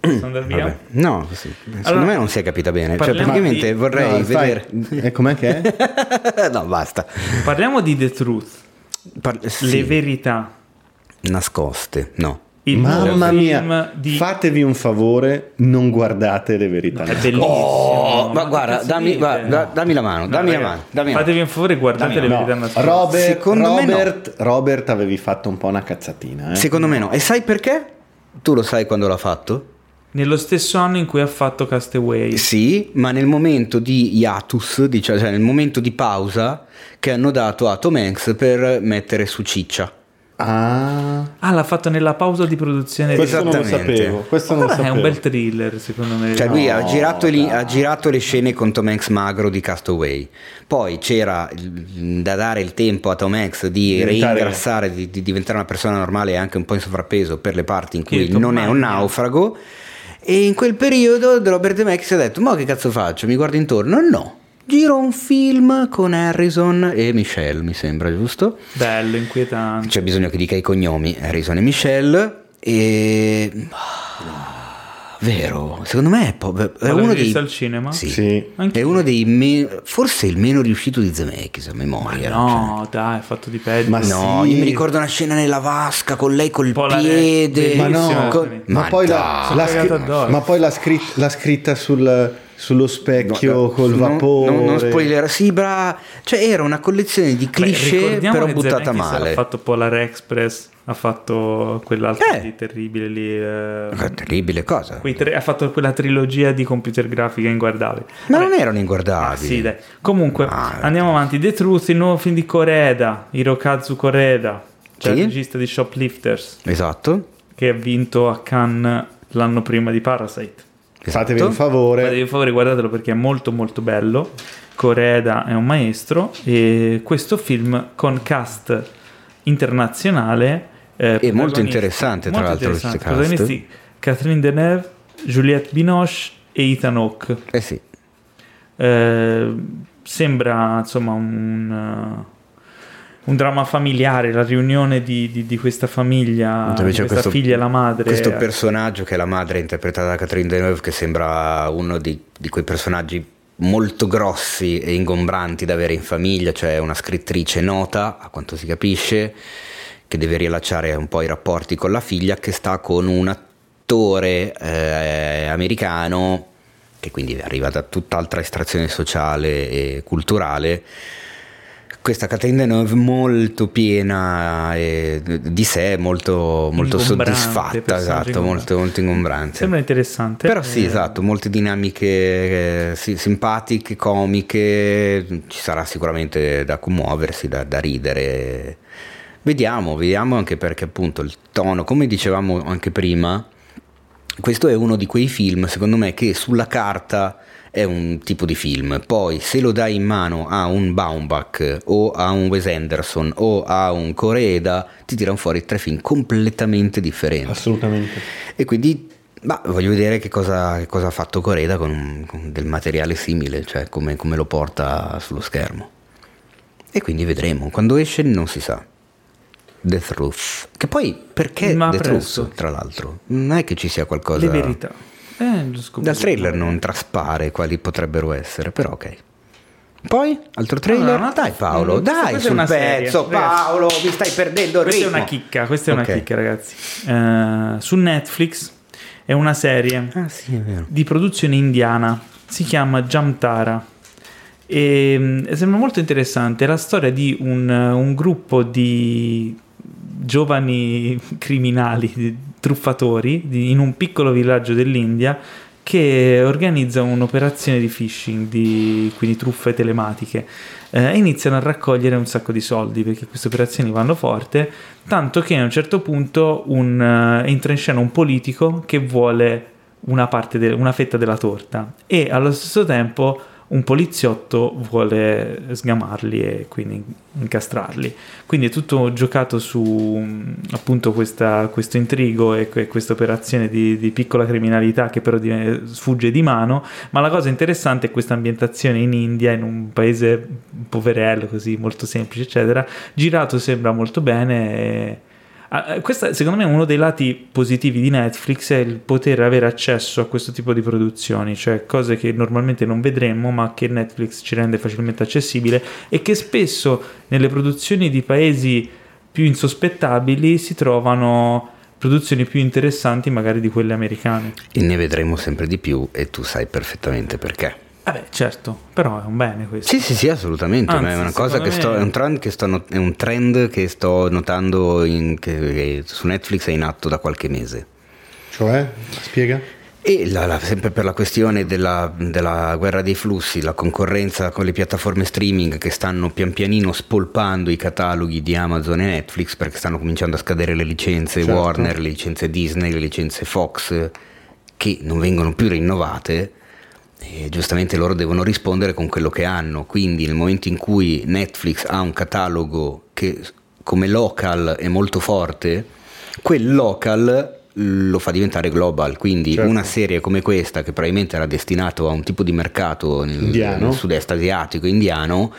Posso andare via? Vabbè. No, sì, secondo Allora, me non si è capita bene. Cioè praticamente di- vorrei No, vedere... Eh, com'è che è? [laughs] no, basta. Parliamo di The Truth, Par- sì. le verità. Nascoste, no. Il Mamma mia, di... fatevi un favore, non guardate le verità. È bellissimo. Oh, ma guarda, dammi, dite? guarda, dammi la mano, No, dammi la mano, dammi. Fatevi un favore e guardate le No, verità nascoste. Robert, Secondo me no. Robert, Robert avevi fatto un po' una cazzatina. Eh? Secondo me no. E sai perché? Tu lo sai quando l'ha fatto? Nello stesso anno in cui ha fatto Castaway. Sì, ma nel momento di hiatus, diciamo, cioè nel momento di pausa che hanno dato a Tom Hanks per mettere su Ciccia. Ah, Ah, l'ha fatto nella pausa di produzione. questo non lo sapevo. Questo non lo Guarda, è sapevo. un bel thriller, secondo me. Cioè lui ha, girato lì- dai. ha girato le scene con Tom Hanks magro di Castaway. Poi c'era da dare il tempo a Tom Hanks di Diventare- reingrassare, di, di diventare una persona normale e anche un po' in sovrappeso per le parti in cui Tom non è un naufrago. E in quel periodo Robert Zemeckis ha detto: Ma che cazzo faccio? Mi guardo intorno? No. Giro un film con Harrison e Michelle, mi sembra, giusto? Bello, inquietante. C'è bisogno che dica i cognomi, Harrison e Michelle. E. Vero, secondo me è, po- è Ma uno dei. al cinema? Sì. Sì. È uno dei. me- forse il meno riuscito di Zemeckis a memoria. No, dai, è fatto di peggio. Ma cioè. No, sì. io mi ricordo una scena nella vasca con lei col Polaroid, piede. Ma no, con- ma, Ma poi la, la addosso. ma poi la, scritt- la scritta sul, sullo specchio No, no, col non- vapore. Non, non spoiler, sì, brava. Cioè, era una collezione di Beh, cliché, ricordiamo però buttata Zemeckis male. Ha fatto Polar Express, ha fatto quell'altro Eh. di terribile lì. eh, Che terribile cosa. tre- ha fatto quella trilogia di computer grafica inguardabile. Ma Vabbè. non erano Ah, inguardabili. sì, dai. Comunque, Ah, andiamo avanti. The Truth, il nuovo film di Koreda, Hirokazu Koreda, cioè Sì. il regista di Shoplifters, Esatto. che ha vinto a Cannes l'anno prima di Parasite. Fatevi esatto. un favore. Guardate, per favore, guardatelo perché è molto molto bello. Koreda è un maestro e questo film con cast internazionale eh, molto protagonisti- interessante, tra molto l'altro, interessante. Protagonisti Catherine Deneuve, Juliette Binoche e Ethan Hawke. Eh sì. Eh, sembra insomma un, un dramma familiare, la riunione di, di- di questa famiglia, di questa figlia e la madre. Questo personaggio che è la madre interpretata da Catherine Deneuve che sembra uno di, di quei personaggi molto grossi e ingombranti da avere in famiglia, cioè una scrittrice nota, a quanto si capisce, che deve riallacciare un po' i rapporti con la figlia, che sta con un attore eh, americano che quindi arriva da tutt'altra estrazione sociale e culturale. Questa Catherine Deneuve molto piena eh, di sé, molto, molto soddisfatta, esatto, molto, molto ingombrante. Sembra interessante. Però sì, Eh, esatto, molte dinamiche eh, sì, simpatiche, comiche, ci sarà sicuramente da commuoversi, da, da ridere. Vediamo, vediamo anche perché appunto il tono, come dicevamo anche prima, questo è uno di quei film, secondo me, che sulla carta è un tipo di film, poi se lo dai in mano a un Baumbach o a un Wes Anderson o a un Coreda, ti tirano fuori tre film completamente differenti. Assolutamente. E quindi bah, voglio vedere che cosa, che cosa ha fatto Coreda con, con del materiale simile, cioè come, come lo porta sullo schermo. E quindi vedremo. Quando esce non si sa. The Truth. Che poi perché Ma The presto. Truth, tra l'altro? Non è che ci sia qualcosa... Le verità. Eh. Dal trailer non traspare quali potrebbero essere, però ok. Poi, altro trailer? Allora, dai Paolo, questa- dai è sul una serie, pezzo, ragazzi. Paolo, mi stai perdendo il Questa è ritmo. una chicca, questa è una Ok. chicca, ragazzi. Eh, su Netflix è una serie Ah sì, è di produzione indiana. Si chiama Jamtara. E mm, sembra molto interessante. È la storia di un, un gruppo di giovani [laughs] criminali, di truffatori, in un piccolo villaggio dell'India che organizza un'operazione di phishing, di, quindi truffe telematiche. Eh, e iniziano a raccogliere un sacco di soldi perché queste operazioni vanno forte, tanto che a un certo punto un, eh, entra in scena un politico che vuole una, parte de- una fetta della torta e allo stesso tempo un poliziotto vuole sgamarli e quindi incastrarli. Quindi è tutto giocato su mh, appunto questa- questo intrigo e que- questa operazione di, di piccola criminalità che però div- sfugge di mano. Ma la cosa interessante è questa ambientazione in India, in un paese poverello, così molto semplice, eccetera. Girato sembra molto bene. E... Ah, eh, Questa, secondo me, uno dei lati positivi di Netflix è il poter avere accesso a questo tipo di produzioni, cioè cose che normalmente non vedremmo, ma che Netflix ci rende facilmente accessibile e che spesso nelle produzioni di paesi più insospettabili si trovano produzioni più interessanti magari di quelle americane. E ne vedremo sempre di più e tu sai perfettamente perché. Vabbè, certo, però è un bene questo. Sì, sì, sì, assolutamente. Anzi, ma è una cosa che sto. È un trend che sto, not- è un trend che sto notando in- che, che su Netflix è in atto da qualche mese. Cioè, spiega? E la- la- sempre per la questione della, della guerra dei flussi, la concorrenza con le piattaforme streaming che stanno pian pianino spolpando i cataloghi di Amazon e Netflix perché stanno cominciando a scadere le licenze Certo. Warner, le licenze Disney, le licenze Fox che non vengono più rinnovate. E giustamente loro devono rispondere con quello che hanno. Quindi nel momento in cui Netflix ha un catalogo che come local è molto forte, quel local lo fa diventare global. Quindi Certo. una serie come questa, che probabilmente era destinato a un tipo di mercato nel, nel sud-est asiatico indiano,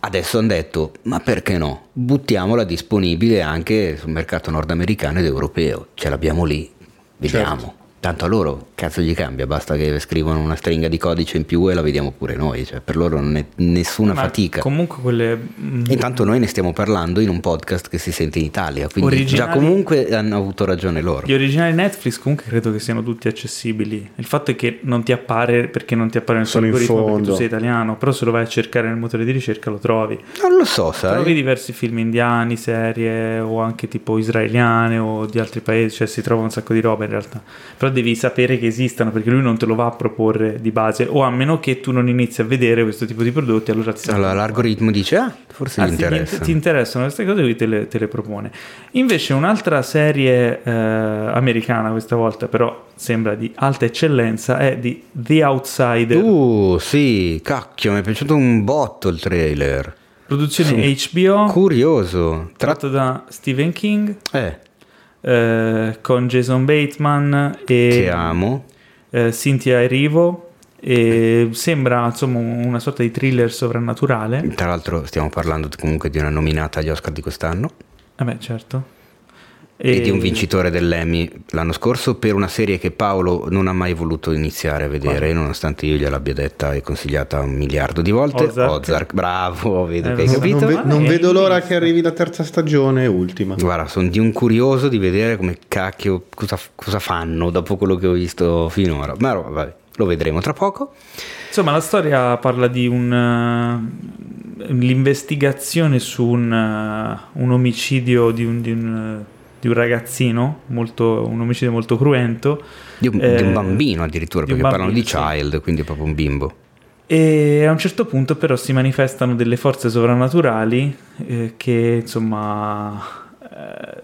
adesso hanno detto: ma perché no? Buttiamola disponibile anche sul mercato nordamericano ed europeo. Ce l'abbiamo lì, vediamo. Certo. Tanto a loro cazzo gli cambia, basta che scrivono una stringa di codice in più e la vediamo pure noi, cioè per loro non è nessuna Ma fatica. Comunque quelle... mm, Intanto noi ne stiamo parlando in un podcast che si sente in Italia, quindi già Originali- comunque hanno avuto ragione loro. Gli originali Netflix comunque credo che siano tutti accessibili. Il fatto è che non ti appare perché non ti appare nel suo Sono in algoritmo perché tu sei italiano, però se lo vai a cercare nel motore di ricerca lo trovi. Non lo so, sai. Trovi diversi film indiani, serie o anche tipo israeliane o di altri paesi, cioè si trova un sacco di roba in realtà. Però devi sapere che esistano perché lui non te lo va a proporre di base o a meno che tu non inizi a vedere questo tipo di prodotti, allora ti Allora l'algoritmo dice, ah, forse Anzi, interessa. ti, interessano queste cose, lui te le, te le propone. Invece, un'altra serie eh, americana, questa volta, però sembra di alta eccellenza, è di The Outsider, Uh, sì, cacchio, mi è piaciuto un botto il trailer. produzione HBO, Curioso. Tra- tratto da Stephen King, eh, eh, con Jason Bateman che e amo. eh, Cynthia Erivo. E sembra insomma una sorta di thriller sovrannaturale. Tra l'altro stiamo parlando comunque di una nominata agli Oscar di quest'anno Vabbè, certo. E, di un vincitore dell'Emmy l'anno scorso per una serie che Paolo non ha mai voluto iniziare a vedere, nonostante io gliel'abbia detta e consigliata un miliardo di volte. Ozark. bravo, vedo Eh, che hai capito. Non, ve- non è vedo l'ora che arrivi la terza stagione e ultima. Guarda, sono di un curioso di vedere come cacchio cosa, cosa fanno dopo quello che ho visto finora. Ma no, vabbè, lo vedremo tra poco. Insomma, la storia parla di un, eh, l'investigazione su un, eh, un omicidio di un, di un, eh, di un ragazzino, molto, un omicidio molto cruento. Di un, Eh, di un bambino addirittura, perché parlano di bambino, sì. child, quindi è proprio un bimbo. E a un certo punto però si manifestano delle forze sovrannaturali eh, che insomma, eh,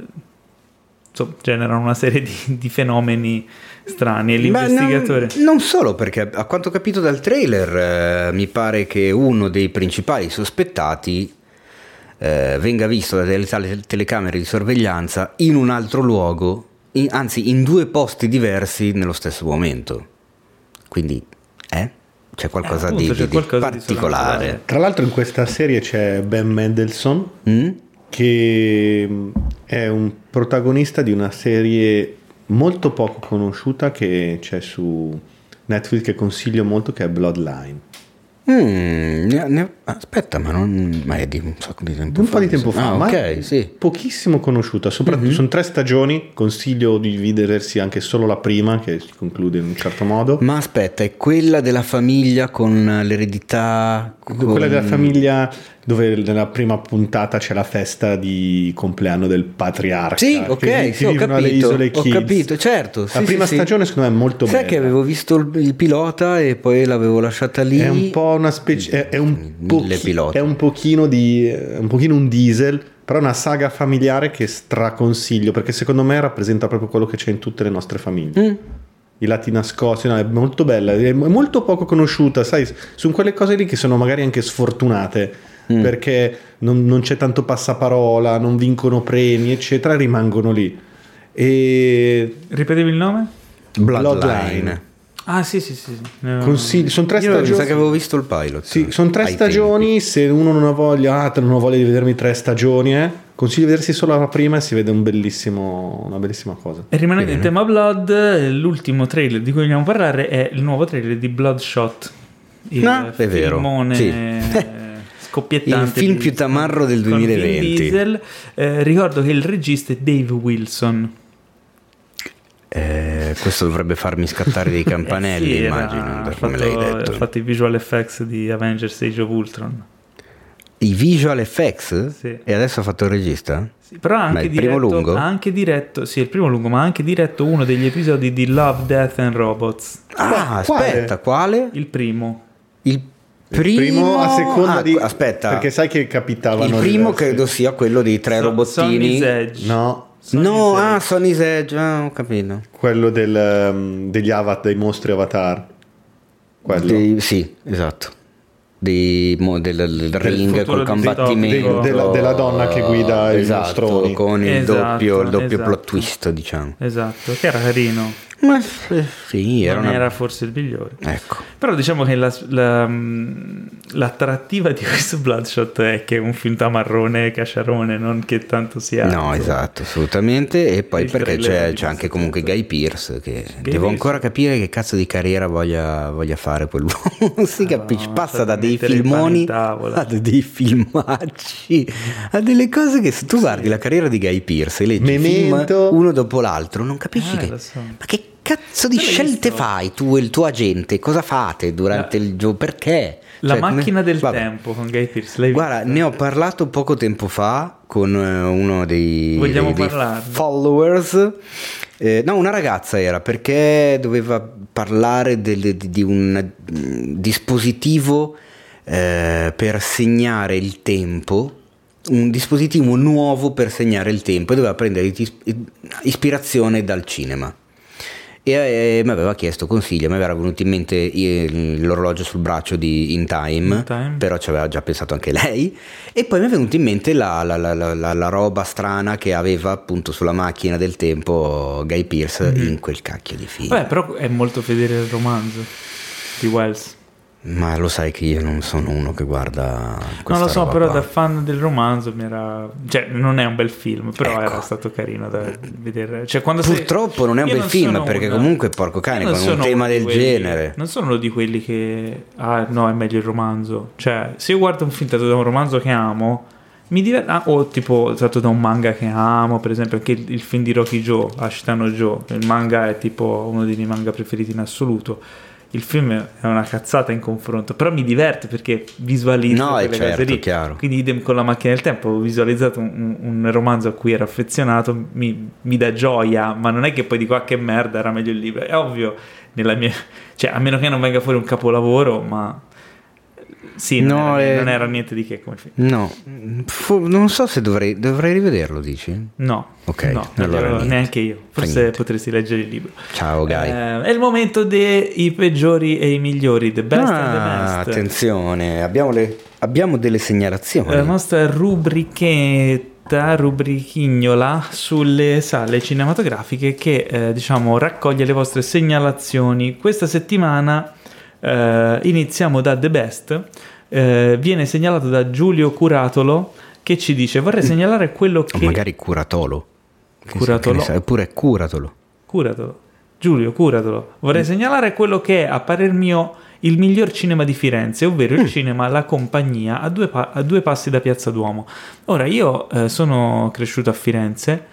insomma, generano una serie di, di fenomeni strani e l'investigatore... non, non solo perché a quanto ho capito dal trailer eh, mi pare che uno dei principali sospettati eh, venga visto da delle tale- telecamere di sorveglianza in un altro luogo, in- anzi in due posti diversi nello stesso momento. Quindi, eh? C'è qualcosa, Eh, appunto, di, c'è di- di qualcosa di particolare. sovrannaturale. Tra l'altro in questa serie c'è Ben Mendelssohn Mm? che mh, è un protagonista di una serie molto poco conosciuta che c'è su Netflix che consiglio molto che è Bloodline. Mm, ne- ne- aspetta, ma non ma è di un sacco di tempo Un fa. po' di tempo fa, Ah, ma ok, è sì. pochissimo conosciuta, soprattutto sono tre stagioni, consiglio di vedersi anche solo la prima che si conclude in un certo modo. Ma aspetta, è quella della famiglia con l'eredità. con- Quella della famiglia dove nella prima puntata c'è la festa di compleanno del patriarca. Sì, ok, sì, ho capito. Ho capito, certo. La sì, prima sì, stagione secondo me è molto Sai bella. che avevo visto il, il pilota e poi l'avevo lasciata lì. È un po' una specie. È, è un pochi- piloti. è un pochino di. un pochino un diesel. Però è una saga familiare che straconsiglio perché secondo me rappresenta proprio quello che c'è in tutte le nostre famiglie. Mm. I lati nascosti, no, è molto bella, è molto poco conosciuta, sai, sono quelle cose lì che sono magari anche sfortunate Mm. perché non, non c'è tanto passaparola, non vincono premi, eccetera, rimangono lì. E Ripetevi il nome? Bloodline. Bloodline. Ah sì sì sì. ho- consigli, sono tre Io mi sa stagioni. che avevo visto il pilot. Sì, sono tre stagioni. Se uno non ha voglia, ah, non ho voglia di vedermi tre stagioni, eh, consiglio di vedersi solo la prima e si vede un bellissimo, una bellissima cosa. E rimanendo in tema Blood, l'ultimo trailer di cui vogliamo parlare è il nuovo trailer di Bloodshot. Il Ah, è vero, filmone sì. eh, scoppiettante. Il film più tamarro del con Vin 2020. Diesel. Eh, ricordo che il regista è Dave Wilson. Eh, questo dovrebbe farmi scattare dei campanelli, [laughs] Eh sì, immagino, da ha come l'hai fatto- detto. Ha fatto i visual effects di Avengers Age of Ultron. I visual effects? Sì. E adesso ha fatto il regista? Sì, però Ma anche il primo diretto, lungo? ha anche diretto, sì, il primo lungo, ma ha anche diretto uno degli episodi di Love, Death and Robots. Ah, Quale? aspetta, quale? Il primo. Il Il primo, primo a seconda Ah, di. Aspetta, Perché sai che capitavano. il primo diversi- credo sia quello dei tre So- robottini. No, No, Edge. ah, Sony's Edge, ah, ho capito. quello del, um, degli avatar, dei mostri avatar. Quello. Dei- sì, esatto. Dei, mo- del, del ring futuro col combattimento De- della- della donna che guida i esatto, mostroni. con il Esatto, doppio, il doppio esatto. plot twist, diciamo. Esatto, che era carino. Ma sì, era non una... era forse il migliore. Ecco. Però diciamo che la- la- mh, l'attrattiva di questo Bloodshot è che è un film da marrone cacciarone, non che tanto sia... No, esatto, assolutamente. E poi Il perché c'è, c'è anche comunque. Guy Pearce che devo Pearce. ancora capire che cazzo di carriera voglia, voglia fare quell'uomo. [laughs] si capisce, no, passa da dei filmoni a dei filmacci, a delle cose che se tu guardi la carriera di Guy Pearce e leggi film uno dopo l'altro, non capisci Eh, che... lo so. Ma che cazzo di scelte visto? fai tu e il tuo agente? Cosa fate durante il gioco? Perché? La Cioè, macchina del Vabbè. tempo con Guy Pearce, Guarda, vista? ne ho parlato poco tempo fa con eh, uno dei, dei- dei followers. Eh, no, una ragazza era perché doveva parlare del- di, di un dispositivo eh, per segnare il tempo, un dispositivo nuovo per segnare il tempo e doveva prendere is- ispirazione dal cinema. E eh, mi aveva chiesto consiglio, mi era venuto in mente eh, l'orologio sul braccio di In Time, In Time. però ci aveva già pensato anche lei. E poi mi è venuta in mente la, la- la- la- roba strana che aveva appunto sulla macchina del tempo Guy Pearce in quel cacchio di film. Vabbè, però è molto fedele al romanzo di Wells. Ma lo sai che io non sono uno che guarda Non lo so, però qua. da fan del romanzo mi era... Cioè, non è un bel film, però Ecco. era stato carino da vedere. Cioè, quando sei- Purtroppo non è un Io bel film, perché una- comunque, porco cane, con un tema del quelli- genere. Non sono uno di quelli che... Ah, no, è meglio il romanzo. Cioè, se io guardo un film tratto da un romanzo che amo... Mi diver- ah, o tipo tratto da un manga che amo, per esempio anche il, il film di Rocky Joe, Ashitano Joe, il manga è tipo uno dei miei manga preferiti in assoluto. Il film è una cazzata in confronto, però mi diverte perché visualizzo No, quelle certo, cose lì. chiaro. Quindi idem con la macchina del tempo, ho visualizzato un, un romanzo a cui ero affezionato, mi, mi dà gioia, ma non è che poi dico ah che merda, era meglio il libro. È ovvio, nella mia... cioè a meno che non venga fuori un capolavoro, ma sì, non, No, era, è- non era niente di che come film. No, fu- non so se dovrei, dovrei rivederlo, dici? No, Ok, no, allora neanche io. Forse potresti leggere il libro. Ciao, Guy. Eh, è il momento dei peggiori e i migliori, the best and the Ah, best. attenzione, abbiamo, le- abbiamo delle segnalazioni. La nostra rubrichetta, rubrichignola sulle sale cinematografiche che eh, diciamo raccoglie le vostre segnalazioni. Questa settimana eh, iniziamo da The Best. Eh, viene segnalato da Giulio Curatolo che ci dice vorrei segnalare quello O che... magari curatolo. Curatolo. che sai, Oppure curatolo. Curatelo. Giulio, curatelo. Vorrei segnalare quello che è, a parer mio, il miglior cinema di Firenze, ovvero il cinema La Compagnia, a due, pa- a due passi da Piazza Duomo. Ora, io eh, sono cresciuto a Firenze,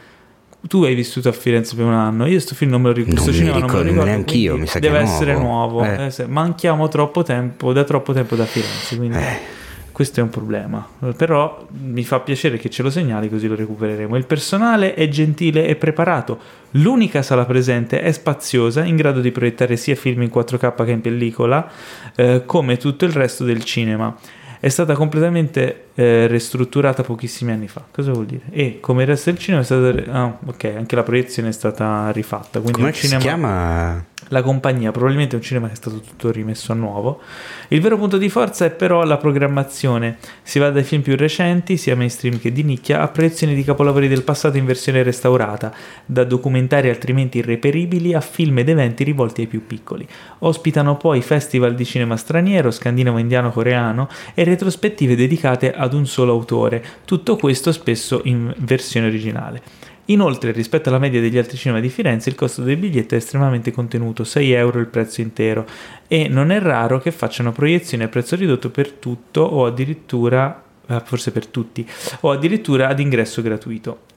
tu hai vissuto a Firenze per un anno, io sto film non me lo ricordo, Non questo cinema non me lo ricordo ricordo, neanch'io, quindi mi sa che deve essere nuovo. Eh. eh, manchiamo troppo tempo, da troppo tempo da Firenze, quindi... Eh. Questo è un problema, però mi fa piacere che ce lo segnali così lo recupereremo. Il personale è gentile e preparato. L'unica sala presente è spaziosa, in grado di proiettare sia film in 4K che in pellicola, eh, come tutto il resto del cinema. È stata completamente eh, ristrutturata pochissimi anni fa. Cosa vuol dire? E come il resto del cinema è stata... ah, ok, anche la proiezione è stata rifatta. Quindi Come si cinema... chiama? La compagnia probabilmente è un cinema che è stato tutto rimesso a nuovo. Il vero punto di forza è però la programmazione. Si va dai film più recenti, sia mainstream che di nicchia, a proiezioni di capolavori del passato in versione restaurata, da documentari altrimenti irreperibili a film ed eventi rivolti ai più piccoli. Ospitano poi festival di cinema straniero, scandinavo, indiano, coreano e retrospettive dedicate ad un solo autore. Tutto questo spesso in versione originale. Inoltre, rispetto alla media degli altri cinema di Firenze, il costo del biglietto è estremamente contenuto, 6 euro il prezzo intero, e non è raro che facciano proiezioni a prezzo ridotto per tutto o addirittura, eh, forse per tutti, o addirittura ad ingresso gratuito.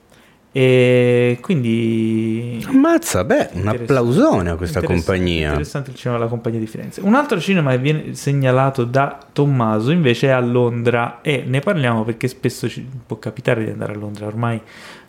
E quindi... Ammazza, beh, un applausone a questa Interessante, compagnia. Interessante il cinema della compagnia di Firenze. Un altro cinema che viene segnalato da Tommaso invece è a Londra e ne parliamo perché spesso ci può capitare di andare a Londra. Ormai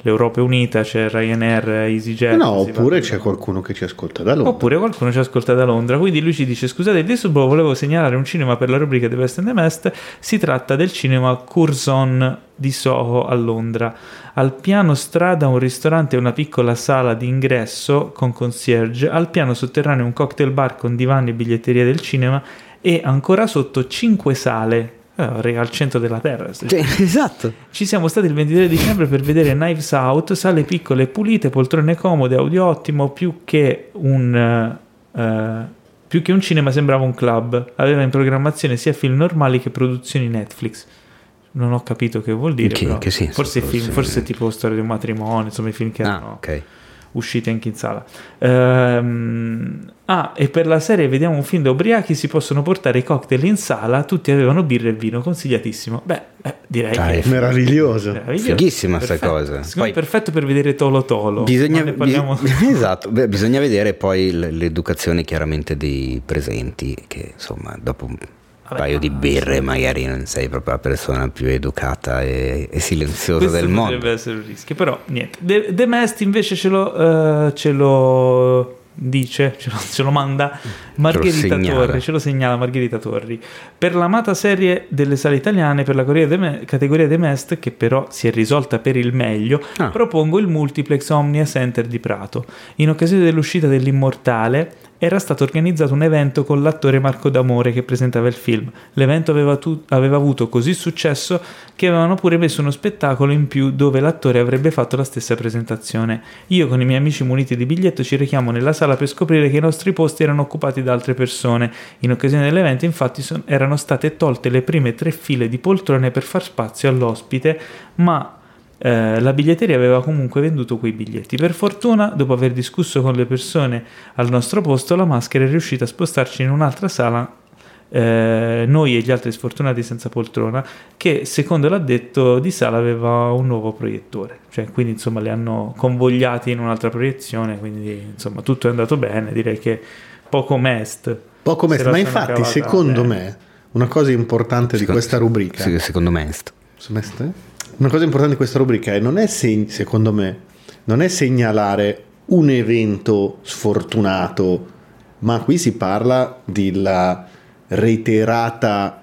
l'Europa è unita, c'è Ryanair, EasyJet. no, oppure c'è qualcuno che ci ascolta da Londra. Oppure qualcuno ci ascolta da Londra, quindi lui ci dice scusate il disturbo, volevo segnalare un cinema per la rubrica The Best and the Best, si tratta del cinema Curzon di Soho a Londra. Al piano strada un ristorante e una piccola sala di ingresso con concierge, al piano sotterraneo un cocktail bar con divani e biglietteria del cinema e ancora sotto 5 sale eh, al centro della terra. Cioè, [laughs] esatto. Ci siamo stati il 23 dicembre per vedere Knives Out, sale piccole e pulite, poltrone comode, audio ottimo, più che un... eh, più che un cinema sembrava un club, aveva in programmazione sia film normali che produzioni Netflix. Non ho capito che vuol dire, Che- che senso, forse, film, forse tipo Storia di un matrimonio, insomma i film che Ah, erano ok. uscite anche in sala. Ehm, ah, e per la serie vediamo un film da ubriachi, si possono portare i cocktail in sala, tutti avevano birra e vino, consigliatissimo. Beh, eh, direi Dai, che... Meraviglioso. Meraviglioso. Fighissima sta Perfetto. cosa. Poi- perfetto per vedere Tolo Tolo. Bisogna, parliamo... bis- [laughs] esatto, beh, bisogna vedere poi l- l'educazione chiaramente dei presenti, che insomma dopo un Vabbè, paio di ma- birre magari non sei proprio la persona più educata e, e silenziosa del potrebbe mondo. essere un rischio, però niente. The, The Mest invece ce lo, eh, ce lo dice, [laughs] ce lo, ce lo manda Margherita segnala. Torri, ce lo segnala Margherita Torri. Per l'amata serie delle sale italiane, per la categoria The Me- categoria The Mest, che però si è risolta per il meglio, Ah. propongo il multiplex Omnia Center di Prato. In occasione dell'uscita dell'Immortale era stato organizzato un evento con l'attore Marco D'Amore che presentava il film. L'evento aveva, tu- aveva avuto così successo che avevano pure messo uno spettacolo in più dove l'attore avrebbe fatto la stessa presentazione. Io con i miei amici muniti di biglietto ci rechiamo nella sala per scoprire che i nostri posti erano occupati da altre persone. In occasione dell'evento infatti son- erano state tolte le prime tre file di poltrone per far spazio all'ospite, ma eh, la biglietteria aveva comunque venduto quei biglietti. Per fortuna, dopo aver discusso con le persone al nostro posto, la maschera è riuscita a spostarci in un'altra sala. eh, noi e gli altri sfortunati senza poltrona, che secondo l'addetto di sala aveva un nuovo proiettore, cioè quindi insomma li hanno convogliati in un'altra proiezione. Quindi insomma tutto è andato bene. Direi che poco mest. Poco la ma infatti cavata secondo bene. me una cosa importante di Secondo- questa rubrica secondo me. sto. Una cosa importante di questa rubrica è non è seg- secondo me non è segnalare un evento sfortunato, ma qui si parla della reiterata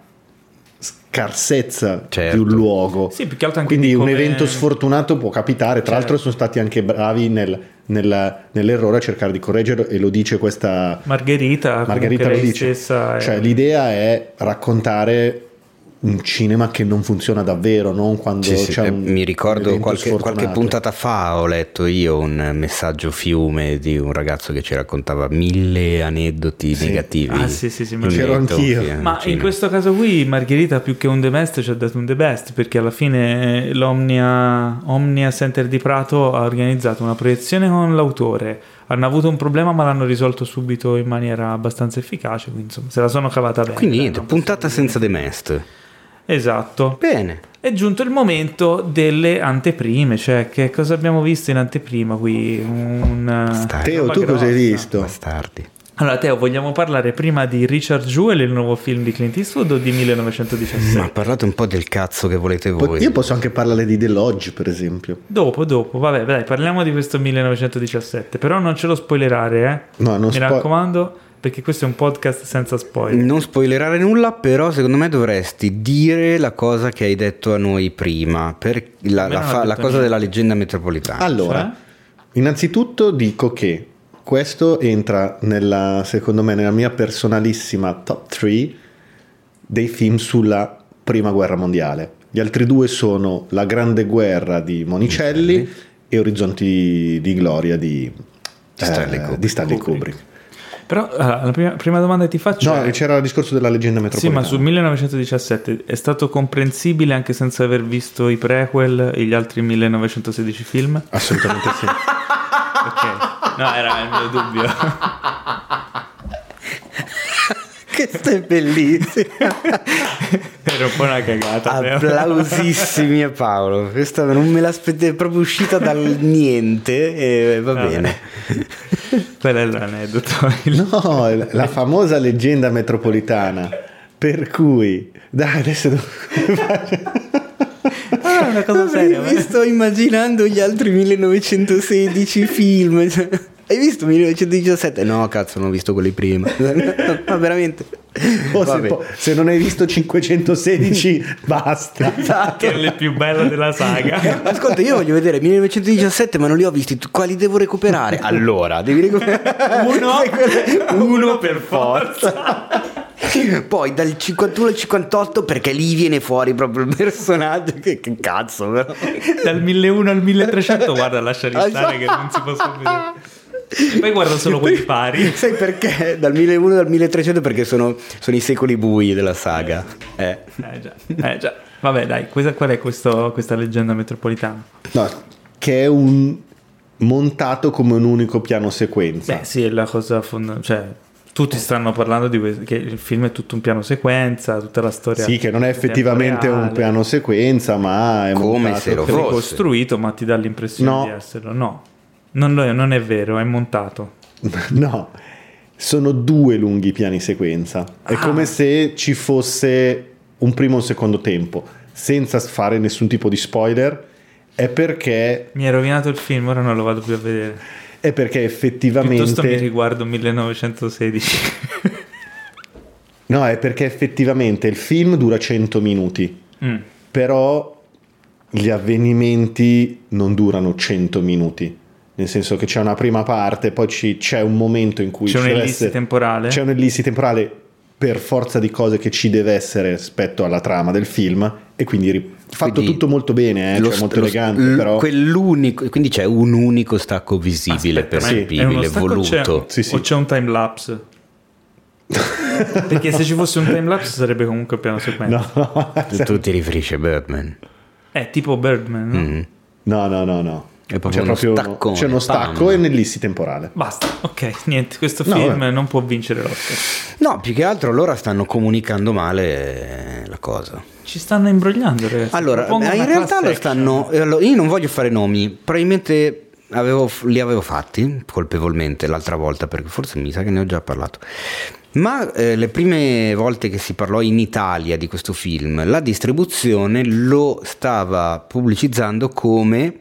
scarsezza Certo. di un luogo. Sì, più che altro anche Quindi di un come- evento sfortunato può capitare. Tra Certo. l'altro sono stati anche bravi nel- nel- nell'errore a cercare di correggerlo e lo dice questa Margherita, Margherita lo dice. è- Cioè, l'idea è raccontare un cinema che non funziona davvero, non quando Sì, sì, c'è eh, un mi ricordo qualche, qualche puntata fa ho letto io un messaggio fiume di un ragazzo che ci raccontava mille aneddoti Sì. negativi. Ah, sì, sì, sì, lo in C'ero anch'io. Ma in cinema. questo caso qui Margherita più che un the best ci ha dato un the best perché alla fine eh, l'Omnia Omnia Center di Prato ha organizzato una proiezione con l'autore. Hanno avuto un problema ma l'hanno risolto subito in maniera abbastanza efficace, quindi insomma se la sono cavata bene. Quindi niente, puntata senza The Mest. Esatto. Bene. È giunto il momento delle anteprime, cioè che cosa abbiamo visto in anteprima qui? Un. Teo, tu cosa hai visto? Bastardi. Allora, Teo, vogliamo parlare prima di Richard Jewell, il nuovo film di Clint Eastwood o di 1917? Ma parlate un po' del cazzo che volete voi. Io posso anche parlare di The Lodge, per esempio. Dopo, dopo, vabbè, dai, parliamo di questo 1917, però non ce lo spoilerare, eh? No, non Mi spo- raccomando, perché questo è un podcast senza spoiler. Non spoilerare nulla, però secondo me dovresti dire la cosa che hai detto a noi prima, per la, la fa- la cosa della leggenda metropolitana. Allora, Cioè? innanzitutto dico che questo entra nella, secondo me, nella mia personalissima top 3 dei film sulla prima guerra mondiale. Gli altri due sono La Grande Guerra di Monicelli e Orizzonti di Gloria di, Di Stanley eh, Kubrick. di Stanley Kubrick. Kubrick. Però allora, la prima, prima domanda che ti faccio No, è... c'era il discorso della leggenda Sì, metropolitana. ma sul 1917 è stato comprensibile anche senza aver visto i prequel e gli altri 1916 film? Assolutamente sì. [laughs] Ok, no, era il mio dubbio. [laughs] Questo è bellissimo. [laughs] Era un po' una cagata. Applausissimi a Paolo. Questa non me l'aspettavo, è proprio uscita dal niente e va Vabbè. bene. Quello è l'aneddoto. No, la famosa leggenda metropolitana. Per cui, dai, adesso devo- Ah, una cosa seria. Mi sto immaginando gli altri 1916 film. Hai visto 1917? No, cazzo, non ho visto quelli prima. [laughs] Ma veramente. Oh, se, Vabbè. po- se non hai visto 516, [laughs] basta. che è il più bello della saga. [laughs] Ascolta, io voglio vedere 1917, ma non li ho visti. Quali devo recuperare? Allora, devi recuperare Uno, Uno uno per forza. Poi dal 51 al 58 perché lì viene fuori proprio il personaggio. Che, che cazzo, però. Dal 1001 al 1300, guarda, lascia restare che non si possono vedere. Poi guarda solo quelli pari. [laughs] Sai perché? Dal 1001 al 1300 perché sono, sono i secoli bui della saga. Eh. Eh già, eh già. Vabbè, dai, questa- qual è questo- questa leggenda metropolitana? No, che è un montato come un unico piano sequenza. Beh, sì, è la cosa fondamentale. Cioè, tutti stanno parlando di questo, che il film è tutto un piano sequenza, tutta la storia. Sì, che non è effettivamente un reale. piano sequenza, ma è Come montato se lo fosse. ricostruito, ma ti dà l'impressione No. di esserlo. No, non, lo è, non è vero, è montato. [laughs] No, sono due lunghi piani sequenza. È Ah. come se ci fosse un primo e un secondo tempo, senza fare nessun tipo di spoiler. È perché, Mi hai rovinato il film, ora non lo vado più a vedere. è perché Piuttosto mi effettivamente. riguardo 1916. No, è perché effettivamente il film dura 100 minuti. Mm. Però gli avvenimenti non durano 100 minuti. Nel senso che c'è una prima parte, poi ci- c'è un momento in cui C'è un'ellissi essere- temporale? C'è un'ellissi temporale per forza di cose che ci deve essere rispetto alla trama del film e quindi ri- fatto Quindi tutto molto bene, eh, lo cioè st- molto lo- elegante, l- però quell'unico, quindi c'è un unico stacco visibile, Aspetta, percepibile, stacco o voluto. c'è- Sì, sì. O c'è un time lapse? [laughs] Perché se ci fosse un time lapse sarebbe comunque piano sequenza. no, Tu ti riferisci a Birdman. È tipo Birdman, no? Mm. no, no, no, no. È proprio C'è uno proprio staccone, c'è uno stacco e un'ellissi temporale. Basta, ok, [laughs] niente, questo No, film vabbè. non può vincere l'Oscar. No, più che altro loro stanno comunicando male eh, la cosa. Ci stanno imbrogliando, ragazzi. Allora, eh, in realtà lo stanno. eh, allora, Io non voglio fare nomi, probabilmente avevo- li avevo fatti colpevolmente l'altra volta, perché forse mi sa che ne ho già parlato. Ma eh, le prime volte che si parlò in Italia di questo film, la distribuzione lo stava pubblicizzando come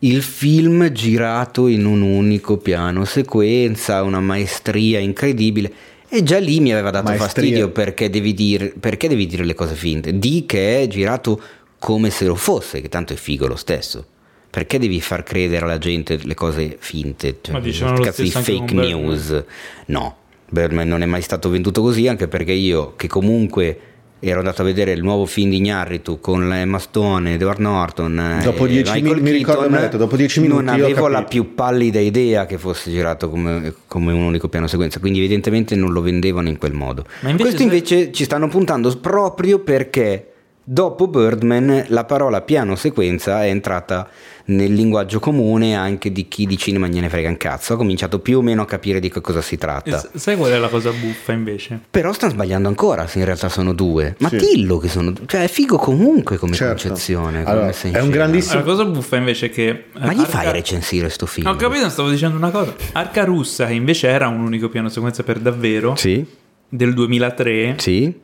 il film girato in un unico piano sequenza, una maestria incredibile. E già lì mi aveva dato Maestria. fastidio perché devi, dire, perché devi dire le cose finte. Di che è girato come se lo fosse, che tanto è figo lo stesso. Perché devi far credere alla gente le cose finte? Cioè, Ma dicevano lo cazzo di stesso fake news. No, Birdman non è mai stato venduto così, anche perché io, che comunque ero andato a vedere il nuovo film di Ignarritu con Emma Stone, Edward Norton. eh, Dopo e dieci Michael min- mi ricordo Keaton, mi ha detto, dopo dieci minuti Non avevo la più pallida idea che fosse girato come, come un unico piano sequenza, quindi evidentemente non lo vendevano in quel modo. Ma invece Questo se- invece ci stanno puntando proprio perché dopo Birdman la parola piano sequenza è entrata nel linguaggio comune anche di chi di cinema gliene frega un cazzo, ha cominciato più o meno a capire di che cosa si tratta. s- sai qual è la cosa buffa invece? Però stanno sbagliando ancora se in realtà sono due. Ma Sì. dillo che sono due. Cioè è figo comunque come Certo. concezione. come Allora, in è un grandissimo- La cosa buffa invece è che... eh, Ma gli fai Arca- recensire sto film? Ho capito, stavo dicendo una cosa. Arca Russa, che invece era un unico piano sequenza per davvero, Sì, del 2003, sì.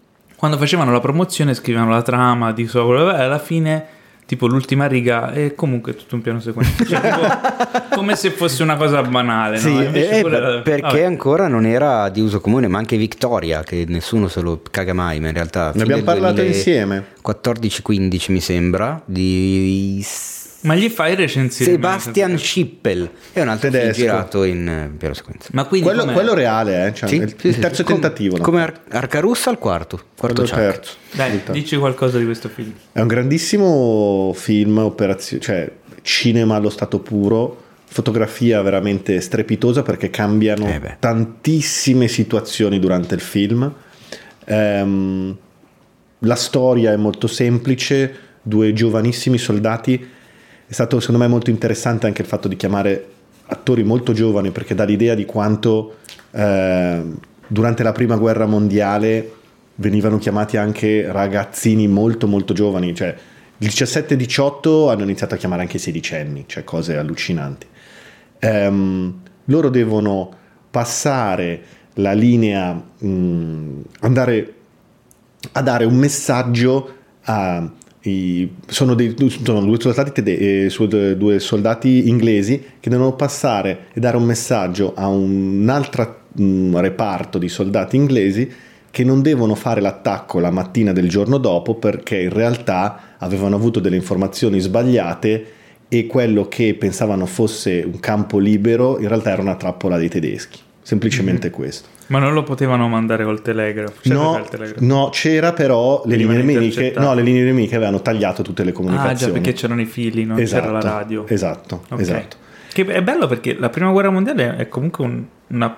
Quando facevano la promozione scrivevano la trama di so, alla fine tipo l'ultima riga è comunque tutto un piano sequenza Cioè, tipo, [laughs] come se fosse una cosa banale Sì, no? Eh, quella- per- perché vabbè. ancora non era di uso comune, ma anche Victoria, che nessuno se lo caga mai, ma in realtà... Ne abbiamo parlato insieme. 14-15 mi sembra, di ma gli fai recensire Sebastian Schippel, è un altro film Tedesco. girato in eh, piano sequenza. ma quindi Quello, quello reale, eh, cioè, Sì, il, sì, il terzo sì. Com- tentativo. no? Come Ar- Arcarussa al quarto, quarto terzo. dai dici qualcosa di questo film È un grandissimo film, operazio- cioè cinema allo stato puro, fotografia veramente strepitosa perché cambiano Eh tantissime situazioni durante il film. Ehm, la storia è molto semplice, due giovanissimi soldati. È stato secondo me molto interessante anche il fatto di chiamare attori molto giovani perché dà l'idea di quanto ehm, durante la prima guerra mondiale venivano chiamati anche ragazzini molto molto giovani, cioè il 17-18 hanno iniziato a chiamare anche i sedicenni, cioè cose allucinanti. Ehm, loro devono passare la linea, mh, andare a dare un messaggio a i- sono, dei, sono due, soldati tede- eh, due soldati inglesi che devono passare e dare un messaggio a un altro mh, reparto di soldati inglesi che non devono fare l'attacco la mattina del giorno dopo perché in realtà avevano avuto delle informazioni sbagliate e quello che pensavano fosse un campo libero in realtà era una trappola dei tedeschi. Semplicemente questo. Ma non lo potevano mandare col telegrafo? C'era No, il telegrafo? no, c'era però le linee, nemiche, no, le linee nemiche avevano tagliato tutte le Ah, già, comunicazioni. perché c'erano i fili, non c'era la radio. Esatto, Ok. esatto. Che è bello perché la prima guerra mondiale è comunque un- una,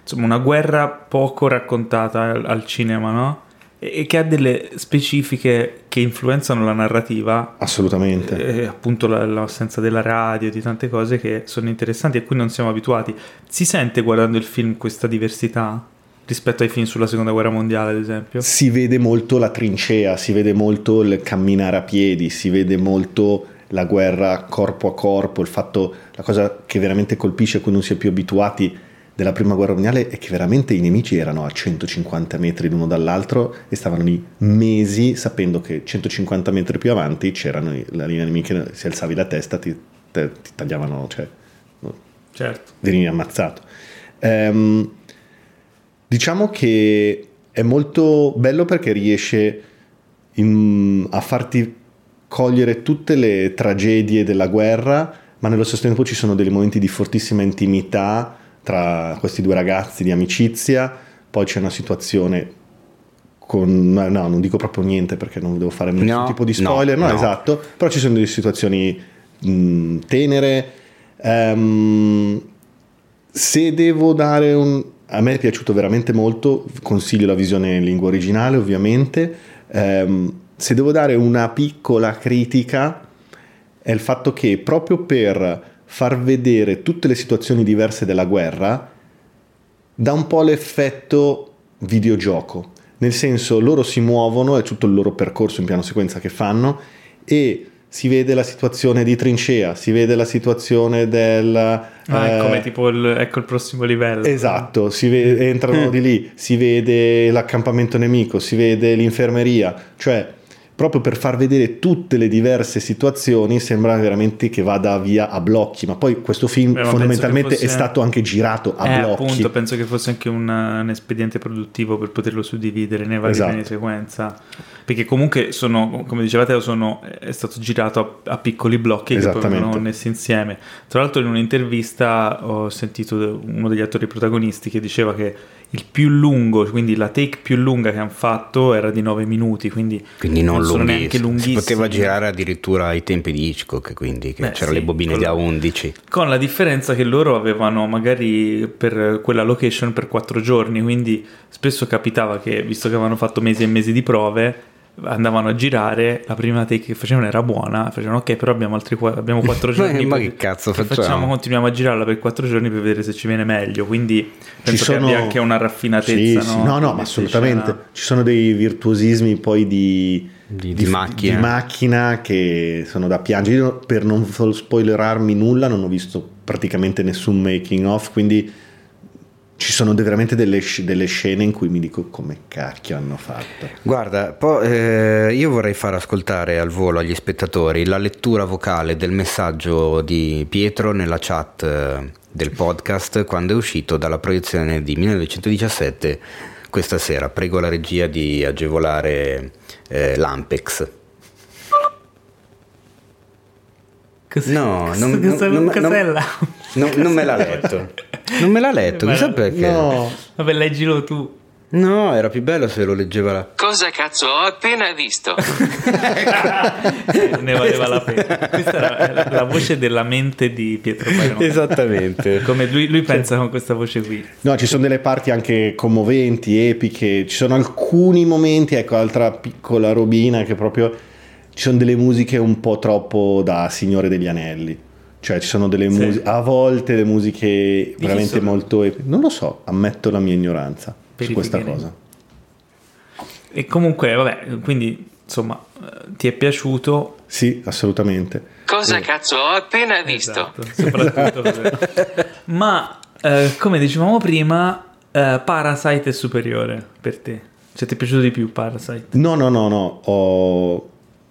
insomma, una guerra poco raccontata al, al cinema, no? E, che ha delle specifiche che influenzano la narrativa. Assolutamente. E appunto la- l'assenza della radio, di tante cose che sono interessanti e a cui non siamo abituati. Si sente guardando il film questa diversità rispetto ai film sulla seconda guerra mondiale, ad esempio? Si vede molto la trincea, si vede molto il camminare a piedi, si vede molto la guerra corpo a corpo, il fatto, la cosa che veramente colpisce a cui non si è più abituati della prima guerra mondiale è che veramente i nemici erano a 150 metri l'uno dall'altro e stavano lì mesi sapendo che 150 metri più avanti c'erano la linea nemica, se alzavi la testa ti, te- ti tagliavano, cioè Certo. venivi ammazzato. Ehm, diciamo che è molto bello perché riesce in- a farti cogliere tutte le tragedie della guerra, ma nello stesso tempo ci sono dei momenti di fortissima intimità tra questi due ragazzi di amicizia, poi c'è una situazione con... no, non dico proprio niente perché non devo fare nessun No, tipo di spoiler, no, no. esatto, però ci sono delle situazioni mh, tenere. Ehm, se devo dare un... A me è piaciuto veramente molto, consiglio la visione in lingua originale ovviamente. Ehm, se devo dare una piccola critica è il fatto che proprio per far vedere tutte le situazioni diverse della guerra dà un po' l'effetto videogioco. Nel senso, loro si muovono, è tutto il loro percorso in piano sequenza che fanno e si vede la situazione di trincea, si vede la situazione del... Ah, eh, come tipo il, ecco il prossimo livello. Esatto, si ve- entrano di lì, si vede l'accampamento nemico, si vede l'infermeria, cioè proprio per far vedere tutte le diverse situazioni sembra veramente che vada via a blocchi, ma poi questo film Beh, fondamentalmente che è fosse- stato anche girato a eh, blocchi. appunto, penso che fosse anche un, un espediente produttivo per poterlo suddividere nei vari Esatto. piani di sequenza. Perché comunque sono, come diceva Teo, sono, è stato girato a, a piccoli blocchi che poi vengono messi insieme. Tra l'altro in un'intervista ho sentito uno degli attori protagonisti che diceva che il più lungo, quindi la take più lunga che hanno fatto era di 9 minuti, quindi, Quindi non, sono neanche lunghissimo. Si lunghissimi. poteva girare addirittura ai tempi di Hitchcock, quindi che Beh, c'erano sì, le bobine da 11. Con la differenza che loro avevano magari per quella location per quattro giorni, quindi spesso capitava che, visto che avevano fatto mesi e mesi di prove, andavano a girare, la prima take che facevano era buona, facevano ok, però abbiamo altri abbiamo quattro Ma- [laughs] giorni. ma per- che cazzo che facciamo? Continuiamo a girarla per quattro giorni per vedere se ci viene meglio, quindi penso che abbia anche una raffinatezza. Sì, sì, no? no, no, ma assolutamente. scena. Ci sono dei virtuosismi poi di, Di- di macchina. di macchina che sono da piangere. Io per non spoilerarmi nulla non ho visto praticamente nessun making of, quindi ci sono de- veramente delle, sc- delle scene in cui mi dico come cacchio hanno fatto. Guarda, po- eh, io vorrei far ascoltare al volo agli spettatori la lettura vocale del messaggio di Pietro nella chat eh, del podcast quando è uscito dalla proiezione di 1917 questa sera. Prego la regia di agevolare eh, l'Ampex. Cos'è- No, non, cosa- non- non- cos'ella? Non- non me l'ha letto. Non me l'ha letto, chissà perché. No, Vabbè, leggilo tu. No, era più bello se lo leggeva la... Cosa cazzo ho appena visto? [laughs] ne valeva la pena. Questa era la, la voce della mente di Pietro Paino. Esattamente. Come lui, lui pensa con questa voce qui. No, ci sono delle parti anche commoventi, epiche, ci sono alcuni momenti, ecco, altra piccola robina che proprio ci sono delle musiche un po' troppo da Signore degli Anelli. Cioè ci sono delle Sì. musiche, a volte le musiche chi veramente molto. Non lo so, ammetto la mia ignoranza su questa cosa. E comunque, vabbè, quindi insomma, eh, ti è piaciuto? Sì, assolutamente. Cosa cazzo ho appena visto? Esatto, [laughs] Ma eh, come dicevamo prima, eh, Parasite è superiore per te. Cioè, ti è piaciuto di più Parasite? No, no, no, no, ho-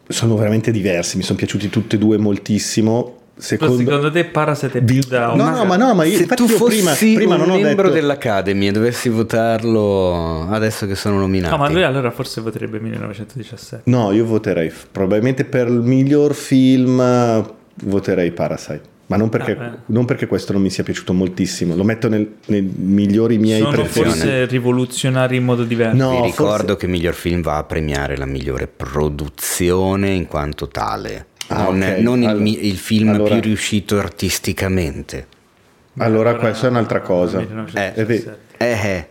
sono veramente diversi, mi sono piaciuti tutti e due moltissimo. Secondo... secondo te Parasite è più da... No, no, ma no, ma io, Se tu io fossi prima, prima non un ho membro detto... dell'Academy e dovessi votarlo adesso che sono nominati. No, ma lui allora forse voterebbe 1917. No, io voterei, probabilmente per il miglior film voterei Parasite. Ma non perché, Ah, non perché questo non mi sia piaciuto moltissimo, lo metto nel- nei migliori miei Sono preferiti. forse rivoluzionari in modo diverso. No, Vi ricordo forse- che miglior film va a premiare la migliore produzione in quanto tale. Ah, non, ok. non il, All- mi- il film allora- più riuscito artisticamente. Allora, questa è un'altra cosa. 1917. Eh, eh,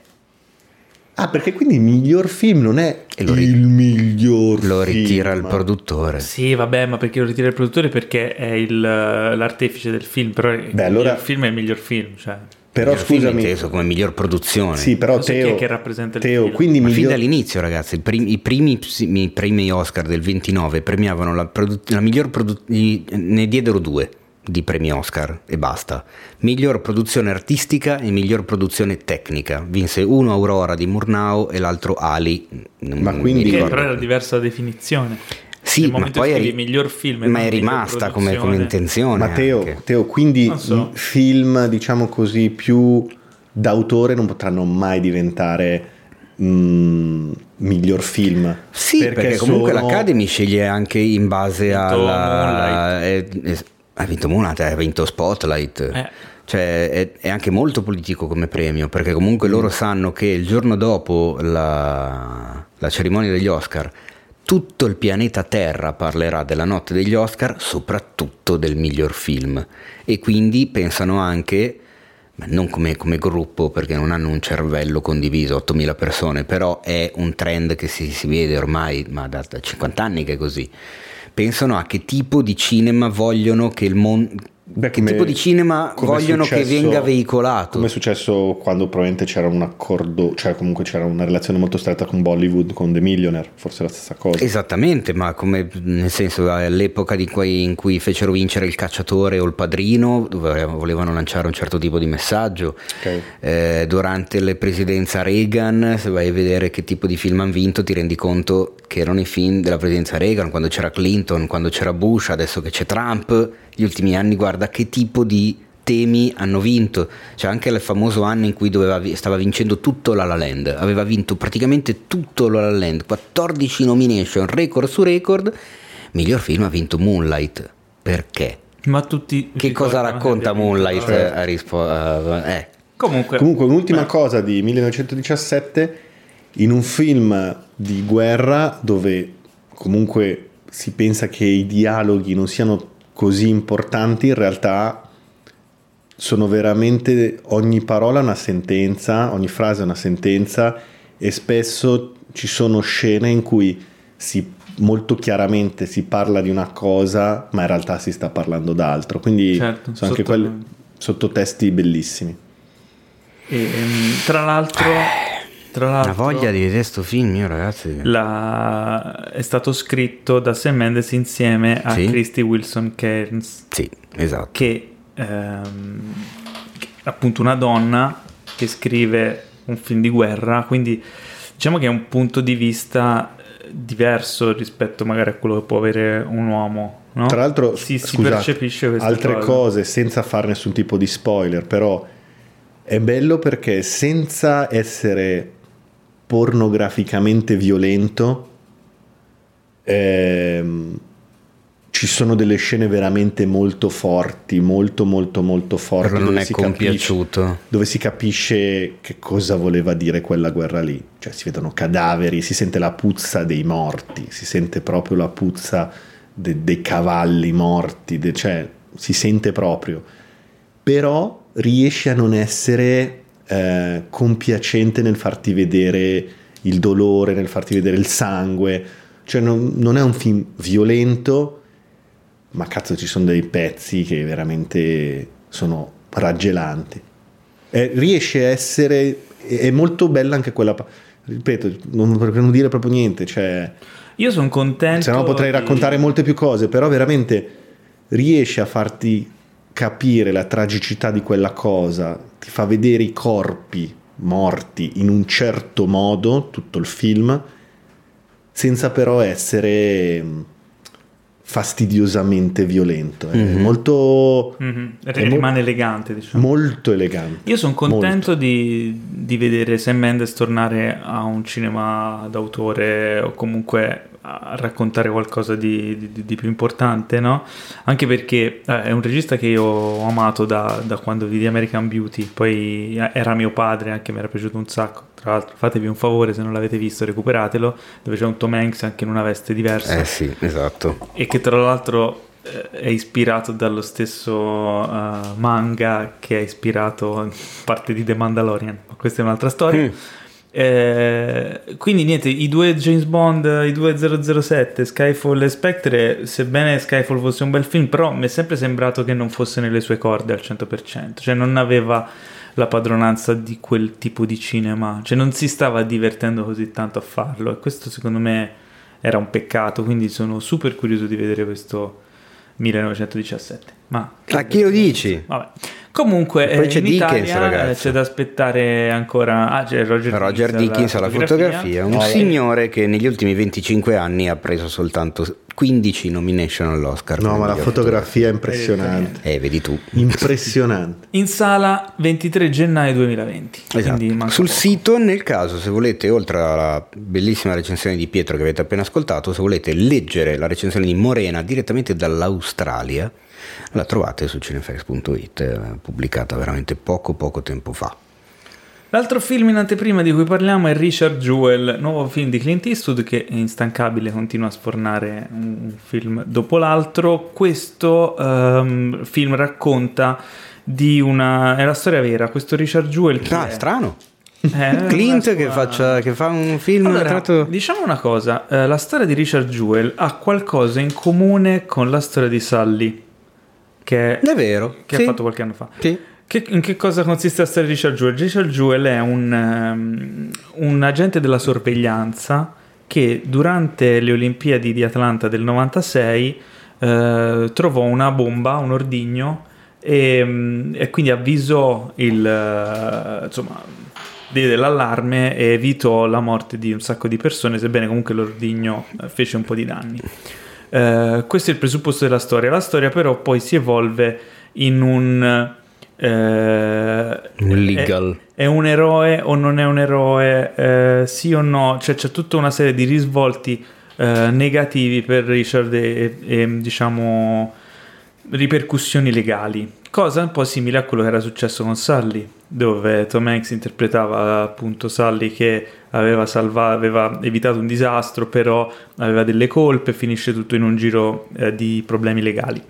Ah, perché quindi il miglior film non è E lo il miglior lo film. ritira il produttore. Sì, vabbè, ma perché lo ritira il produttore? Perché è il, l'artefice del film, però il Beh, allora- miglior film è il miglior film. Cioè. Però miglior film scusami, inteso come miglior produzione. sì, però so Teo, che rappresenta il Teo quindi Ma fin miglior... dall'inizio, ragazzi, i primi, i primi, i primi Oscar del 29 premiavano la, produ- la miglior produzione, ne diedero due di premi Oscar e basta. Miglior produzione artistica e miglior produzione tecnica. Vinse uno Aurora di Murnau e l'altro Ali. non Ma mi quindi- Che però era diversa definizione. Sì, Nel ma poi è, miglior film ma è rimasta come, come intenzione. Ma Teo, quindi so. i film, diciamo così, più d'autore non potranno mai diventare mm, miglior film. Sì, perché, comunque sono- l'Academy sceglie anche in base alla... ha vinto Moonlight, ha vinto Spotlight. Eh. Cioè è, è anche molto politico come premio, perché comunque loro sanno che il giorno dopo la, la cerimonia degli Oscar tutto il pianeta Terra parlerà della notte degli Oscar, soprattutto del miglior film. E quindi pensano anche, non come, come gruppo perché non hanno un cervello condiviso, 8.000 persone, però è un trend che si, si vede ormai ma da, da 50 anni che è così. Pensano a che tipo di cinema vogliono che il mondo... Beh, che tipo di cinema vogliono che successo- venga veicolato? Come è successo quando probabilmente c'era un accordo, cioè comunque c'era una relazione molto stretta con Bollywood, con The Millionaire, forse la stessa cosa. Esattamente, ma come nel senso all'epoca di quei- in cui fecero vincere il cacciatore o il padrino, dove volevano lanciare un certo tipo di messaggio. Ok. Eh, durante la presidenza Reagan, se vai a vedere che tipo di film hanno vinto, ti rendi conto che erano i film della presidenza Reagan, quando c'era Clinton, quando c'era Bush, adesso che c'è Trump, gli ultimi anni guarda che tipo di temi hanno vinto. C'è anche il famoso anno in cui doveva stava vincendo tutto La La Land, aveva vinto praticamente tutto La La Land, 14 nomination, record su record, miglior film ha vinto Moonlight. Perché? Ma tutti Che cosa racconta Moonlight? vinto. a rispo- eh, eh. Comunque, Comunque, un'ultima cosa di 1917, in un film di guerra dove comunque si pensa che i dialoghi non siano così importanti, in realtà sono veramente ogni parola una sentenza, ogni frase è una sentenza e spesso ci sono scene in cui si molto chiaramente si parla di una cosa, ma in realtà si sta parlando d'altro. Quindi Certo, sono anche quelli sottotesti bellissimi. e, ehm, tra l'altro, tra Una l'altro voglia di vedere sto film, io ragazzi. la- è stato scritto da Sam Mendes insieme a Sì. Christy Wilson Cairns, Sì, esatto. che ehm, appunto una donna che scrive un film di guerra, quindi diciamo che è un punto di vista eh, diverso rispetto magari a quello che può avere un uomo. No? Tra l'altro, si, si scusate, percepisce questa altre cosa. cose senza fare nessun tipo di spoiler, però è bello perché senza essere pornograficamente violento, ehm, ci sono delle scene veramente molto forti, molto molto molto forti. Però non è si capisce- compiaciuto. dove si capisce che cosa voleva dire quella guerra lì. Cioè si vedono cadaveri, si sente la puzza dei morti, si sente proprio la puzza de- dei cavalli morti, de- cioè si sente proprio. Però riesce a non essere eh, compiacente nel farti vedere il dolore, nel farti vedere il sangue. Cioè non, non è un film violento, ma cazzo ci sono dei pezzi che veramente sono raggelanti. Eh, riesce a essere, è molto bella anche quella, ripeto, non, per non dire proprio niente, cioè, Io sono contento. se no potrei di- raccontare molte più cose, però veramente riesce a farti capire la tragicità di quella cosa, ti fa vedere i corpi morti in un certo modo, tutto il film, senza però essere mh, fastidiosamente violento. È Mhm. molto, Mhm, è rimane mo- elegante, diciamo. molto elegante. Io sono contento di, di vedere Sam Mendes tornare a un cinema d'autore o comunque a raccontare qualcosa di, di- di più importante, no? Anche perché eh, è un regista che io ho amato da, da quando vidi American Beauty, poi eh, era mio padre, anche mi era piaciuto un sacco. Tra l'altro, fatevi un favore se non l'avete visto, recuperatelo, dove c'è un Tom Hanks anche in una veste diversa Eh sì, esatto. e che tra l'altro eh, è ispirato dallo stesso eh, manga che ha ispirato [laughs] parte di The Mandalorian, ma questa è un'altra storia. Mm. Eh, quindi niente, i due James Bond, i due 007, Skyfall e Spectre, sebbene Skyfall fosse un bel film, però mi è sempre sembrato che non fosse nelle sue corde al 100%, cioè non aveva la padronanza di quel tipo di cinema, cioè non si stava divertendo così tanto a farlo e questo secondo me era un peccato, quindi sono super curioso di vedere questo 1917. Ma A chi lo dici? Vabbè. Comunque, Poi eh, c'è Dickens, Italia, ragazzi. eh, c'è da aspettare ancora. Ah, c'è Roger, Roger Dickens alla fotografia, un Eh, signore che negli ultimi 25 anni ha preso soltanto 15 nomination all'Oscar. No, ma la fotografia è impressionante. Eh, vedi tu. Impressionante. In sala 23 gennaio 2020. Esatto. Sul poco. sito, nel caso, se volete, oltre alla bellissima recensione di Pietro che avete appena ascoltato, se volete leggere la recensione di Morena direttamente dall'Australia, la trovate su cinefx.it, eh, pubblicata veramente poco poco tempo fa. L'altro film in anteprima di cui parliamo è Richard Jewell, nuovo film di Clint Eastwood che è instancabile, continua a sfornare un film dopo l'altro. Questo ehm, film racconta di una... è la storia vera, questo Richard Jewell chi Ah, è? strano. Eh, [laughs] Clint una che, sua- faccia- che fa un film Allora, tratto... diciamo una cosa, eh, la storia di Richard Jewell ha qualcosa in comune con la storia di Sully, che, È vero. che sì. ha fatto qualche anno fa. Sì. Che- in che cosa consiste la storia di Richard Jewell? Richard Jewell è un, ehm, un agente della sorveglianza che durante le Olimpiadi di Atlanta del 96 eh, trovò una bomba, un ordigno, e, mm, e quindi avvisò il, eh, insomma, diede l'allarme e evitò la morte di un sacco di persone, sebbene comunque l'ordigno eh, fece un po' di danni. Eh, questo è il presupposto della storia. La storia però poi si evolve in un... eh, legal. È, è un eroe o non è un eroe? eh, sì o no? Cioè c'è tutta una serie di risvolti eh, negativi per Richard e, e, diciamo ripercussioni legali. Cosa un po' simile a quello che era successo con Sully, dove Tom Hanks interpretava appunto Sully che aveva, salva- aveva evitato un disastro, però aveva delle colpe e finisce tutto in un giro eh, di problemi legali.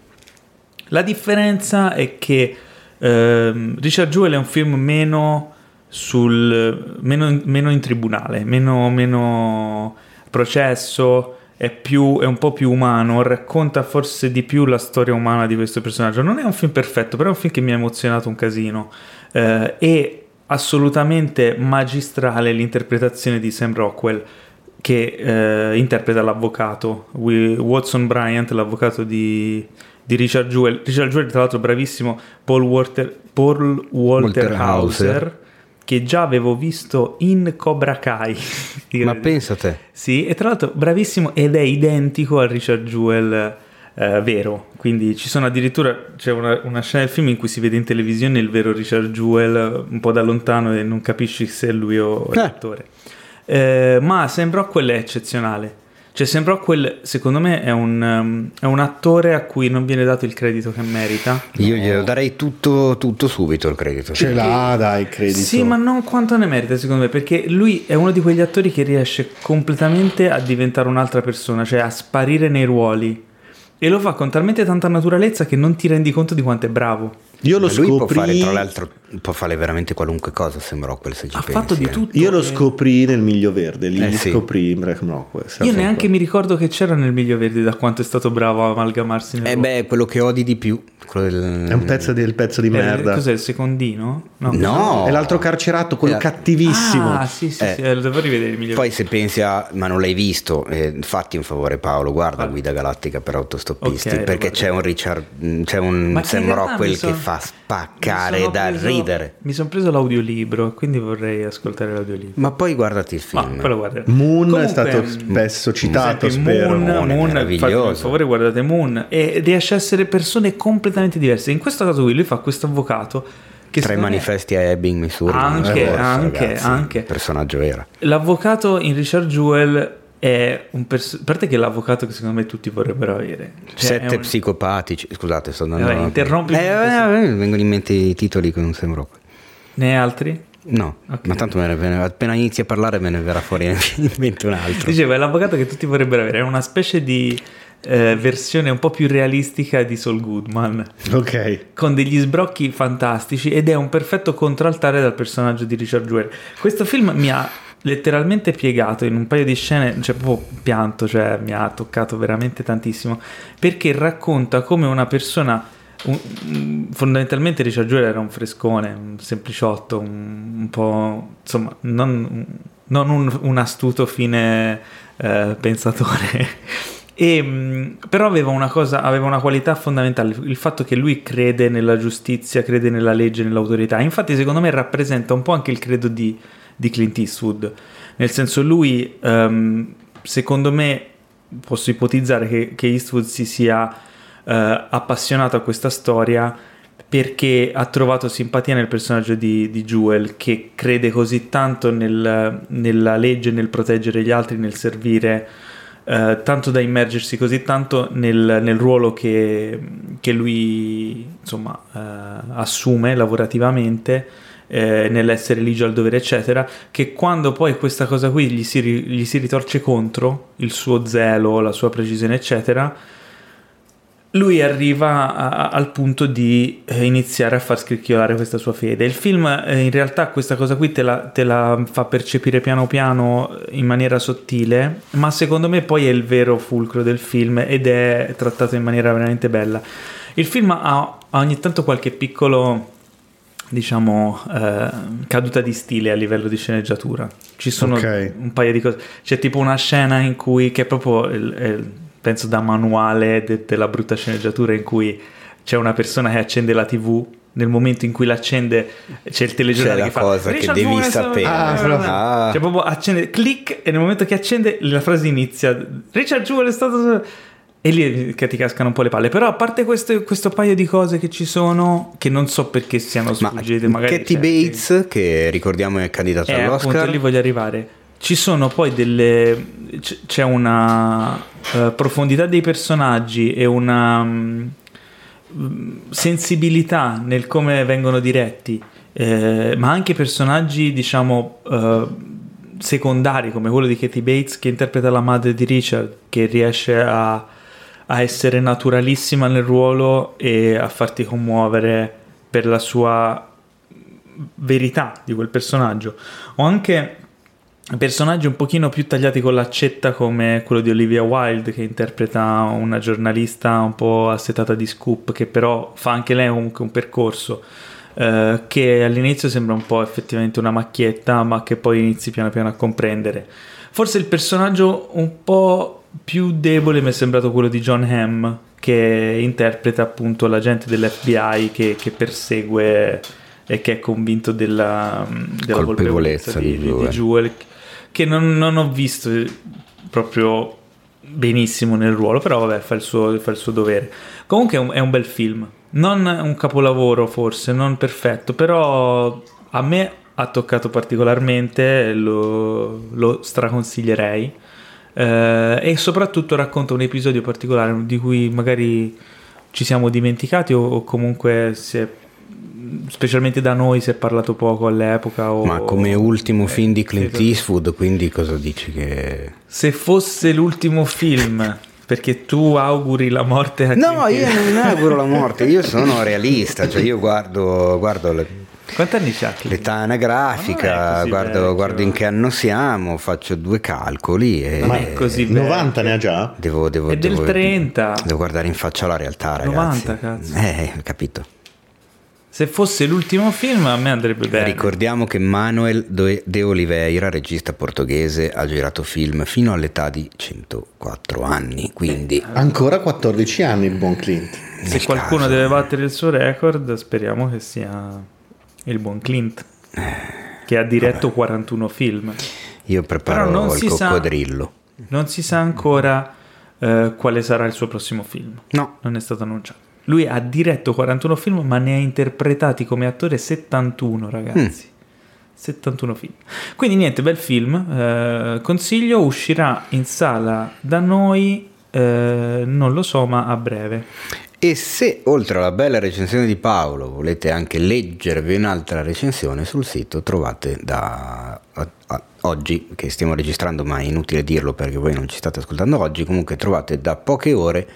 La differenza è che ehm, Richard Jewell è un film meno, sul, meno, meno in tribunale, meno, meno processo, è, più, è un po' più umano, racconta forse di più la storia umana di questo personaggio. Non è un film perfetto, però è un film che mi ha emozionato un casino. Eh, è assolutamente magistrale l'interpretazione di Sam Rockwell che eh, interpreta l'avvocato Watson Bryant, l'avvocato di, di Richard Jewell. Richard Jewell, tra l'altro, bravissimo. Paul, Walter, Paul Walter, Walter Hauser, Hauser. che già avevo visto in Cobra Kai. [laughs] Ma pensa te. Sì, e tra l'altro bravissimo ed è identico a Richard Jewell eh, vero. Quindi ci sono addirittura c'è una, una scena del film in cui si vede in televisione il vero Richard Jewell un po' da lontano e non capisci se è lui o Eh. l'attore. Eh, ma Rockwell è eccezionale. Cioè, Sam Rockwell, secondo me, è un, um, è un attore a cui non viene dato il credito che merita. Io glielo darei tutto, tutto subito il credito. Ce l'ha, dai, il credito. Sì, ma non quanto ne merita, secondo me, perché lui è uno di quegli attori che riesce completamente a diventare un'altra persona, cioè a sparire nei ruoli. E lo fa con talmente tanta naturalezza che non ti rendi conto di quanto è bravo. Io lo Ma lui può fare, tra l'altro, può fare veramente qualunque cosa. Sembra Rockwell se ci Ha pensi. fatto di eh. tutto. Io lo scoprì nel Miglio Verde, lì Eh, sì. scoprì Breck Rockwell. Io neanche mi ricordo che c'era nel Miglio Verde da quanto è stato bravo a amalgamarsi nel Eh ruolo. beh, quello che odi di più. Del... È un pezzo del pezzo di Eh, merda. Cos'è il secondino? No. È l'altro carcerato, quello Eh. cattivissimo. Ah, sì, sì, Eh. sì, eh, lo devo rivedere il migliore. Poi se pensi a, ma non l'hai visto, eh, fatti un favore Paolo, guarda Guida Galattica per autostoppisti, Ok, lo perché c'è un Richard, c'è un Ma che Sam in Rockwell che fa spaccare sono da preso- ridere. Mi sono preso l'audiolibro, quindi vorrei ascoltare l'audiolibro. Ma poi guardati il film. Moon Comunque, è stato spesso citato, Senti, spero. Moon, Moon è Moon, meraviglioso. fate per favore guardate Moon e riesce a essere persone completamente diverse. In questo caso qui lui fa questo avvocato che Tre secondo me- manifesti a Ebbing, Missouri. Anche, forse, anche, ragazzi, anche. Personaggio vero. L'avvocato in Richard Jewell è un perso- a parte che è l'avvocato che secondo me tutti vorrebbero avere. Cioè, Sette un- psicopatici. Scusate, sto dando. Vabbè, interrompi- Eh, eh, eh, vengono in mente i titoli che non sembro. Ne hai altri? No, Ok. ma tanto me ne- appena inizi a parlare me ne verrà fuori [laughs] in mente un altro. Dicevo, è l'avvocato che tutti vorrebbero avere. È una specie di eh, versione un po' più realistica di Saul Goodman. Ok. con degli sbrocchi fantastici ed è un perfetto contraltare dal personaggio di Richard Jewell. Questo film mi ha letteralmente piegato in un paio di scene, cioè proprio pianto, cioè mi ha toccato veramente tantissimo perché racconta come una persona un- fondamentalmente Richard Jewell era un frescone, un sempliciotto, un, un po' insomma, non, non un, un astuto fine eh, pensatore. [laughs] E, però aveva una cosa, aveva una qualità fondamentale, il fatto che lui crede nella giustizia, crede nella legge, nell'autorità. Infatti, secondo me, rappresenta un po' anche il credo di, di Clint Eastwood. Nel senso, lui, ehm, secondo me, posso ipotizzare che, che Eastwood si sia eh, appassionato a questa storia perché ha trovato simpatia nel personaggio di, di Jewel che crede così tanto nel- nella legge, nel proteggere gli altri, nel servire, eh, tanto da immergersi così tanto nel, nel ruolo che, che lui insomma eh, assume lavorativamente. Eh, nell'essere ligio al dovere eccetera che quando poi questa cosa qui gli si, gli si ritorce contro il suo zelo la sua precisione eccetera lui arriva a- al punto di eh, iniziare a far scricchiolare questa sua fede. Il film eh, in realtà questa cosa qui te la, te la fa percepire piano piano in maniera sottile, ma secondo me poi è il vero fulcro del film ed è trattato in maniera veramente bella. Il film ha ogni tanto qualche piccolo diciamo eh, caduta di stile a livello di sceneggiatura ci sono Ok. un paio di cose c'è tipo una scena in cui che è proprio il- il- penso da manuale de- della brutta sceneggiatura in cui c'è una persona che accende la tv nel momento in cui l'accende c'è il telegiornale C'è la che fa cosa che "Richard devi Jewell sono-" sapere. Ah, proprio. Ah. cioè proprio accende click e nel momento che accende la frase inizia Richard Jewell è stato e lì che ti cascano un po' le palle però a parte questo, questo paio di cose che ci sono che non so perché siano Ma sfuggite magari Katie Bates, che ricordiamo è candidato eh, appunto all'Oscar, lì voglio arrivare. Ci sono poi delle. c'è una eh, profondità dei personaggi e una mm, sensibilità nel come vengono diretti, eh, ma anche personaggi, diciamo. eh, secondari come quello di Katie Bates che interpreta la madre di Richard che riesce a, a essere naturalissima nel ruolo e a farti commuovere per la sua verità di quel personaggio. O anche personaggi un pochino più tagliati con l'accetta come quello di Olivia Wilde che interpreta una giornalista un po' assetata di scoop che però fa anche lei comunque un percorso eh, che all'inizio sembra un po' effettivamente una macchietta ma che poi inizi piano piano a comprendere. Forse il personaggio un po' più debole mi è sembrato quello di John Hamm che interpreta appunto l'agente dell'FBI che, che persegue e che è convinto della, della Colpevolezza colpevolezza di di, di, Jewel. di Jewel, che non, non ho visto proprio benissimo nel ruolo, però vabbè fa il suo, fa il suo dovere. Comunque è un, è un bel film, non un capolavoro forse, non perfetto, però a me ha toccato particolarmente, lo, lo straconsiglierei. Eh, e soprattutto racconta un episodio particolare di cui magari ci siamo dimenticati o, o comunque si è- specialmente da noi si è parlato poco all'epoca o- ma come ultimo eh, film di Clint sì, Eastwood, quindi cosa dici che... se fosse l'ultimo film perché tu auguri la morte a No, Clint io non auguro la morte, io [laughs] sono realista, cioè io guardo, guardo le- quanti anni c'ha l'età Ma anagrafica, così guardo, guardo in eh. che anno siamo, faccio due calcoli e... Non è così vecchio. 90 ne ha già? Devo, devo, È del devo- 30. Devo guardare in faccia la realtà, ragazzi. 90, cazzo. Eh, capito. se fosse l'ultimo film a me andrebbe bene Ricordiamo che Manuel de Oliveira, regista portoghese, ha girato film fino all'età di 104 anni, quindi Ancora 14 anni il buon Clint. se nel qualcuno caso- deve battere il suo record speriamo che sia il buon Clint che ha diretto 41 film io Però preparo non il si sa- coccodrillo. Non si sa ancora eh, quale sarà il suo prossimo film. No, Non è stato annunciato. Lui ha diretto 41 film, ma ne ha interpretati come attore 71, ragazzi. 71 film. Quindi niente, bel film, eh, consiglio, uscirà in sala da noi, eh, non lo so, ma a breve. E se oltre alla bella recensione di Paolo volete anche leggervi un'altra recensione sul sito trovate da a- a- oggi che stiamo registrando ma è inutile dirlo perché voi non ci state ascoltando oggi comunque trovate da poche ore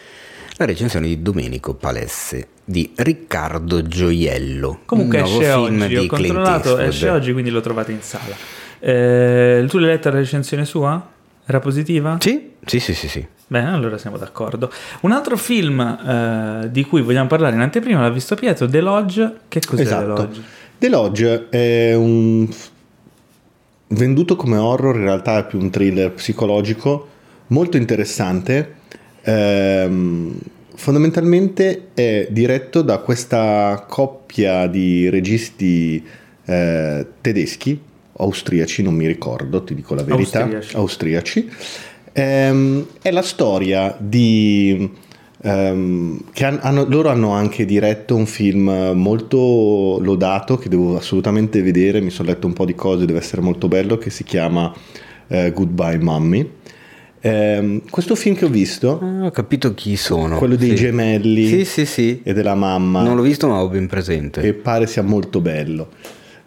la recensione di Domenico Palesse di Riccardo Gioiello Comunque esce film oggi, ho controllato, Eastwood. esce oggi, quindi lo trovate in sala. Eh, tu l'hai letta la recensione sua? Era positiva? sì sì sì sì, sì. Bene, allora siamo d'accordo. Un altro film eh, di cui vogliamo parlare in anteprima l'ha visto Pietro, The Lodge. Che cos'è The Esatto. Lodge? The Lodge è un venduto come horror, in realtà è più un thriller psicologico molto interessante. Ehm, fondamentalmente è diretto da questa coppia di registi eh, tedeschi, austriaci, non mi ricordo, ti dico la verità, Austriaci. austriaci. Ehm, è la storia di ehm, che han- hanno- loro hanno anche diretto un film molto lodato che devo assolutamente vedere, mi sono letto un po' di cose, deve essere molto bello, che si chiama eh, Goodbye Mommy. Ehm, questo film che ho visto, Ah, ho capito chi sono quello dei sì. gemelli sì sì sì e della mamma, non l'ho visto ma ho ben presente e pare sia molto bello.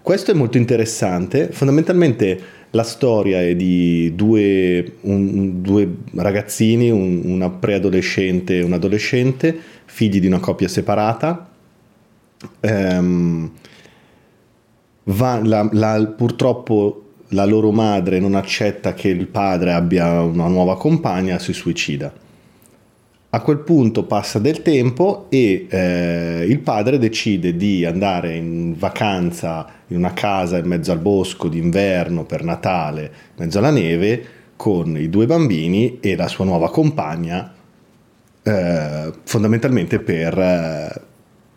Questo è molto interessante. Fondamentalmente la storia è di due, un- due ragazzini, un- una preadolescente e un adolescente, figli di una coppia separata. Ehm, va- la- la- purtroppo la loro madre non accetta che il padre abbia una nuova compagna, si suicida. A quel punto passa del tempo e eh, il padre decide di andare in vacanza in una casa in mezzo al bosco d'inverno per Natale, in mezzo alla neve, con i due bambini e la sua nuova compagna, eh, fondamentalmente per eh,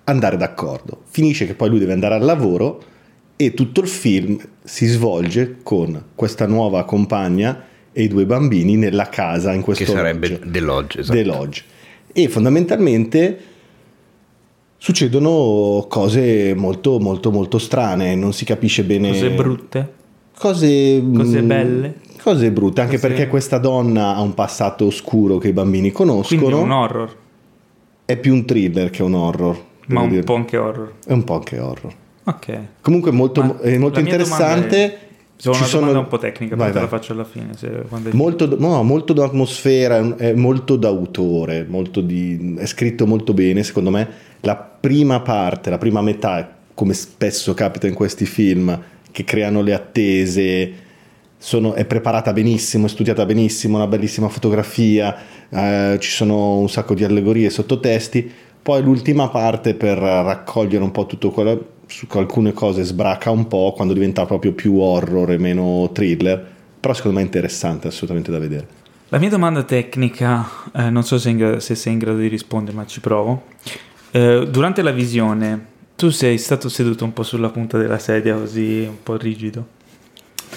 andare d'accordo. Finisce che poi lui deve andare al lavoro e tutto il film si svolge con questa nuova compagna e i due bambini nella casa in questo che sarebbe lodge. The Lodge esatto. The Lodge. E fondamentalmente succedono cose molto molto molto strane, non si capisce bene Cose brutte. cose, Cose mm, belle. Cose brutte, anche Cose- perché questa donna ha un passato oscuro che i bambini conoscono. Quindi è un horror, È più un thriller che un horror. ma un dire. po' anche horror. È un po' anche horror. Ok. Comunque molto, è molto interessante. È- Sono Ci una sono- domanda un po' tecnica, Vai, poi te la vai. faccio alla fine. se- è Molto, no, molto d'atmosfera, è molto d'autore, molto di- è scritto molto bene, secondo me. La prima parte, la prima metà, come spesso capita in questi film, che creano le attese, sono- è preparata benissimo, è studiata benissimo, una bellissima fotografia, eh, ci sono un sacco di allegorie e sottotesti. Poi l'ultima parte per raccogliere un po' tutto quello, su alcune cose sbraca un po' quando diventa proprio più horror e meno thriller, però secondo me è interessante, assolutamente da vedere. La mia domanda tecnica, eh, non so se, in se sei in grado di rispondere, ma ci provo. Eh, durante la visione, tu sei stato seduto un po' sulla punta della sedia, così un po' rigido.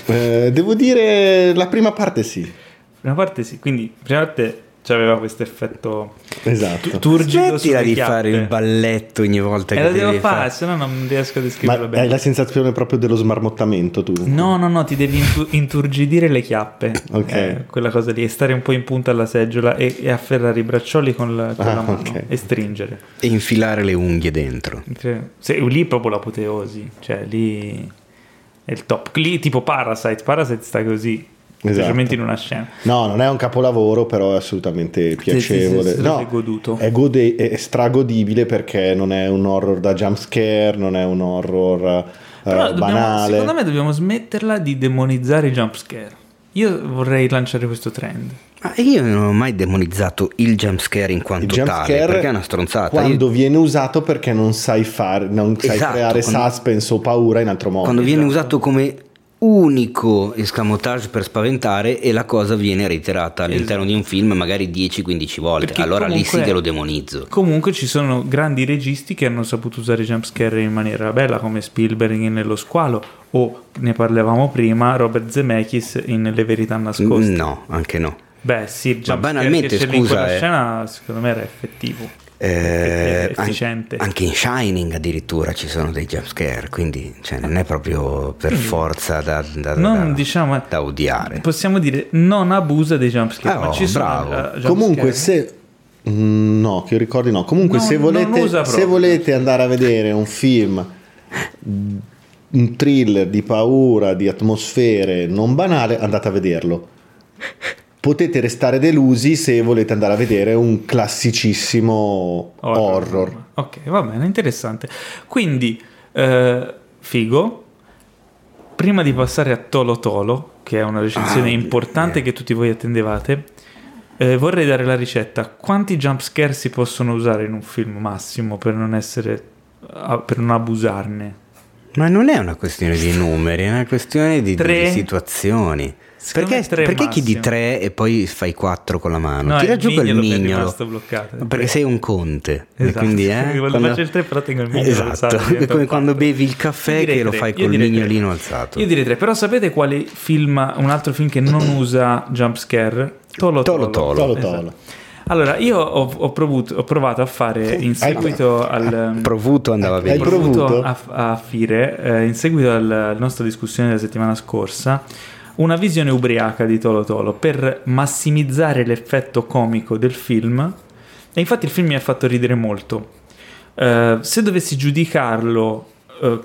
Eh, devo dire la prima parte sì, Prima parte sì, quindi prima parte c'aveva questo effetto [laughs] esatto. tu- turgido Smettila di chiappe. fare il balletto ogni volta E che lo devo devi fare, se no non riesco a Ma descriverlo hai bene. la sensazione proprio dello smarmottamento tu? No, no, no, ti devi intu- inturgidire le chiappe. [laughs] Ok. Eh, quella cosa lì, e stare un po' in punta alla seggiola e, e afferrare i braccioli con la, con Ah, la mano ok. e stringere. e infilare le unghie dentro Cioè, se- lì è proprio l'apoteosi, cioè lì è il top. Lì tipo Parasite, Parasite sta così, specialmente in una scena. No, non è un capolavoro, però è assolutamente piacevole. sì, sì, lo no, sei goduto. È, gode- è stragodibile perché non è un horror da jumpscare, non è un horror Però dobbiamo- banale. secondo me dobbiamo smetterla di demonizzare i jumpscare. Io vorrei lanciare questo trend. Ma io non ho mai demonizzato il jumpscare in Il quanto tale, jumpscare perché è una stronzata. quando Io- viene usato perché non sai fare, non sai Esatto, creare quando- suspense o paura in altro modo. quando viene esatto. usato come unico escamotage per spaventare e la cosa viene reiterata all'interno di un film magari 10-15 volte. Perché allora lì sì comunque- che lo demonizzo. Comunque ci sono grandi registi che hanno saputo usare i jumpscare in maniera bella, come Spielberg nello squalo, o ne parlavamo prima, Robert Zemeckis in Le verità nascoste. No, anche no. Beh, sì, il jumpscare banalmente, scusa, eh. scena secondo me era effettivo. Eh, an- efficiente. anche in Shining addirittura ci sono dei jumpscare, quindi cioè, non è proprio per forza da, da- non da- diciamo da odiare. possiamo dire non abusa dei jumpscare Ah, ma oh, ci sono bravo. eh, jumpscare. Comunque, se. Mm, No, che io ricordi no. Comunque, No, se, volete, se volete andare a vedere un film, un thriller di paura, di atmosfere non banale, andate a vederlo. Potete restare delusi se volete andare a vedere un classicissimo horror. ok va bene interessante quindi eh, figo prima di passare a Tolo Tolo che è una recensione Ah, importante eh. che tutti voi attendevate eh, vorrei dare la ricetta quanti jumpscare si possono usare in un film massimo per non essere per non abusarne Ma non è una questione di numeri, è una questione di, Tre? di situazioni. Perché, perché chi di massimo. tre e poi fai quattro con la mano? No, Tira il giù quel mignolo Perché sei un conte. E Esatto. quindi, eh, Quando faccio il tre, però tengo il mignolo Esatto, alzato, è come quando bevi il caffè che lo fai io col mignolino tre. alzato. Io direi tre, però sapete quali film, un altro film che non usa jumpscare? Tolo Tolo Tolo. Tolo. Tolo Esatto. tolo. Allora, io ho, ho provuto- ho provato a fare in seguito al... Provuto andava bene. Provuto? a, a Fire, eh, in seguito al- alla nostra discussione della settimana scorsa, una visione ubriaca di Tolo Tolo per massimizzare l'effetto comico del film. E infatti il film mi ha fatto ridere molto. Eh, se dovessi giudicarlo, eh,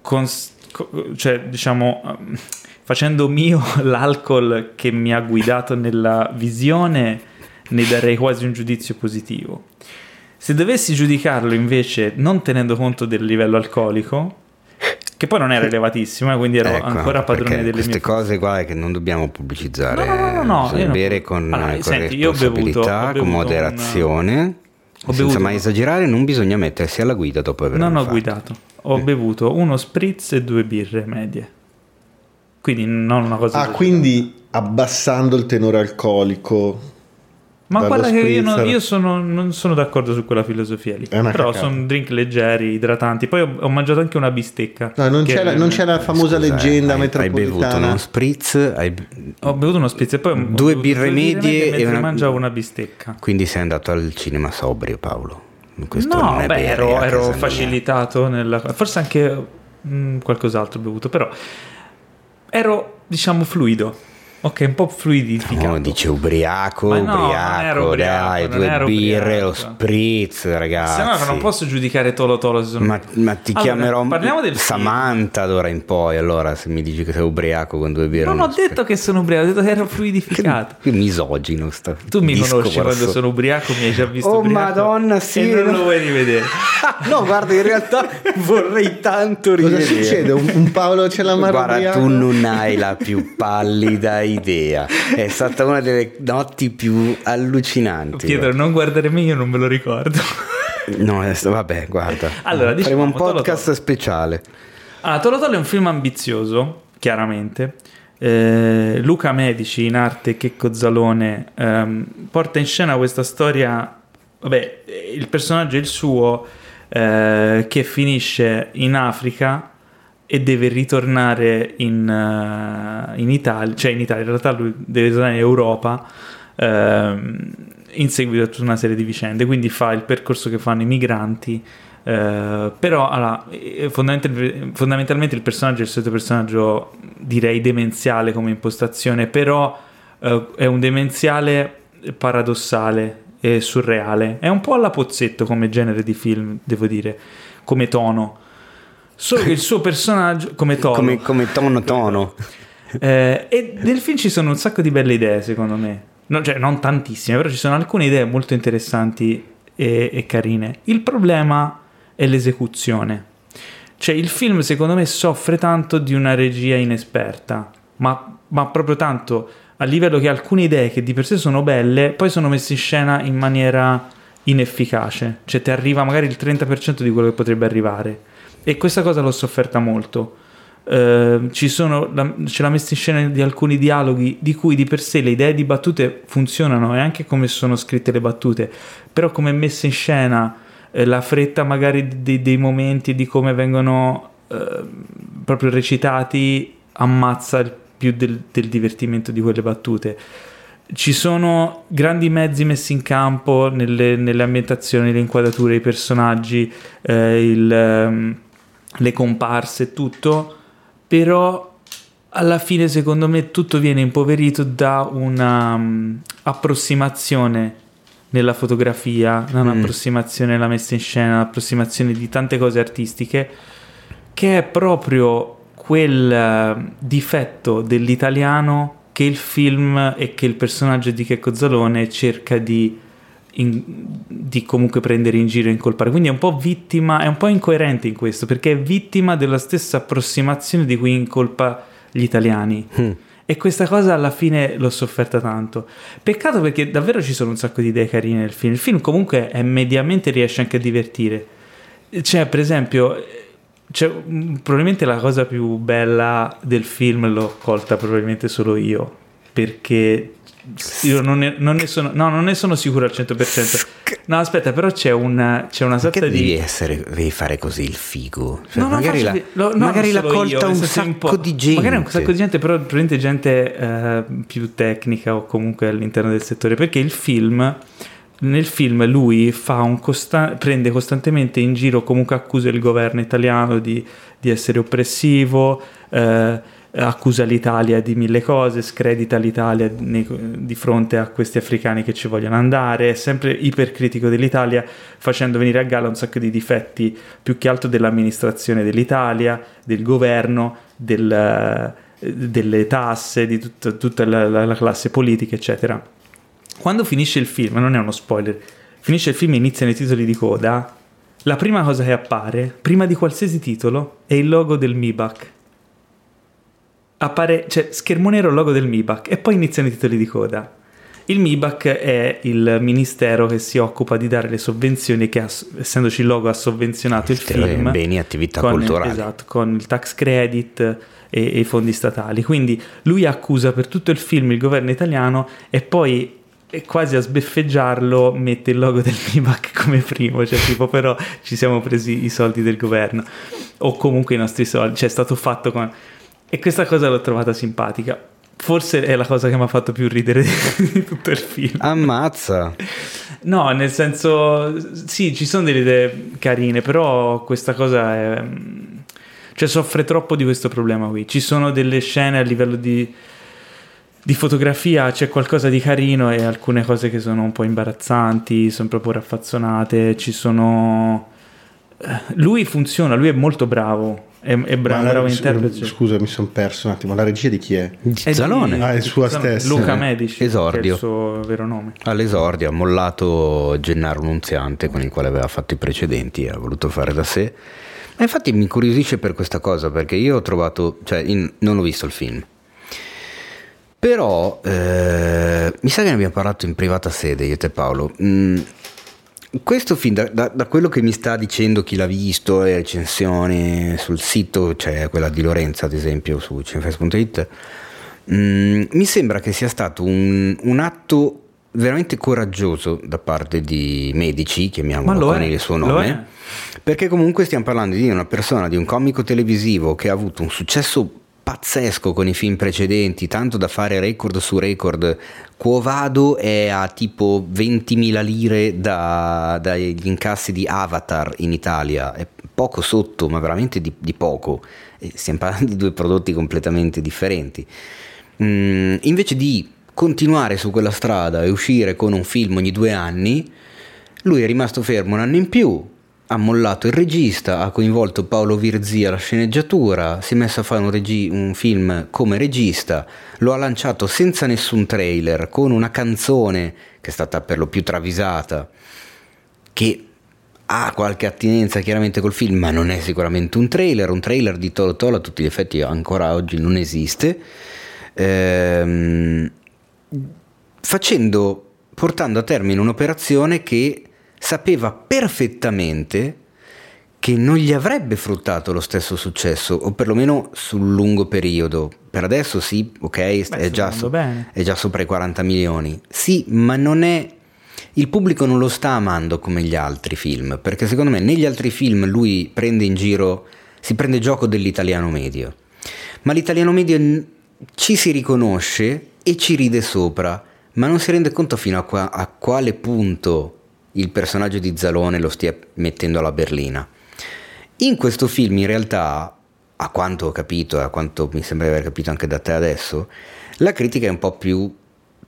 con- co- cioè diciamo ehm, facendo mio [laughs] l'alcol che mi ha guidato nella visione, ne darei quasi un giudizio positivo. Se dovessi giudicarlo invece non tenendo conto del livello alcolico, che poi non era elevatissimo, eh, quindi ero Ecco, ancora padrone delle queste mie cose qua è che non dobbiamo pubblicizzare. No, no, no, no, no, bere con, Allora, con senti, io ho bevuto- responsabilità, ho con bevuto moderazione. ho senza bevuto- mai esagerare, non bisogna mettersi alla guida dopo aver Non ho fatto. guidato, ho bevuto uno spritz e due birre medie. Quindi non una cosa... Ah, quindi abbassando il tenore alcolico. Ma guarda che io, non, io sono- non sono d'accordo su quella filosofia lì. Però sono drink leggeri, idratanti. Poi ho, ho mangiato anche una bistecca. No, non, c'è la, non c'è la famosa Scusa, eh, leggenda hai, hai bevuto metropolitana. uno spritz, hai- Ho bevuto uno spritz e poi Due birre medie e mentre una- mangiavo una bistecca. quindi sei andato al cinema sobrio, Paolo. Questo no, beh, ero, ero facilitato nella... Forse anche mm, qualcos'altro ho bevuto, però ero, diciamo, fluido. Ok, un po' fluidificato. No, dice ubriaco, Ma no, ubriaco, ubriaco, dai, non due birre, lo ubriaco. spritz, ragazzi. Se no non posso giudicare Tolo Tolo se sono... Ma, ma ti Allora, chiamerò parliamo del film. Samantha d'ora in poi, allora, se mi dici che sei ubriaco con due birre. Non ho uno spritz. detto che sono ubriaco, ho detto che ero fluidificato. Che misogino sta Tu mi discorso. conosci quando sono ubriaco, mi hai già visto Oh ubriaco madonna, sì. E non lo vuoi rivedere. [laughs] no, guarda, in realtà vorrei tanto Cosa rivedere. succede? Un, un Paolo ce l'ha Guarda, tu non hai la più pallida idea. È stata una delle notti più allucinanti. Pietro, non guardare me, io non me lo ricordo. No, vabbè, guarda. Allora, faremo diciamo, un Tolo podcast Tolo. speciale. Ah, Tolo Tolo è un film ambizioso, chiaramente. Eh, Luca Medici in arte Checco Zalone ehm, porta in scena questa storia. Vabbè, il personaggio è il suo eh, che finisce in Africa e deve ritornare in, eh, in Italia, cioè in Italia, in realtà lui deve tornare in Europa ehm, in seguito a tutta una serie di vicende, quindi fa il percorso che fanno i migranti. eh, però allora, eh, fondamental- fondamentalmente il personaggio è il solito personaggio direi demenziale come impostazione però è un demenziale paradossale e surreale è un po' alla pozzetto come genere di film devo dire come tono solo che il suo personaggio come tono Come, come tono tono. eh, e nel film ci sono un sacco di belle idee, secondo me. No, cioè, non tantissime, però ci sono alcune idee molto interessanti e, e carine. Il problema è l'esecuzione. Cioè, il film, secondo me, soffre tanto di una regia inesperta, ma, ma proprio tanto a livello che alcune idee che di per sé sono belle, poi sono messe in scena in maniera inefficace. Cioè, ti arriva magari il 30% di quello che potrebbe arrivare. E questa cosa l'ho sofferta molto. Eh, ci sono la, c'è la messa in scena di alcuni dialoghi di cui di per sé le idee di battute funzionano e anche come sono scritte le battute, però come messa in scena eh, la fretta magari dei, dei momenti di come vengono eh, proprio recitati ammazza più del, del divertimento di quelle battute. ci sono grandi mezzi messi in campo nelle, nelle ambientazioni, le inquadrature, i personaggi, eh, il, ehm, le comparse tutto, però alla fine secondo me tutto viene impoverito da una mm, approssimazione nella fotografia, da un'approssimazione nella messa in scena, un'approssimazione di tante cose artistiche che è proprio quel eh, difetto dell'italiano che il film e che il personaggio di Checco Zalone cerca di, in- di comunque prendere in giro e incolpare. Quindi è un po' vittima, è un po' incoerente in questo, perché è vittima della stessa approssimazione di cui incolpa gli italiani. E questa cosa alla fine l'ho sofferta tanto. Peccato perché davvero ci sono un sacco di idee carine nel film. Il film comunque è mediamente riesce anche a divertire. Cioè, per esempio, cioè, mm, probabilmente la cosa più bella del film l'ho colta probabilmente solo io. Perché io non ne, non ne sono, no, non ne sono sicuro al 100%. No, aspetta, però c'è una, c'è una sorta di. devi, essere, devi fare così il figo? Cioè, No, no, magari faccio la, lo- magari l'ha io, colta nel un sacco po'- di gente. Magari un sacco di gente, però probabilmente gente eh, più tecnica o comunque all'interno del settore. Perché il film, nel film, lui fa un costa- prende costantemente in giro, comunque accusa il governo italiano di, di essere oppressivo. eh, accusa l'Italia di mille cose, scredita l'Italia nei- di fronte a questi africani che ci vogliono andare, è sempre ipercritico dell'Italia, facendo venire a galla un sacco di difetti, più che altro dell'amministrazione dell'Italia, del governo, del, delle tasse, di tutta, tutta la, la- la classe politica, eccetera. Quando finisce il film, non è uno spoiler, finisce il film e iniziano i titoli di coda, la prima cosa che appare, prima di qualsiasi titolo, è il logo del MIBAC appare, cioè schermo nero logo del MIBAC e poi iniziano i titoli di coda. Il MIBAC è il ministero che si occupa di dare le sovvenzioni che essendoci il logo ha sovvenzionato il film beni attività con, culturali. esatto, con il tax credit e, e i fondi statali. Quindi lui accusa per tutto il film il governo italiano e poi e quasi a sbeffeggiarlo mette il logo del MIBAC [laughs] come primo, cioè tipo però ci siamo presi i soldi del governo o comunque i nostri soldi, cioè è stato fatto con... E questa cosa l'ho trovata simpatica. Forse è la cosa che mi ha fatto più ridere [laughs] di tutto il film. Ammazza. No, nel senso, sì, ci sono delle idee carine, però questa cosa è... Cioè soffre troppo di questo problema qui. Ci sono delle scene a livello di, di fotografia, c'è qualcosa di carino e alcune cose che sono un po' imbarazzanti, sono proprio raffazzonate, ci sono... Lui funziona, lui è molto bravo, è, è bra- Ma un la- bravo interprete. Scusa, mi sono perso un attimo. La regia di chi è? È di- Zalone. Ah, è sua Zalone, stessa. Luca Medici, che è esordio. il suo vero nome. All'esordio ha mollato Gennaro Nunziante con il quale aveva fatto i precedenti e ha voluto fare da sé. E infatti mi incuriosisce per questa cosa perché io ho trovato, cioè in- non ho visto il film. Però eh, mi sa che ne abbiamo parlato in privata sede io e te Paolo. Mm, questo film, da, da- da quello che mi sta dicendo chi l'ha visto e recensioni sul sito, c'è quella di Lorenza ad esempio su cinefest.it, mm, mi sembra che sia stato un, un atto veramente coraggioso da parte di medici, chiamiamolo lo con il suo nome, perché comunque stiamo parlando di una persona, di un comico televisivo che ha avuto un successo pazzesco con i film precedenti, tanto da fare record su record. Quo Vado è a tipo 20.000 lire da- dagli incassi di Avatar in Italia, è poco sotto, ma veramente di, di poco. Stiamo parlando di due prodotti completamente differenti. Mm, invece di continuare su quella strada e uscire con un film ogni due anni, lui è rimasto fermo un anno in più, ha mollato il regista, ha coinvolto Paolo Virzia alla sceneggiatura, si è messo a fare un, regi- un film come regista, lo ha lanciato senza nessun trailer, con una canzone che è stata per lo più travisata, che ha qualche attinenza chiaramente col film, ma non è sicuramente un trailer, un trailer di Tolo Tolo a tutti gli effetti ancora oggi non esiste. Ehm, facendo, portando a termine un'operazione che sapeva perfettamente che non gli avrebbe fruttato lo stesso successo, o perlomeno sul lungo periodo. Per adesso sì, ok, è, sta già so- è già sopra i 40 milioni. Sì, ma non è... Il pubblico non lo sta amando come gli altri film, perché secondo me negli altri film lui prende in giro, si prende gioco dell'italiano medio. Ma l'italiano medio ci si riconosce e ci ride sopra, ma non si rende conto fino a, qua- a quale punto il personaggio di Zalone lo stia mettendo alla berlina. In questo film, in realtà, a quanto ho capito e a quanto mi sembra di aver capito anche da te adesso, la critica è un po' più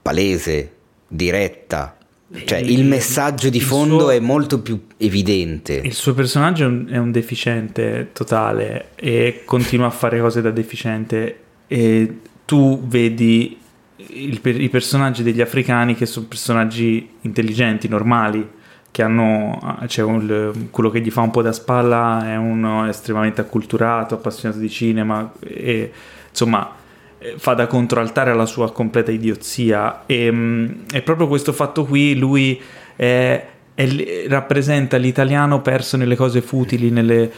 palese, diretta. Cioè, il messaggio di fondo suo- è molto più evidente. Il suo personaggio è un, è un deficiente totale e continua a fare cose da deficiente e tu vedi il i personaggi degli africani che sono personaggi intelligenti, normali, che hanno, c'è un- quello che gli fa un po' da spalla è uno estremamente acculturato, appassionato di cinema e insomma eh, fa da controaltare alla sua completa idiozia. E, mm, e proprio questo fatto qui lui è- è rappresenta l'italiano perso nelle cose futili, nelle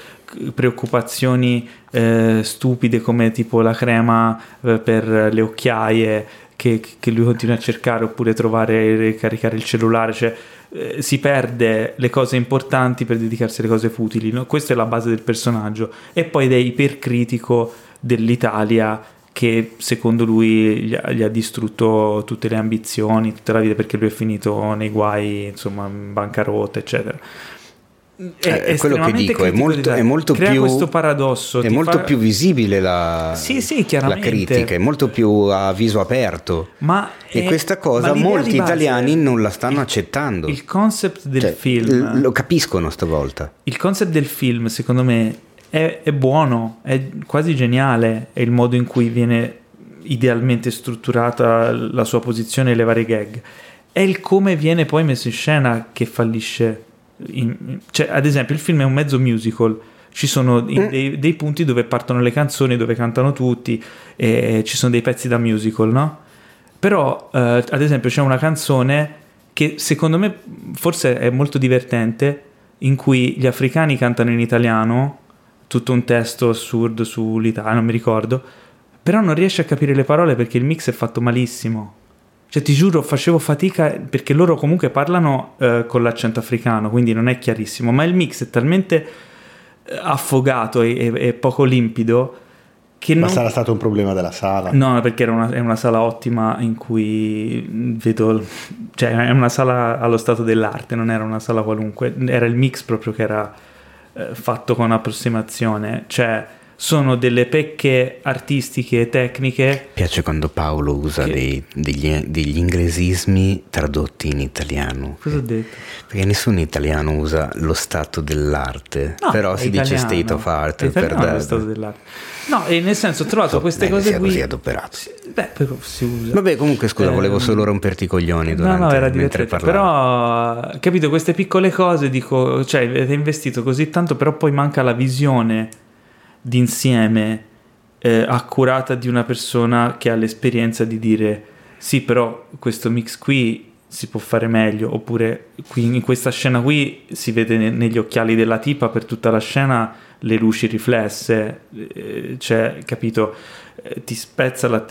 preoccupazioni eh, stupide come tipo la crema eh, per le occhiaie che, che lui continua a cercare oppure trovare e caricare il cellulare, cioè eh, si perde le cose importanti per dedicarsi alle cose futili, no? questa è la base del personaggio e poi ed è ipercritico dell'Italia che secondo lui gli ha, gli ha distrutto tutte le ambizioni, tutta la vita perché lui è finito nei guai, insomma, in bancarotta, eccetera. Eh, è quello che dico, è molto, dell'Italia. è molto Crea più questo paradosso, È molto fa- più visibile la, Sì, sì, la critica, è molto più a viso aperto. Ma E è- questa cosa molti italiani non la stanno accettando. Il concept del Cioè, film, l- lo capiscono stavolta. il concept del film, secondo me, è, è buono, è quasi geniale. È il modo in cui viene idealmente strutturata la sua posizione e le varie gag. È il come viene poi messo in scena che fallisce. In- cioè, ad esempio, il film è un mezzo musical. Ci sono i- dei, dei punti dove partono le canzoni, dove cantano tutti, e ci sono dei pezzi da musical, no? Però, eh, ad esempio, c'è una canzone che secondo me forse è molto divertente, in cui gli africani cantano in italiano, tutto un testo assurdo sull'Italia, non mi ricordo, però non riesci a capire le parole perché il mix è fatto malissimo. Cioè, ti giuro, facevo fatica perché loro comunque parlano eh, con l'accento africano, quindi non è chiarissimo, ma il mix è talmente eh, affogato e, e- e poco limpido che Ma non... sarà stato un problema della sala. No, perché era una, è una sala ottima in cui vedo, cioè è una sala allo stato dell'arte, non era una sala qualunque, era il mix proprio che era eh, fatto con approssimazione, cioè sono delle pecche artistiche e tecniche. piace quando Paolo usa Che- dei- degli, degli inglesismi tradotti in italiano. Cosa ho detto? Perché nessun italiano usa lo stato dell'arte, No, però si dice italiano. state of art È per italiano lo dare- stato dell'arte. No, e nel senso ho trovato queste non è che cose sia qui. così adoperato. Beh, però si usa. Vabbè, comunque scusa, Ehm, volevo solo romperti i coglioni durante, no, no, era mentre divertente. parlavi. Però, capito, queste piccole cose, dico, cioè, avete investito così tanto, però poi manca la visione d'insieme eh, accurata di una persona che ha l'esperienza di dire sì, però questo mix qui si può fare meglio, oppure qui in questa scena qui si vede ne- negli occhiali della tipa per tutta la scena le luci riflesse, eh, cioè, capito, eh, ti spezza la...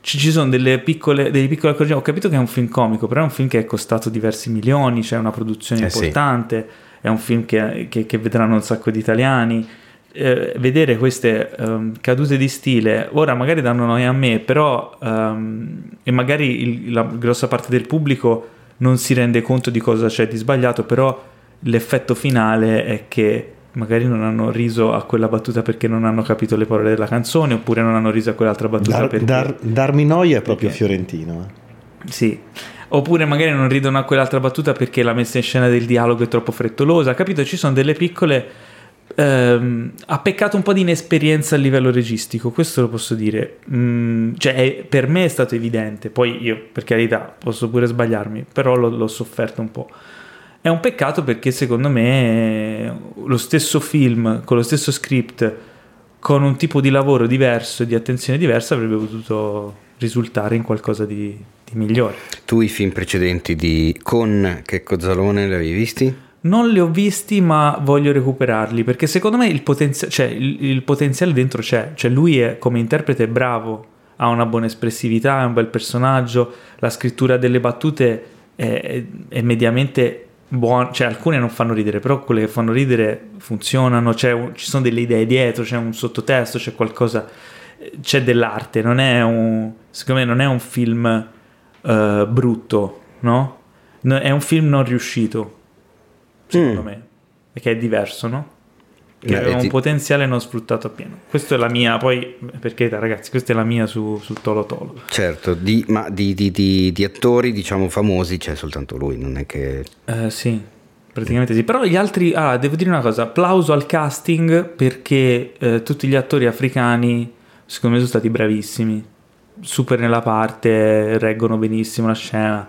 Ci, ci sono delle piccole, dei piccoli accorgimenti. Ho capito che è un film comico, però è un film che è costato diversi milioni, c'è una produzione Eh sì. importante, è un film che, che- che vedranno un sacco di italiani. Eh, vedere queste ehm, cadute di stile, ora magari danno noia a me, però ehm, e magari il- la grossa parte del pubblico non si rende conto di cosa c'è di sbagliato, però l'effetto finale è che magari non hanno riso a quella battuta perché non hanno capito le parole della canzone, oppure non hanno riso a quell'altra battuta Dar, perché... dar- darmi noia è proprio perché- fiorentino. eh. Sì. Oppure magari non ridono a quell'altra battuta perché la messa in scena del dialogo è troppo frettolosa. Capito? Ci sono delle piccole. Ehm, ha peccato un po' di inesperienza a livello registico, questo lo posso dire. Mm, cioè, per me è stato evidente. Poi io, per carità, posso pure sbagliarmi, però l'ho, l'ho sofferto un po'. È un peccato perché secondo me lo stesso film, con lo stesso script, con un tipo di lavoro diverso e di attenzione diversa avrebbe potuto risultare in qualcosa di, di migliore. Tu i film precedenti di con Checco Zalone li avevi visti? Non li ho visti, ma voglio recuperarli perché secondo me il, potenzia- cioè, il- il potenziale dentro c'è. Cioè, lui è, come interprete è bravo, ha una buona espressività, è un bel personaggio. La scrittura delle battute è, è- mediamente buona. Cioè, alcune non fanno ridere, però quelle che fanno ridere funzionano. un- ci sono delle idee dietro, c'è un sottotesto, c'è qualcosa. C'è dell'arte, non è un. Secondo me, non è un film eh, brutto, no? No, È un film non riuscito, secondo Mm. me, perché è diverso, no? Che aveva un ti- potenziale non sfruttato appieno. Questa è la mia, poi, perché ragazzi, questa è la mia su, sul Tolo Tolo. Certo, di, ma di, di- di- di attori diciamo famosi c'è soltanto lui, non è che... Eh, sì, praticamente sì. Però gli altri, ah, devo dire una cosa, applauso al casting perché eh, tutti gli attori africani, secondo me, sono stati bravissimi, super nella parte, reggono benissimo la scena.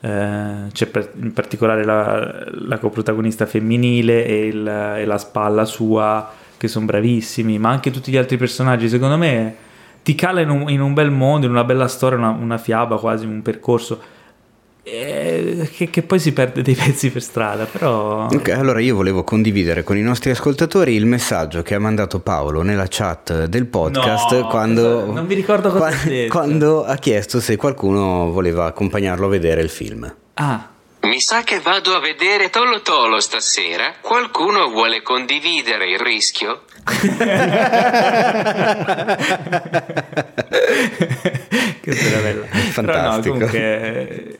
Eh, c'è per- in particolare la, la coprotagonista femminile e, il- e la spalla sua che sono bravissimi, ma anche tutti gli altri personaggi, secondo me ti cala in un, in un bel mondo, in una bella storia, una, una fiaba quasi, un percorso eh, che, che poi si perde dei [laughs] pezzi per strada, però... Ok, allora io volevo condividere con i nostri ascoltatori il messaggio che ha mandato Paolo nella chat del podcast No, quando, non mi ricordo cosa qua- ha detto. quando ha chiesto se qualcuno voleva accompagnarlo a vedere il film. Ah, Mi sa che vado a vedere Tolo Tolo stasera. Qualcuno vuole condividere il rischio? [laughs] [laughs] che bella. Fantastico. No, comunque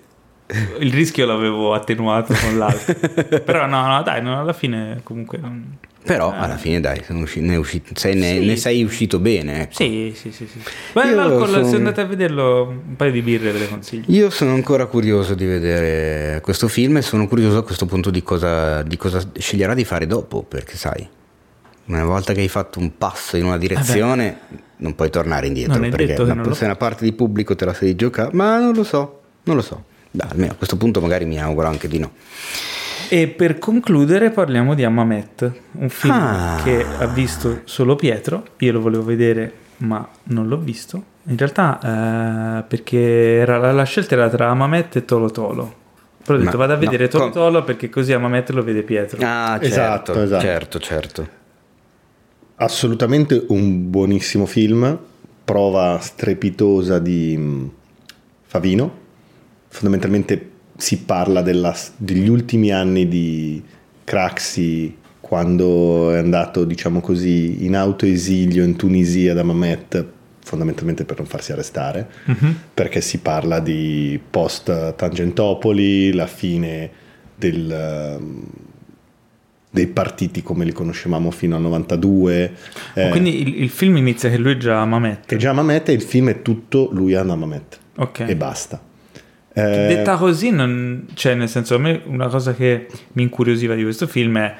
il rischio l'avevo attenuato con l'altro. [laughs] Però no, no, dai, no, alla fine comunque... non- Però Eh. alla fine dai, usci- ne, è uscito- sei- ne- Sì. ne sei uscito bene. ecco. Sì, sì, sì, sì. Io l'alcol, sono- se andate a vederlo, un paio di birre ve le consiglio. Io sono ancora curioso di vedere questo film e sono curioso a questo punto di cosa, di cosa sceglierà di fare dopo, perché sai, una volta che hai fatto un passo in una direzione non puoi tornare indietro, Non è perché una, lo se una parte di pubblico te la sei giocare, ma non lo so, non lo so. Dai, almeno a questo punto magari mi auguro anche di no. E per concludere parliamo di Amamet, un film Ah. che ha visto solo Pietro, io lo volevo vedere ma non l'ho visto, in realtà eh, perché era, la, la scelta era tra Amamet e Tolo Tolo, però ho detto Ma- vado a vedere no, Tolo com- Tolo perché così Amamet lo vede Pietro. Ah, certo, Esatto, esatto. certo, certo. Assolutamente un buonissimo film, prova strepitosa di mm, Favino. Fondamentalmente si parla della- degli ultimi anni di Craxi quando è andato, diciamo così, in autoesilio in Tunisia da Mamet, fondamentalmente per non farsi arrestare, Mhm. perché si parla di post Tangentopoli, la fine del, dei partiti come li conoscevamo fino al 92. Oh, eh, Quindi il, il film inizia che lui è già Mamet. che già Mamet e il film è tutto lui a Mamet Ok. e basta. Eh, Detta così, non, cioè nel senso, a me una cosa che mi incuriosiva di questo film è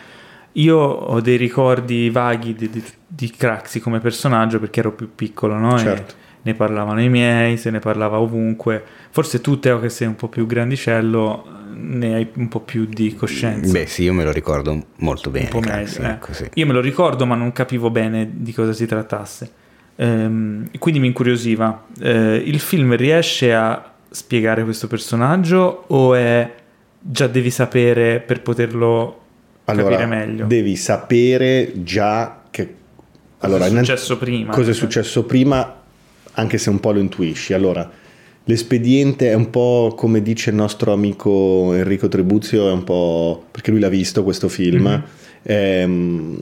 io ho dei ricordi vaghi di, di, di Craxi come personaggio perché ero più piccolo, no? E Certo. ne parlavano i miei, se ne parlava ovunque. Forse tu, Teo, che sei un po' più grandicello, ne hai un po' più di coscienza. Beh, sì, io me lo ricordo molto bene. un po' Craxi, meglio. eh. ecco, sì. Io me lo ricordo, ma non capivo bene di cosa si trattasse. Ehm, quindi mi incuriosiva. Eh, il film riesce a spiegare questo personaggio o è già devi sapere per poterlo allora, capire meglio? devi sapere già che... Allora, è innan- successo prima? Cosa è Cioè- successo prima, anche se un po' lo intuisci. Allora, l'espediente è un po' come dice il nostro amico Enrico Trebuzio, è un po'... perché lui l'ha visto questo film, Mhm. ehm,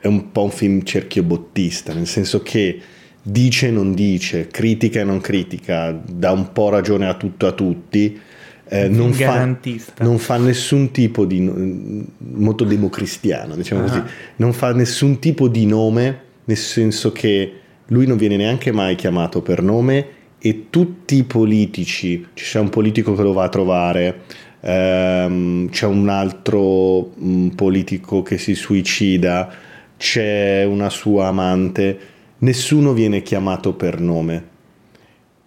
è un po' un film cerchio bottista, nel senso che dice e non dice, critica e non critica, dà un po' ragione a tutto a tutti. eh, non, fa, non fa nessun tipo di molto democristiano, diciamo Ah. così, non fa nessun tipo di nome, nel senso che lui non viene neanche mai chiamato per nome e tutti i politici, c'è un politico che lo va a trovare, ehm, c'è un altro mm, politico che si suicida, c'è una sua amante, nessuno viene chiamato per nome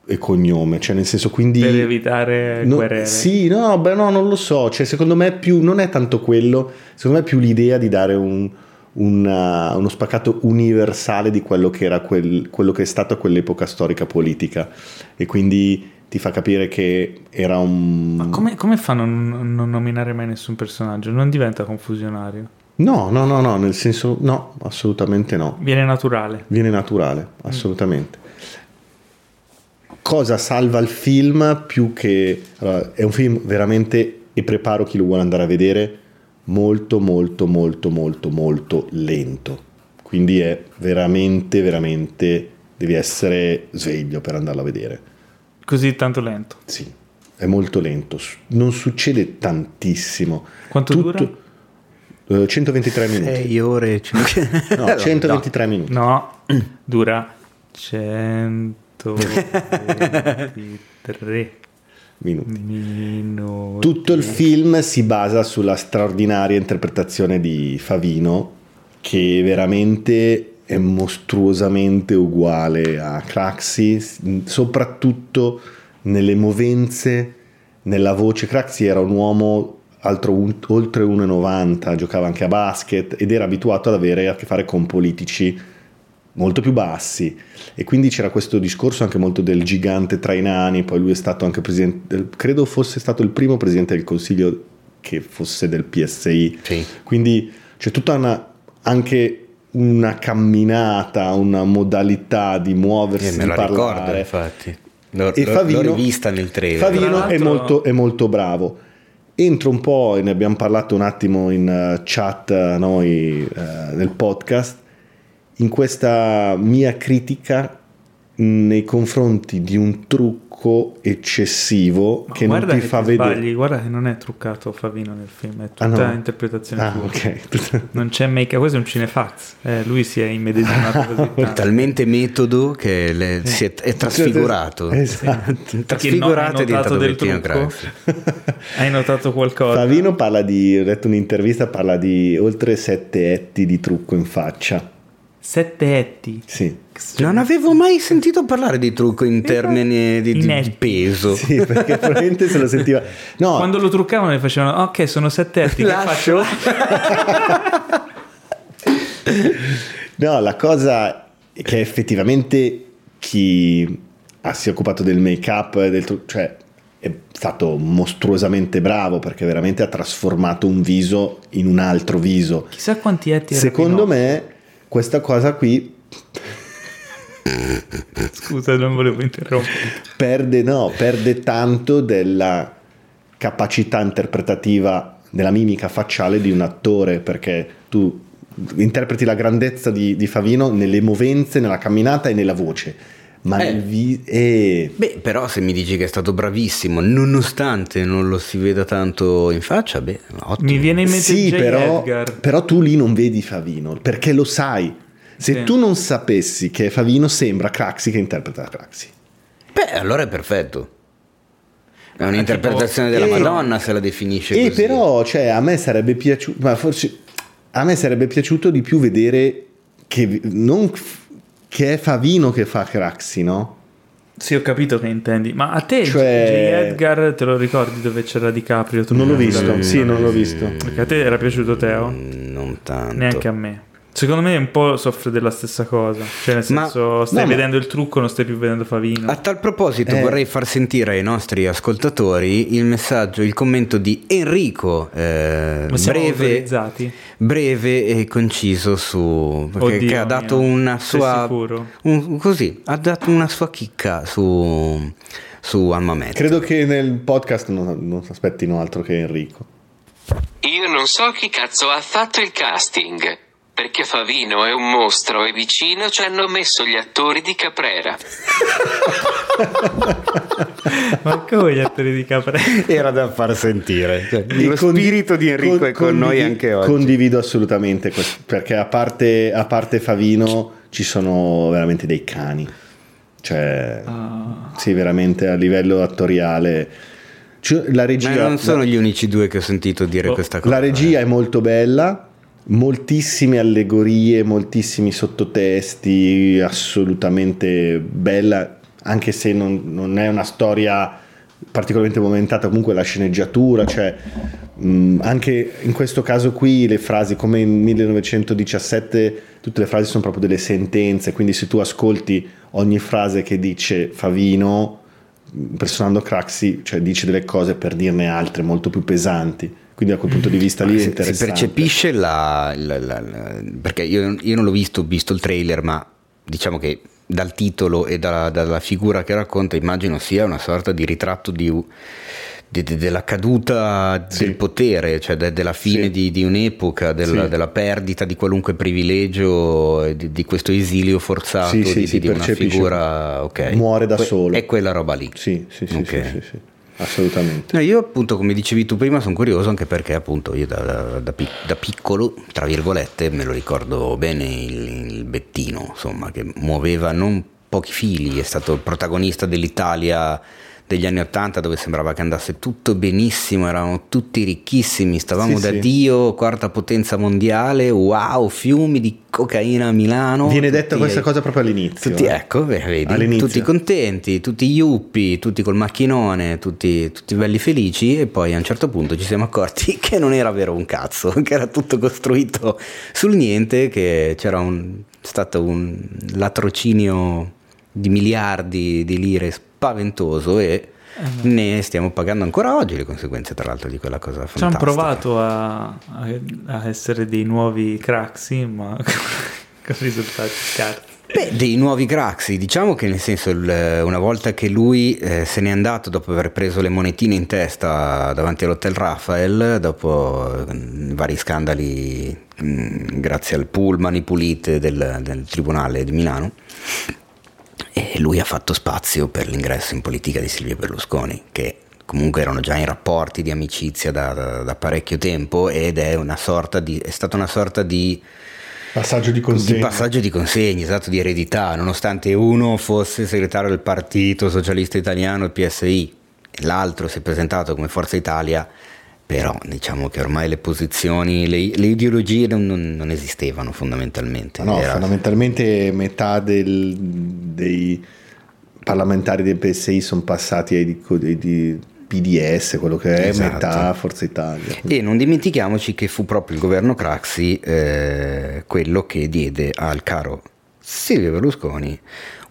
e cognome, cioè nel senso quindi... Per evitare No, querele. sì, no, beh, no, non lo so. Cioè, secondo me più, non è tanto quello, secondo me è più l'idea di dare un- una- uno spaccato universale di quello che, era quel- quello che è stata quell'epoca storica politica. E quindi ti fa capire che era un... Ma come, come fanno a non, non nominare mai nessun personaggio? Non diventa confusionario? No, no, no, no, nel senso, no, assolutamente no. Viene naturale. Viene naturale, assolutamente. Cosa salva il film più che... allora, è un film veramente, e preparo chi lo vuole andare a vedere, molto, molto, molto, molto, molto lento. Quindi è veramente, veramente... Devi essere sveglio per andarlo a vedere. Così tanto lento. Sì, è molto lento, non succede tantissimo. Quanto dura? Eh, 123 minuti. 6 ore. cinque- No, [laughs] 123 minuti. No, [clears throat] dura 123 minuti. minuti. Tutto il film si basa sulla straordinaria interpretazione di Favino, che veramente è mostruosamente uguale a Craxi, soprattutto nelle movenze, nella voce. Craxi era un uomo un- oltre 1,90, giocava anche a basket ed era abituato ad avere a che fare con politici molto più bassi e quindi c'era questo discorso anche molto del gigante tra i nani, poi lui è stato anche presidente, credo fosse stato il primo presidente del consiglio che fosse del PSI, Sì. quindi c'è tutta una, anche una camminata, una modalità di muoversi, Eh, di me la ricordo, parlare. infatti. L'ho, E l'ho- Favino, l'ho rivista nel trailer. Favino è, molto, è molto bravo. Entro un po', e ne abbiamo parlato un attimo in eh, chat eh, noi eh, nel podcast, in questa mia critica nei confronti di un trucco eccessivo Ma che non ti che fa ti vedere. sbagli, guarda che non è truccato Favino nel film, è tutta Ah, no? interpretazione Ah, tua. ok. [laughs] Non c'è make questo è un cinefax. Eh, lui si è immedesimato [laughs] così tanto. talmente metodo che le- si è, è trasfigurato. Esatto. [laughs] Non Trasfigurato hai è diventato notato del trucco? Hai notato qualcosa? Favino parla di, ho letto un'intervista, parla di oltre sette etti di trucco in faccia. Sette etti. Sì. Non avevo mai sentito parlare di trucco in termini di, di- peso. [laughs] Sì, perché probabilmente se lo sentiva. No, Quando lo truccavano ne facevano, ok, sono sette etti. Lascio. faccio? [laughs] No, la cosa è che effettivamente chi ha- si è occupato del make-up, e del tru- cioè è stato mostruosamente bravo perché veramente ha trasformato un viso in un altro viso. Chissà quanti etti Secondo me questa cosa qui Scusa, non volevo interrompere. perde, no, perde tanto della capacità interpretativa della mimica facciale di un attore perché tu interpreti la grandezza di, di Favino nelle movenze, nella camminata e nella voce ma Eh. vi- eh, Beh, però se mi dici che è stato bravissimo, nonostante non lo si veda tanto in faccia, beh, ottimo. Mi viene in mente sì J. però, Edgar. però tu lì non vedi Favino perché lo sai se Sì. tu non sapessi che Favino sembra Craxi che interpreta Craxi Beh, allora è perfetto. È un'interpretazione tipo- della Eh, Madonna se la definisce E così. però, cioè, a me sarebbe piaciuto, ma forse a me sarebbe piaciuto di più vedere che non che è Favino che fa Craxi, no? Sì, ho capito che intendi. Ma a te Cioè- J. Edgar te lo ricordi dove c'era DiCaprio? Tu Non l'ho visto, sì, non l'ho visto. Perché a te era piaciuto Teo? Mm, Non tanto. Neanche a me. Secondo me un po' soffre della stessa cosa. Cioè, nel Ma- senso, stai no, ma- vedendo il trucco, non stai più vedendo Favino. A tal proposito Eh. vorrei far sentire ai nostri ascoltatori il messaggio, il commento di Enrico, eh, Ma siamo breve, autorizzati? breve e conciso su perché Oddio che ha dato mio. una Sei sua sicuro? un- così, ha dato una sua chicca su su Alma Mater. Credo che nel podcast non, non aspettino altro che Enrico. Io non so chi cazzo ha fatto il casting. Perché Favino è un mostro e vicino ci hanno messo gli attori di Caprera. Ma come gli attori di Capre? Era da far sentire. Cioè, lo condi- spirito di Enrico con- è con noi condivi- anche oggi. Condivido assolutamente questo, perché a parte, a parte Favino ci sono veramente dei cani. Cioè, Ah. sì, veramente a livello attoriale. Cioè, La regia, Ma non sono gli unici due che ho sentito dire Oh, questa cosa. la regia è molto bella, moltissime allegorie, moltissimi sottotesti, assolutamente bella, anche se non, non è una storia particolarmente momentata, comunque la sceneggiatura, cioè mh, anche in questo caso qui le frasi come in 1917 tutte le frasi sono proprio delle sentenze, quindi se tu ascolti ogni frase che dice Favino impersonando Craxi, cioè dice delle cose per dirne altre molto più pesanti. Quindi da quel punto di vista lì è si, si interessante. percepisce la, la- la- la- perché io, io non l'ho visto, ho visto il trailer, ma diciamo che dal titolo e dalla, dalla figura che racconta immagino sia una sorta di ritratto di, di- di- della caduta Sì. del potere, cioè de- della fine Sì. di, di un'epoca, della, Sì. della perdita di qualunque privilegio, di, questo esilio forzato di, una figura, ok. Muore da Que- solo. È quella roba lì. Sì, sì, sì, Ok. sì, sì, sì. Assolutamente. No, io appunto, come dicevi tu prima, sono curioso anche perché appunto io da, da- da da piccolo, tra virgolette, me lo ricordo bene il, il Bettino, insomma, che muoveva non pochi fili, è stato il protagonista dell'Italia degli anni Ottanta dove sembrava che andasse tutto benissimo, eravamo tutti ricchissimi, stavamo Sì, da sì. Dio, quarta potenza mondiale, wow, fiumi di cocaina a Milano. Viene detta questa cosa proprio all'inizio. tutti, eh. ecco, vedi, All'inizio. tutti contenti, tutti yuppie, tutti col macchinone, tutti, tutti belli felici e poi a un certo punto ci siamo accorti [laughs] che non era vero un cazzo, [laughs] che era tutto costruito sul niente, che c'era un, stato un latrocinio di miliardi di lire spaventoso e ne stiamo pagando ancora oggi le conseguenze tra l'altro di quella cosa Ci hanno fantastica. provato a, a- essere dei nuovi Craxi, ma [laughs] con risultati scarsi. Beh, dei nuovi Craxi, diciamo che nel senso una volta che lui eh, se n'è andato dopo aver preso le monetine in testa davanti all'Hotel Rafael, dopo eh, vari scandali mh, grazie al pullman i pulite del, del Tribunale di Milano, e lui ha fatto spazio per l'ingresso in politica di Silvio Berlusconi, che comunque erano già in rapporti di amicizia da, da- da parecchio tempo ed è, una sorta di, è stata una sorta di Passaggio di di consegna. passaggio di consegni, esatto, di eredità, nonostante uno fosse segretario del Partito Socialista Italiano, il PSI, e l'altro si è presentato come Forza Italia, però diciamo che ormai le posizioni, le, le ideologie non, non- esistevano fondamentalmente. No, Era- fondamentalmente metà del- dei parlamentari del PSI sono passati ai di, di- di PDS, quello che è, Esatto. metà Forza Italia. E non dimentichiamoci che fu proprio il governo Craxi eh, quello che diede al caro Silvio Berlusconi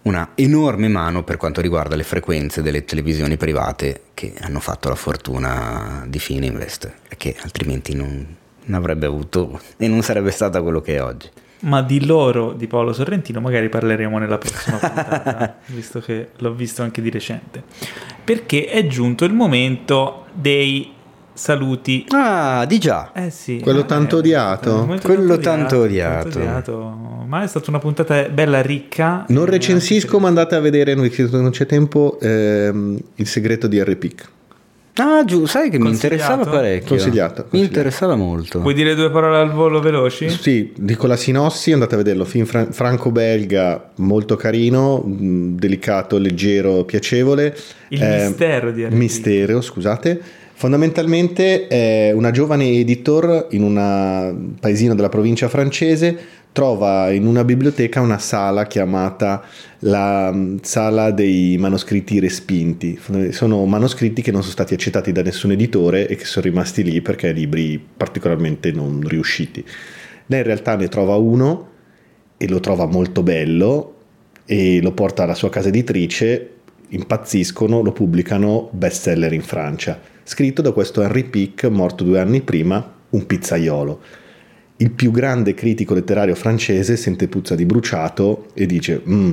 una enorme mano per quanto riguarda le frequenze delle televisioni private che hanno fatto la fortuna di Fininvest, che altrimenti non, non avrebbe avuto e non sarebbe stata quello che è oggi. Ma di loro, di Paolo Sorrentino, magari parleremo nella prossima [laughs] puntata, visto che l'ho visto anche di recente. Perché è giunto il momento dei saluti. Ah, di già. Eh sì. Quello eh, tanto odiato? Quello tanto odiato. tanto odiato. Ma è stata una puntata bella ricca. Non recensisco, ma andate a vedere, non c'è tempo, ehm, il segreto di Harry Pick. Ah, giù, sai che mi interessava parecchio. Consigliato, Mi consigliato. interessava molto. Vuoi dire due parole al volo veloci? Sì, dico la sinossi, andate a vederlo, film fran- franco-belga, molto carino, mh, delicato, leggero, piacevole. Il Eh, mistero di Harry Pick. Mistero, scusate. Fondamentalmente è una giovane editor in un paesino della provincia francese, trova in una biblioteca una sala chiamata la mh, sala dei manoscritti respinti. Sono manoscritti che non sono stati accettati da nessun editore e che sono rimasti lì perché libri particolarmente non riusciti. Lei in realtà ne trova uno e lo trova molto bello e lo porta alla sua casa editrice, impazziscono, lo pubblicano bestseller in Francia, scritto da questo Henry Pick, morto due anni prima, un pizzaiolo. Il più grande critico letterario francese sente puzza di bruciato e dice, "Mm,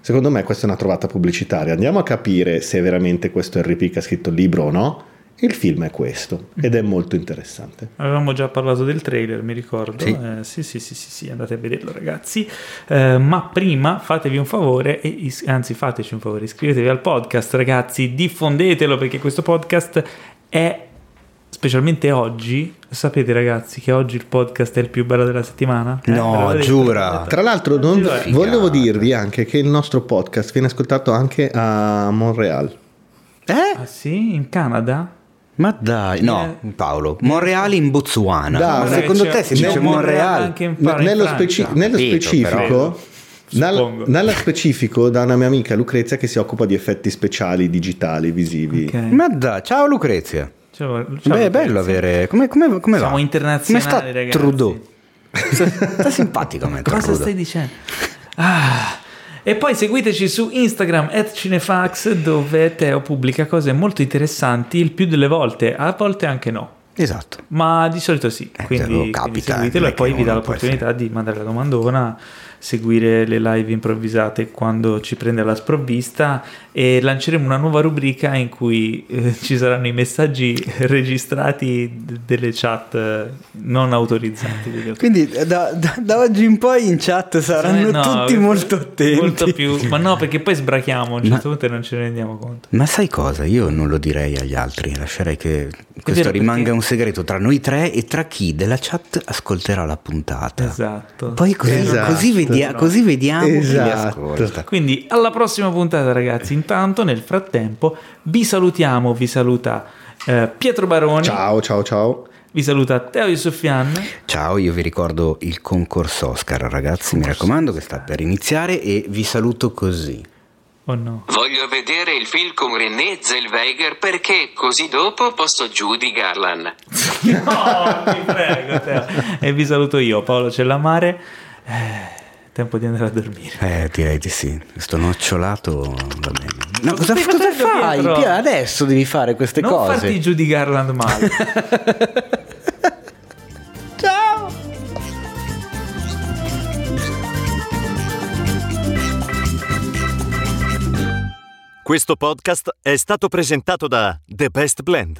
secondo me questa è una trovata pubblicitaria, andiamo a capire se veramente questo Henry Pick ha scritto il libro o no. Il film è questo ed è molto interessante. Avevamo già parlato del trailer, mi ricordo. Sì. Eh, sì, sì, sì, sì, sì, andate a vederlo, ragazzi. Eh, ma prima fatevi un favore, e is- anzi, fateci un favore, iscrivetevi al podcast, ragazzi, diffondetelo perché questo podcast è specialmente oggi. Sapete, ragazzi, che oggi il podcast è il più bello della settimana? Eh, No, giura. Tra l'altro, non- volevo dirvi anche che il nostro podcast viene ascoltato anche a Montreal. Eh? Ah, sì? In Canada? Ma dai, no, Eh. Paolo, Monreale in Botswana. Ma ma secondo te si dice Monreale Monreale? nello, speci- nello Capito, specifico, però. nal- specifico da una mia amica Lucrezia che si occupa di effetti speciali digitali visivi. Ok. Ma dai, ciao Lucrezia. Ciao- ciao, Beh, è bello avere. Come, come, come va? Siamo internazionali, Come sta ragazzi. Trudeau? [laughs] sta simpatico a me. Cosa Trudeau. stai dicendo? Ah. E poi seguiteci su Instagram at Cinefax dove Teo pubblica cose molto interessanti il più delle volte, a volte anche no. Esatto. Ma di solito sì, Eh, quindi, quello quindi capita, seguitelo e poi vi dà l'opportunità di mandare la domandona, seguire le live improvvisate quando ci prende la sprovvista e lanceremo una nuova rubrica in cui eh, [laughs] ci saranno i messaggi registrati d- delle chat eh, non autorizzati. Quindi eh, da, da- da oggi in poi in chat saranno no, tutti eh, molto attenti. molto più- ma no, perché poi sbrachiamo a un Ma- certo punto e non ce ne rendiamo conto. Ma sai cosa? Io non lo direi agli altri, lascerei che questo rimanga un segreto tra noi tre e tra chi della chat ascolterà la puntata. Esatto. Poi così, Esatto. così vedia- così vediamo chi li Esatto. ascolta. Quindi alla prossima puntata ragazzi, intanto nel frattempo vi salutiamo, vi saluta eh, Pietro Baroni, Ciao, ciao, ciao. vi saluta Teo Yusufian, Ciao, io vi ricordo il concorso Oscar, ragazzi, mi raccomando che sta per iniziare e vi saluto così. oh no, Voglio vedere il film con René Zellweger perché così dopo posso Judy Garland. [laughs] no ti prego Teo, e vi saluto io Paolo Cellamare, eh, tempo di andare a dormire. Eh, direi di sì. Sto nocciolato va bene. No, Ma cosa, cosa fai? Pietro? Adesso devi fare queste non cose. farti giù di Garland male. [laughs] Ciao! Questo podcast è stato presentato da The Best Blend,